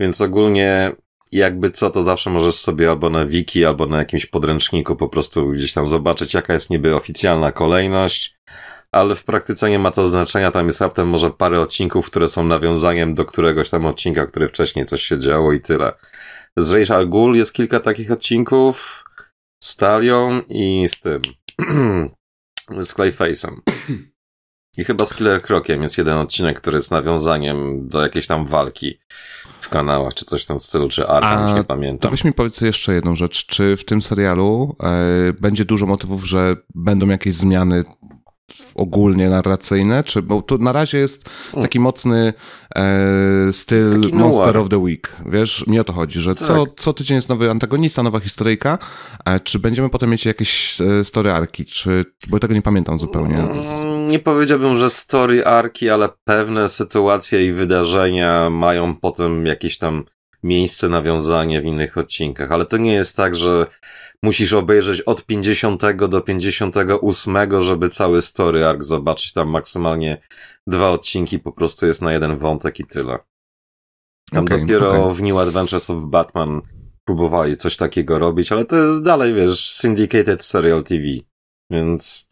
Więc ogólnie jakby co, to zawsze możesz sobie albo na wiki, albo na jakimś podręczniku po prostu gdzieś tam zobaczyć, jaka jest niby oficjalna kolejność, ale w praktyce nie ma to znaczenia, tam jest raptem może parę odcinków, które są nawiązaniem do któregoś tam odcinka, który wcześniej coś się działo i tyle. Z Rage Al Ghul jest kilka takich odcinków, z Talią i z tym, z Clayface'em. I chyba z Killer Krokiem jest jeden odcinek, który jest nawiązaniem do jakiejś tam walki w kanałach, czy coś w tym stylu, czy Arkham, już nie pamiętam. To weź mi powiedz jeszcze jedną rzecz. Czy w tym serialu e, będzie dużo motywów, że będą jakieś zmiany ogólnie narracyjne, czy bo tu na razie jest hmm. taki mocny e, styl taki Monster of the Week. Wiesz, mi o to chodzi, że tak. co, co tydzień jest nowy antagonista, nowa historyjka. E, czy będziemy potem mieć jakieś e, story arki, czy bo tego nie pamiętam zupełnie. Mm, nie powiedziałbym, że story arki, ale pewne sytuacje i wydarzenia mają potem jakieś tam miejsce, nawiązanie w innych odcinkach, ale to nie jest tak, że musisz obejrzeć od 50 do 58, żeby cały story arc zobaczyć. Tam maksymalnie dwa odcinki po prostu jest na jeden wątek i tyle. Tam okay, dopiero okay. w New Adventures of Batman próbowali coś takiego robić, ale to jest dalej, wiesz, syndicated serial TV, więc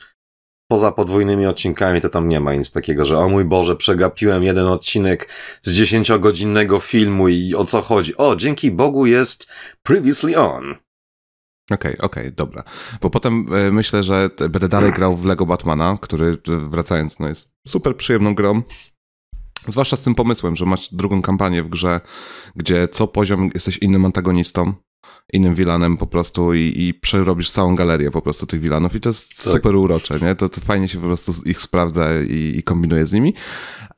poza podwójnymi odcinkami to tam nie ma nic takiego, że o mój Boże, przegapiłem jeden odcinek z dziesięciogodzinnego filmu i o co chodzi? O, dzięki Bogu jest Previously On. Okej, okay, okej, okay, dobra. Bo potem y, myślę, że będę dalej grał w Lego Batmana, który wracając, no jest super przyjemną grą. Zwłaszcza z tym pomysłem, że masz drugą kampanię w grze, gdzie co poziom jesteś innym antagonistą, innym vilanem po prostu i, i przerobisz całą galerię po prostu tych vilanów i to jest tak. super urocze, nie? To, to fajnie się po prostu ich sprawdza i, i kombinuje z nimi.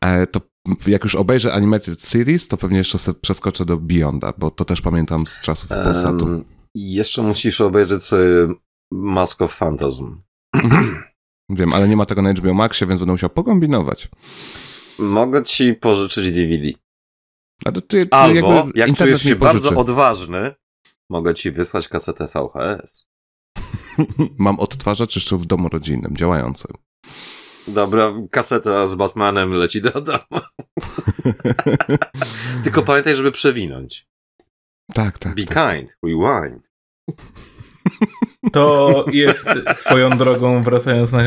E, to jak już obejrzę Animated Series, to pewnie jeszcze sobie przeskoczę do Beyonda, bo to też pamiętam z czasów um, Polsatu. I jeszcze musisz obejrzeć sobie Mask of Phantasm. Wiem, ale nie ma tego na HBO Maxie, więc będę musiał pokombinować. Mogę ci pożyczyć DVD. Ty, ty Albo, jak czujesz się bardzo odważny, mogę ci wysłać kasetę VHS. Mam odtwarzacz jeszcze w domu rodzinnym, działający. Dobra, kaseta z Batmanem leci do domu. Tylko pamiętaj, żeby przewinąć. Tak, tak. Be tak. kind, rewind. To jest swoją drogą, wracając na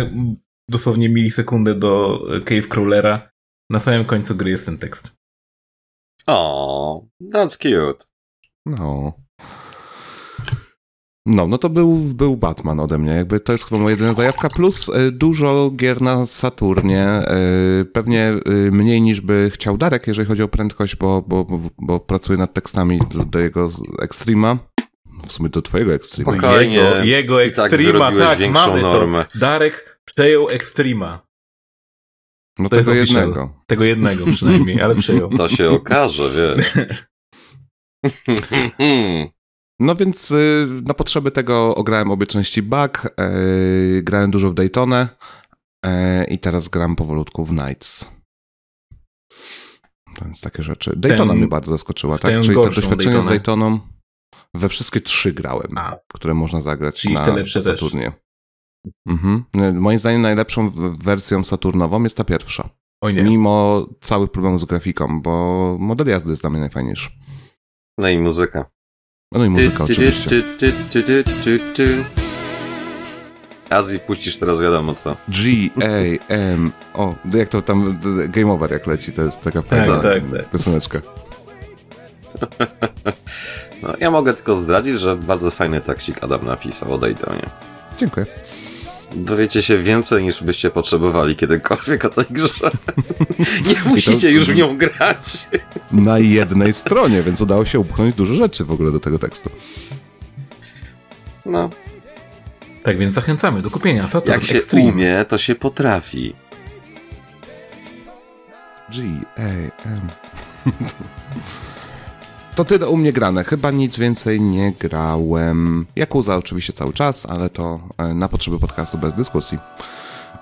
dosłownie milisekundę do Cave Crawlera, na samym końcu gry jest ten tekst. Oh, that's cute. No. No, no to był, był Batman ode mnie. Jakby to jest chyba moja jedyna zajawka. Plus y, dużo gier na Saturnie. Y, pewnie y, mniej niż by chciał Darek, jeżeli chodzi o prędkość, bo, bo, bo, pracuję nad tekstami do, do jego Extrema. W sumie do twojego Extrema. Spokojnie. Jego, jego Extrema, tak, tak mamy normę. to. Darek przejął Extrema. No to tego jednego. Tego jednego przynajmniej, ale przejął. To się okaże, wiesz. No więc y, na potrzeby tego ograłem obie części Bug, y, grałem dużo w Daytonę y, i teraz gram powolutku w Nights. To więc takie rzeczy. Daytona ten, mnie bardzo zaskoczyła, tak? Czyli to doświadczenie Daytonę. z Daytoną we wszystkie trzy grałem, A. które można zagrać Czyli na Saturnie. Mhm. Moim zdaniem najlepszą wersją Saturnową jest ta pierwsza. Oj nie. Mimo całych problemów z grafiką, bo model jazdy jest dla mnie najfajniejszy. No i muzyka. No i muzyka oczywiście. Azji puścisz teraz wiadomo co. G, A, M, O. Jak to tam Game Over jak leci, to jest taka fajna tak, tak, tak. pioseneczka. No, ja mogę tylko zdradzić, że bardzo fajny tekstik Adam napisał o Daytonie. Dziękuję. Dowiecie się więcej niż byście potrzebowali kiedykolwiek o tej grze. Nie musicie już w nią grać. Na jednej stronie, więc udało się upchnąć dużo rzeczy w ogóle do tego tekstu. No. Tak więc zachęcamy do kupienia Saturn Jak się Extreme. umie, to się potrafi. G, A, M. To tyle u mnie grane. Chyba nic więcej nie grałem. Jakuza oczywiście cały czas, ale to e, na potrzeby podcastu bez dyskusji.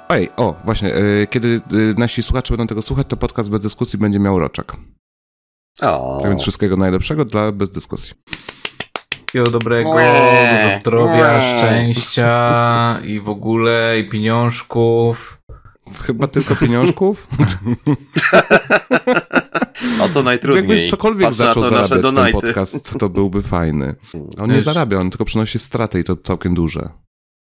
Ej, o, właśnie, e, kiedy e, nasi słuchacze będą tego słuchać, to podcast bez dyskusji będzie miał roczek. O. Tak więc wszystkiego najlepszego dla bez dyskusji. Wszystkiego dobrego, dużo zdrowia, szczęścia i w ogóle, i pieniążków. Chyba tylko pieniążków? O to najtrudniej. Jakby cokolwiek Patrz zaczął zarabiać ten podcast, to byłby fajny. On nie zarabia, on tylko przynosi straty i to całkiem duże.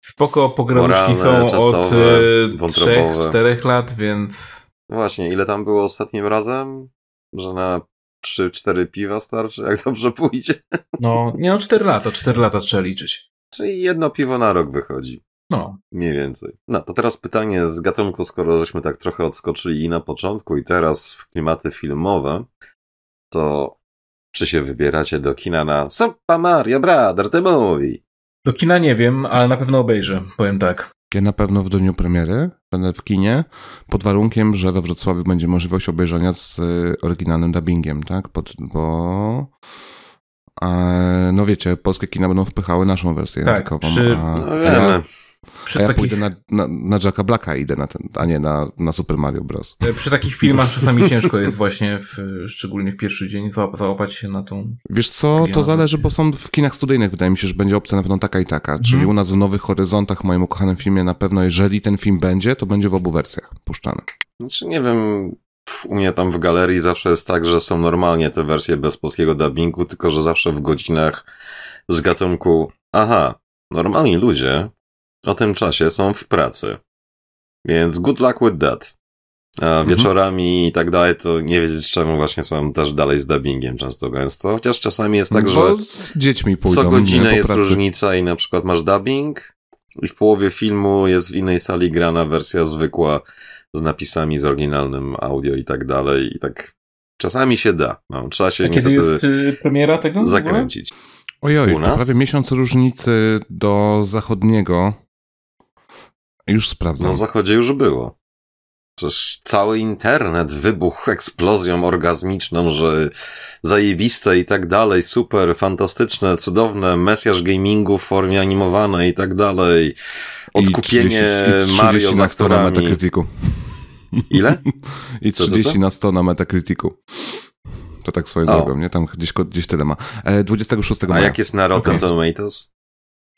Spoko, pograduszki są od 3-4 y, lat, więc... Właśnie, ile tam było ostatnim razem? Że na 3-4 piwa starczy, jak dobrze pójdzie? No, nie no 4 lata, 4 lata trzeba liczyć. Czyli jedno piwo na rok wychodzi. No. Mniej więcej. No to teraz pytanie z gatunku, skoro żeśmy tak trochę odskoczyli i na początku, i teraz w klimaty filmowe, to czy się wybieracie do kina na Super Mario Brother The Movie? Do kina nie wiem, ale na pewno obejrzę, powiem tak. Ja na pewno w dniu premiery będę w kinie, pod warunkiem, że we Wrocławiu będzie możliwość obejrzenia z y, oryginalnym dubbingiem, tak? Pod, bo no wiecie, polskie kina będą wpychały naszą wersję tak, językową. Przy... A, no, ja, przy a ja takich... pójdę na, na, na Jacka Blacka idę, na ten, a nie na, na Super Mario Bros. E, przy takich filmach czasami ciężko jest właśnie, w, szczególnie w pierwszy dzień, załapać się na tą... Wiesz co, to zależy, bo są w kinach studyjnych, wydaje mi się, że będzie opcja na pewno taka i taka. Mhm. Czyli u nas w Nowych Horyzontach, moim ukochanym filmie, na pewno jeżeli ten film będzie, to będzie w obu wersjach puszczany. Znaczy nie wiem, u mnie tam w galerii zawsze jest tak, że są normalnie te wersje bez polskiego dubbingu, tylko że zawsze w godzinach z gatunku aha, normalni ludzie o tym czasie są w pracy. Więc good luck with that. A Mhm. wieczorami i tak dalej, to nie wiedzieć czemu właśnie są też dalej z dubbingiem często gęsto. Chociaż czasami jest tak, Bo że z dziećmi pójdą co godzinę jest pracy. różnica i na przykład masz dubbing i w połowie filmu jest w innej sali grana wersja zwykła z napisami, z oryginalnym audio i tak dalej i tak czasami się da. No, trzeba się A kiedy jest y, premiera tego? zakręcić. Ojoj, U nas? prawie miesiąc różnicy do zachodniego. Już sprawdzam. Na zachodzie już było. Przecież cały internet wybuchł eksplozją orgazmiczną, że zajebiste i tak dalej, super, fantastyczne, cudowne, mesjasz gamingu w formie animowanej i tak dalej. Odkupienie I 30, i 30 Mario na 100 na. Metacriticu. Ile? I Co, co, 30 co? na 100 na Metacriticu. To tak swoją O. drogą, nie? Tam gdzieś, gdzieś tyle ma. E, 26 A maja. jak jest na Rotten Okej. Tomatoes?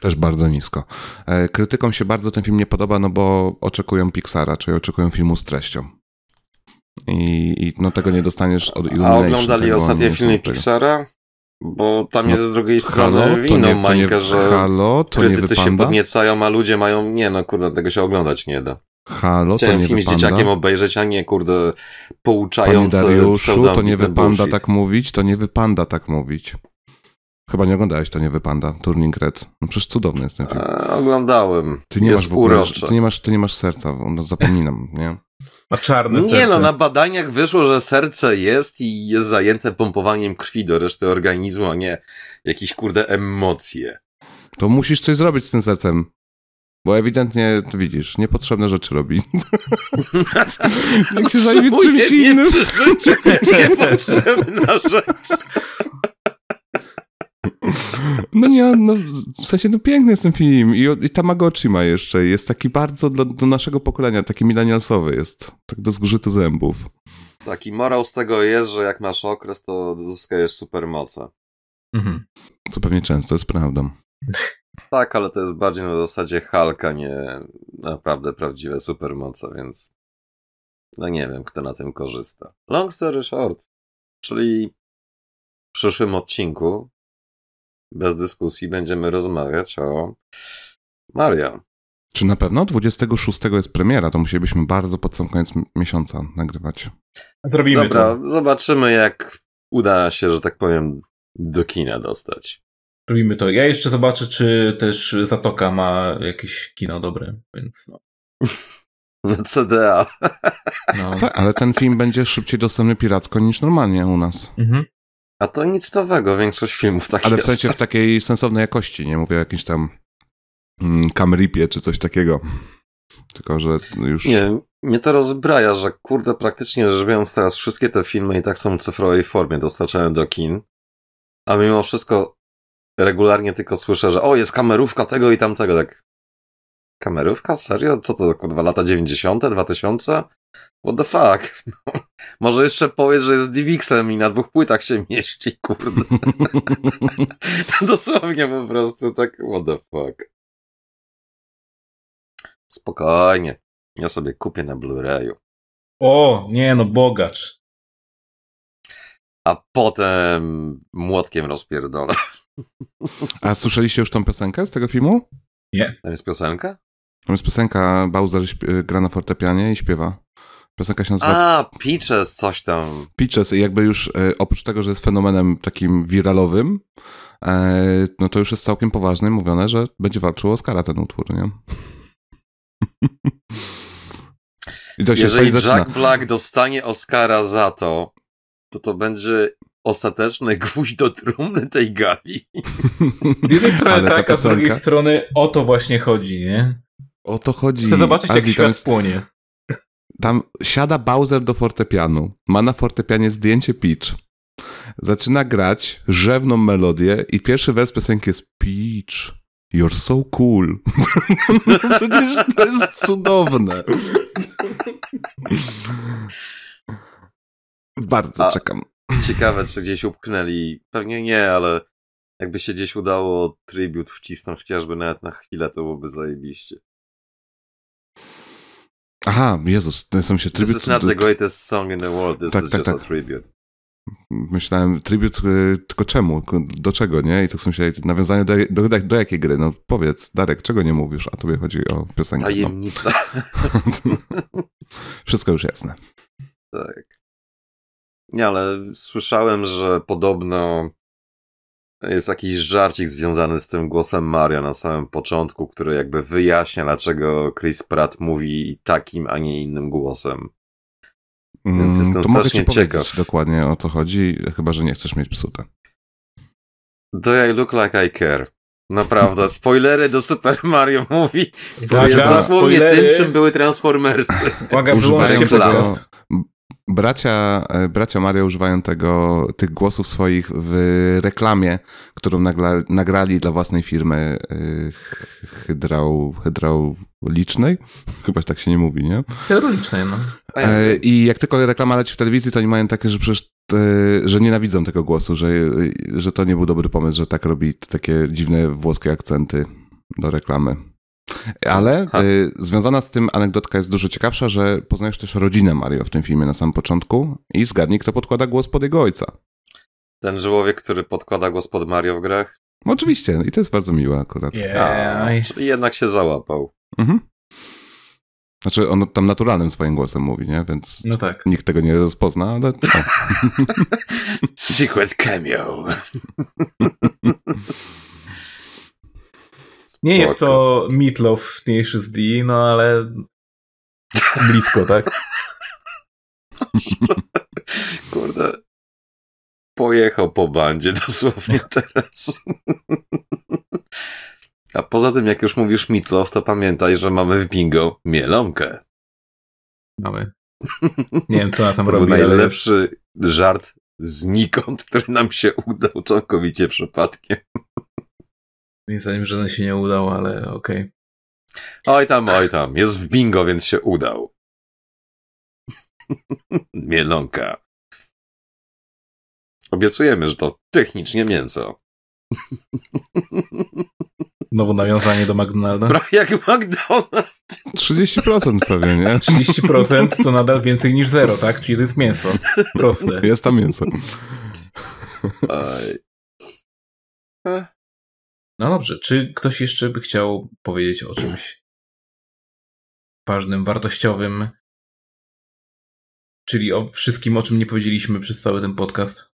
Też bardzo nisko. E, krytykom się bardzo ten film nie podoba, no bo oczekują Pixara, czyli oczekują filmu z treścią. I, i no tego nie dostaniesz od A Illumination. oglądali tego ostatnie nie filmy. Pixara? Bo tam No, jest z drugiej Halo, strony to to nie, mańkę, że halo, to nie krytycy się podniecają, a ludzie mają... Nie no, kurde, tego się oglądać nie da. Halo, to Chciałem nie film z wypanda. dzieciakiem obejrzeć, a nie, kurde, Panie pouczający Dariuszu, to nie wypanda bullshit. tak mówić, to nie wypanda tak mówić. Chyba nie oglądałeś To nie wypanda, Turning Red. No przecież cudowny jest ten film. E, oglądałem. Ty nie jest masz w ogóle, ty nie masz, ty nie masz serca, no zapominam, nie? A czarne Nie serce. no, na badaniach wyszło, że serce jest i jest zajęte pompowaniem krwi do reszty organizmu, a nie jakieś kurde emocje. To musisz coś zrobić z tym sercem. Bo ewidentnie, to widzisz, niepotrzebne rzeczy robi. Niech się zajmie czymś innym. Niepotrzebna rzecz. No nie, no w sensie, no piękny jest ten film i, i Tamagotchi ma jeszcze, jest taki bardzo do, do naszego pokolenia, taki milenialsowy jest, tak do zgrzytu zębów. Taki morał z tego jest, że jak masz okres, to zyskujesz supermoce. Mhm. Co pewnie często jest prawdą. Tak, ale to jest bardziej na zasadzie Halka, nie naprawdę prawdziwe supermoce, więc no nie wiem, kto na tym korzysta. Long story short, czyli w przyszłym odcinku bez dyskusji będziemy rozmawiać o Mario. Czy na pewno 26 jest premiera, to musielibyśmy bardzo pod sam koniec miesiąca nagrywać. Zrobimy Dobra, to. zobaczymy jak uda się, że tak powiem, do kina dostać. Robimy to. Ja jeszcze zobaczę, czy też Zatoka ma jakieś kino dobre, więc no. Na CDA. no. Tak, ale ten film będzie szybciej dostępny piracko niż normalnie u nas. Mhm. A to nic nowego, większość filmów tak Ale w sensie w takiej sensownej jakości, nie mówię o jakimś tam mm, camripie czy coś takiego. Tylko, że już... Nie, mnie to rozbraja, że kurde, praktycznie rzecz biorąc teraz wszystkie te filmy i tak są w cyfrowej formie dostarczają do kin, a mimo wszystko regularnie tylko słyszę, że o, jest kamerówka tego i tamtego, tak. Kamerówka? Serio? Co to, kurwa, lata 90., 2000? What the fuck? Może jeszcze powiedz, że jest DivX-em i na dwóch płytach się mieści, kurde. Dosłownie po prostu tak, what the fuck. Spokojnie. Ja sobie kupię na Blu-rayu. O, nie no, bogacz. A potem młotkiem rozpierdolę. A słyszeliście już tą piosenkę z tego filmu? Tam jest piosenka? Tam jest piosenka, Bowser śp- gra na fortepianie i śpiewa. Piosenka się nazywa A, Peaches, coś tam. Peaches i jakby już e, oprócz tego, że jest fenomenem takim wiralowym, e, no to już jest całkiem poważnie mówione, że będzie walczył o Oscara ten utwór, nie? I to się Jeżeli. Jack Black dostanie Oscara za to, to to będzie ostateczny gwóźdź do trumny tej gali. Z jednej strony Ale ta tak, a z drugiej strony o to właśnie chodzi, nie? O to chodzi. Chcę zobaczyć, jak Azji, tam, świat jest, płonie. Tam siada Bowser do fortepianu, ma na fortepianie zdjęcie Peach, zaczyna grać rzewną melodię i pierwszy wers piosenki jest Peach, you're so cool. Przecież to jest cudowne. Bardzo A- czekam. Ciekawe, czy gdzieś upchnęli. Pewnie nie, ale jakby się gdzieś udało tribut wcisnąć chociażby nawet na chwilę, to byłoby zajebiście. Aha, Jezus, to są się This tribute. is not the greatest song in the world, this Tak, is tak, just tak. a tribute. Myślałem, tribut y, tylko czemu? Do czego, nie? I tak sobie myślałem, nawiązanie do, do, do, do jakiej gry? No powiedz, Darek, czego nie mówisz? A tobie chodzi o piosenkę. No. Tajemnica. Wszystko już jasne. Tak. Nie, ale słyszałem, że podobno jest jakiś żarcik związany z tym głosem Mario na samym początku, który jakby wyjaśnia, dlaczego Chris Pratt mówi takim, a nie innym głosem. Więc jestem Mm, to mogę ci ciekaw. dokładnie o co chodzi, chyba że nie chcesz mieć psute. Do I look like I care? Naprawdę, spoilery do Super Mario mówi. To jest Uwaga, dosłownie spoilery. tym, czym były Transformersy. Uwaga, wyłączcie podcast. Bracia, e, bracia Mario używają tego, tych głosów swoich w reklamie, którą nagla, nagrali dla własnej firmy y, hydrau, hydraulicznej. Chyba tak się nie mówi, nie? Hydrauliczne, no. E. I jak tylko reklama leci w telewizji, to oni mają takie, że przecież e, że nienawidzą tego głosu, że, że to nie był dobry pomysł, że tak robi takie dziwne włoskie akcenty do reklamy. Ale y, związana z tym anegdotka jest dużo ciekawsza, że poznajesz też rodzinę Mario w tym filmie na samym początku i zgadnij, kto podkłada głos pod jego ojca. Ten człowiek, który podkłada głos pod Mario w grach? No Oczywiście, i to jest bardzo miłe akurat. A, Jej. czyli jednak się załapał. Mhm. Znaczy, on tam naturalnym swoim głosem mówi, nie? Więc No tak. nikt tego nie rozpozna, ale no. Secret cameo. Nie jest to Meatloaf w Tenacious D, no ale blisko, tak? Kurde. Pojechał po bandzie dosłownie teraz. A poza tym, jak już mówisz Mitlow, to pamiętaj, że mamy w bingo mielonkę. Mamy. Nie wiem, co ona tam robi, najlepszy żart znikąd, który nam się udał całkowicie przypadkiem. Moim zdaniem żaden się nie udał, ale okej. Oj tam, oj tam. Jest w bingo, więc się udał. Mielonka. Obiecujemy, że to technicznie mięso. Znowu nawiązanie do McDonalda. Prawie jak McDonald's. 30% pewnie, nie? 30% to nadal więcej niż zero, tak? Czyli to jest mięso. Proste. Jest tam mięso. Oj. No dobrze, czy ktoś jeszcze by chciał powiedzieć o czymś ważnym, wartościowym? Czyli o wszystkim, o czym nie powiedzieliśmy przez cały ten podcast?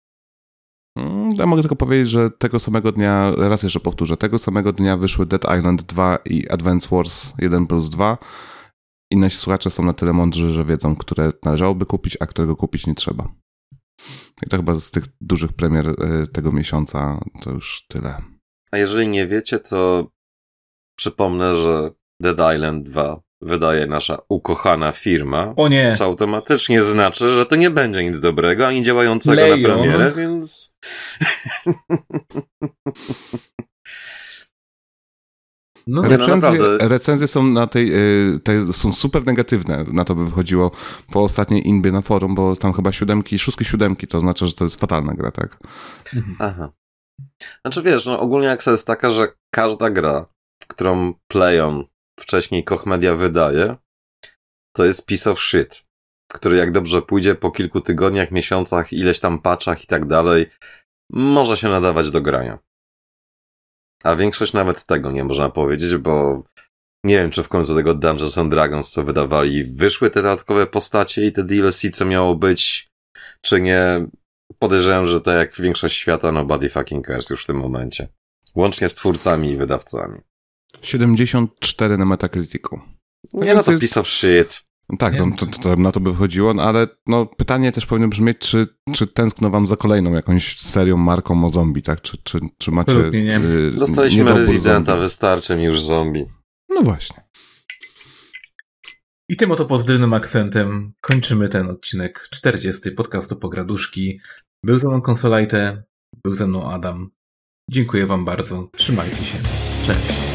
Mm, Ja mogę tylko powiedzieć, że tego samego dnia, raz jeszcze powtórzę, tego samego dnia wyszły Dead Island 2 i Advance Wars 1 plus 2 i nasi słuchacze są na tyle mądrzy, że wiedzą, które należałoby kupić, a którego kupić nie trzeba. I to chyba z tych dużych premier e, tego miesiąca to już tyle. A jeżeli nie wiecie, to przypomnę, że Dead Island 2 wydaje nasza ukochana firma. O nie! Co automatycznie znaczy, że to nie będzie nic dobrego ani działającego na premierę, więc. No, no Recenzje, naprawdę. recenzje są na tej, e, te są super negatywne, na to by wychodziło po ostatniej inbie na forum, bo tam chyba siódemki, szóstki siódemki, to znaczy, że to jest fatalna gra, tak? Aha. Znaczy wiesz, no ogólnie akcja jest taka, że każda gra, którą Playon wcześniej Koch Media wydaje, to jest piece of shit, który jak dobrze pójdzie po kilku tygodniach, miesiącach, ileś tam patchach i tak dalej, może się nadawać do grania. A większość nawet tego nie można powiedzieć, bo nie wiem, czy w końcu tego Dungeons and Dragons, co wydawali, wyszły te dodatkowe postacie i te DLC, co miało być, czy nie. Podejrzewam, że tak jak większość świata, nobody fucking cares już w tym momencie. Łącznie z twórcami i wydawcami. 74 na Metacriticu. Nie no to jest- piece of shit. Tak, to, to, to, na to by wychodziło, no ale no, pytanie też powinno brzmieć, czy, czy tęskno wam za kolejną jakąś serią, marką o zombie, tak? Czy, czy, czy macie... Absolutnie nie. y, Dostaliśmy rezydenta, wystarczy mi już zombie. No właśnie. I tym oto pozytywnym akcentem kończymy ten odcinek 40 podcastu Pograduszki. Był ze mną Konsolajte, był ze mną Adam. Dziękuję wam bardzo. Trzymajcie się. Cześć.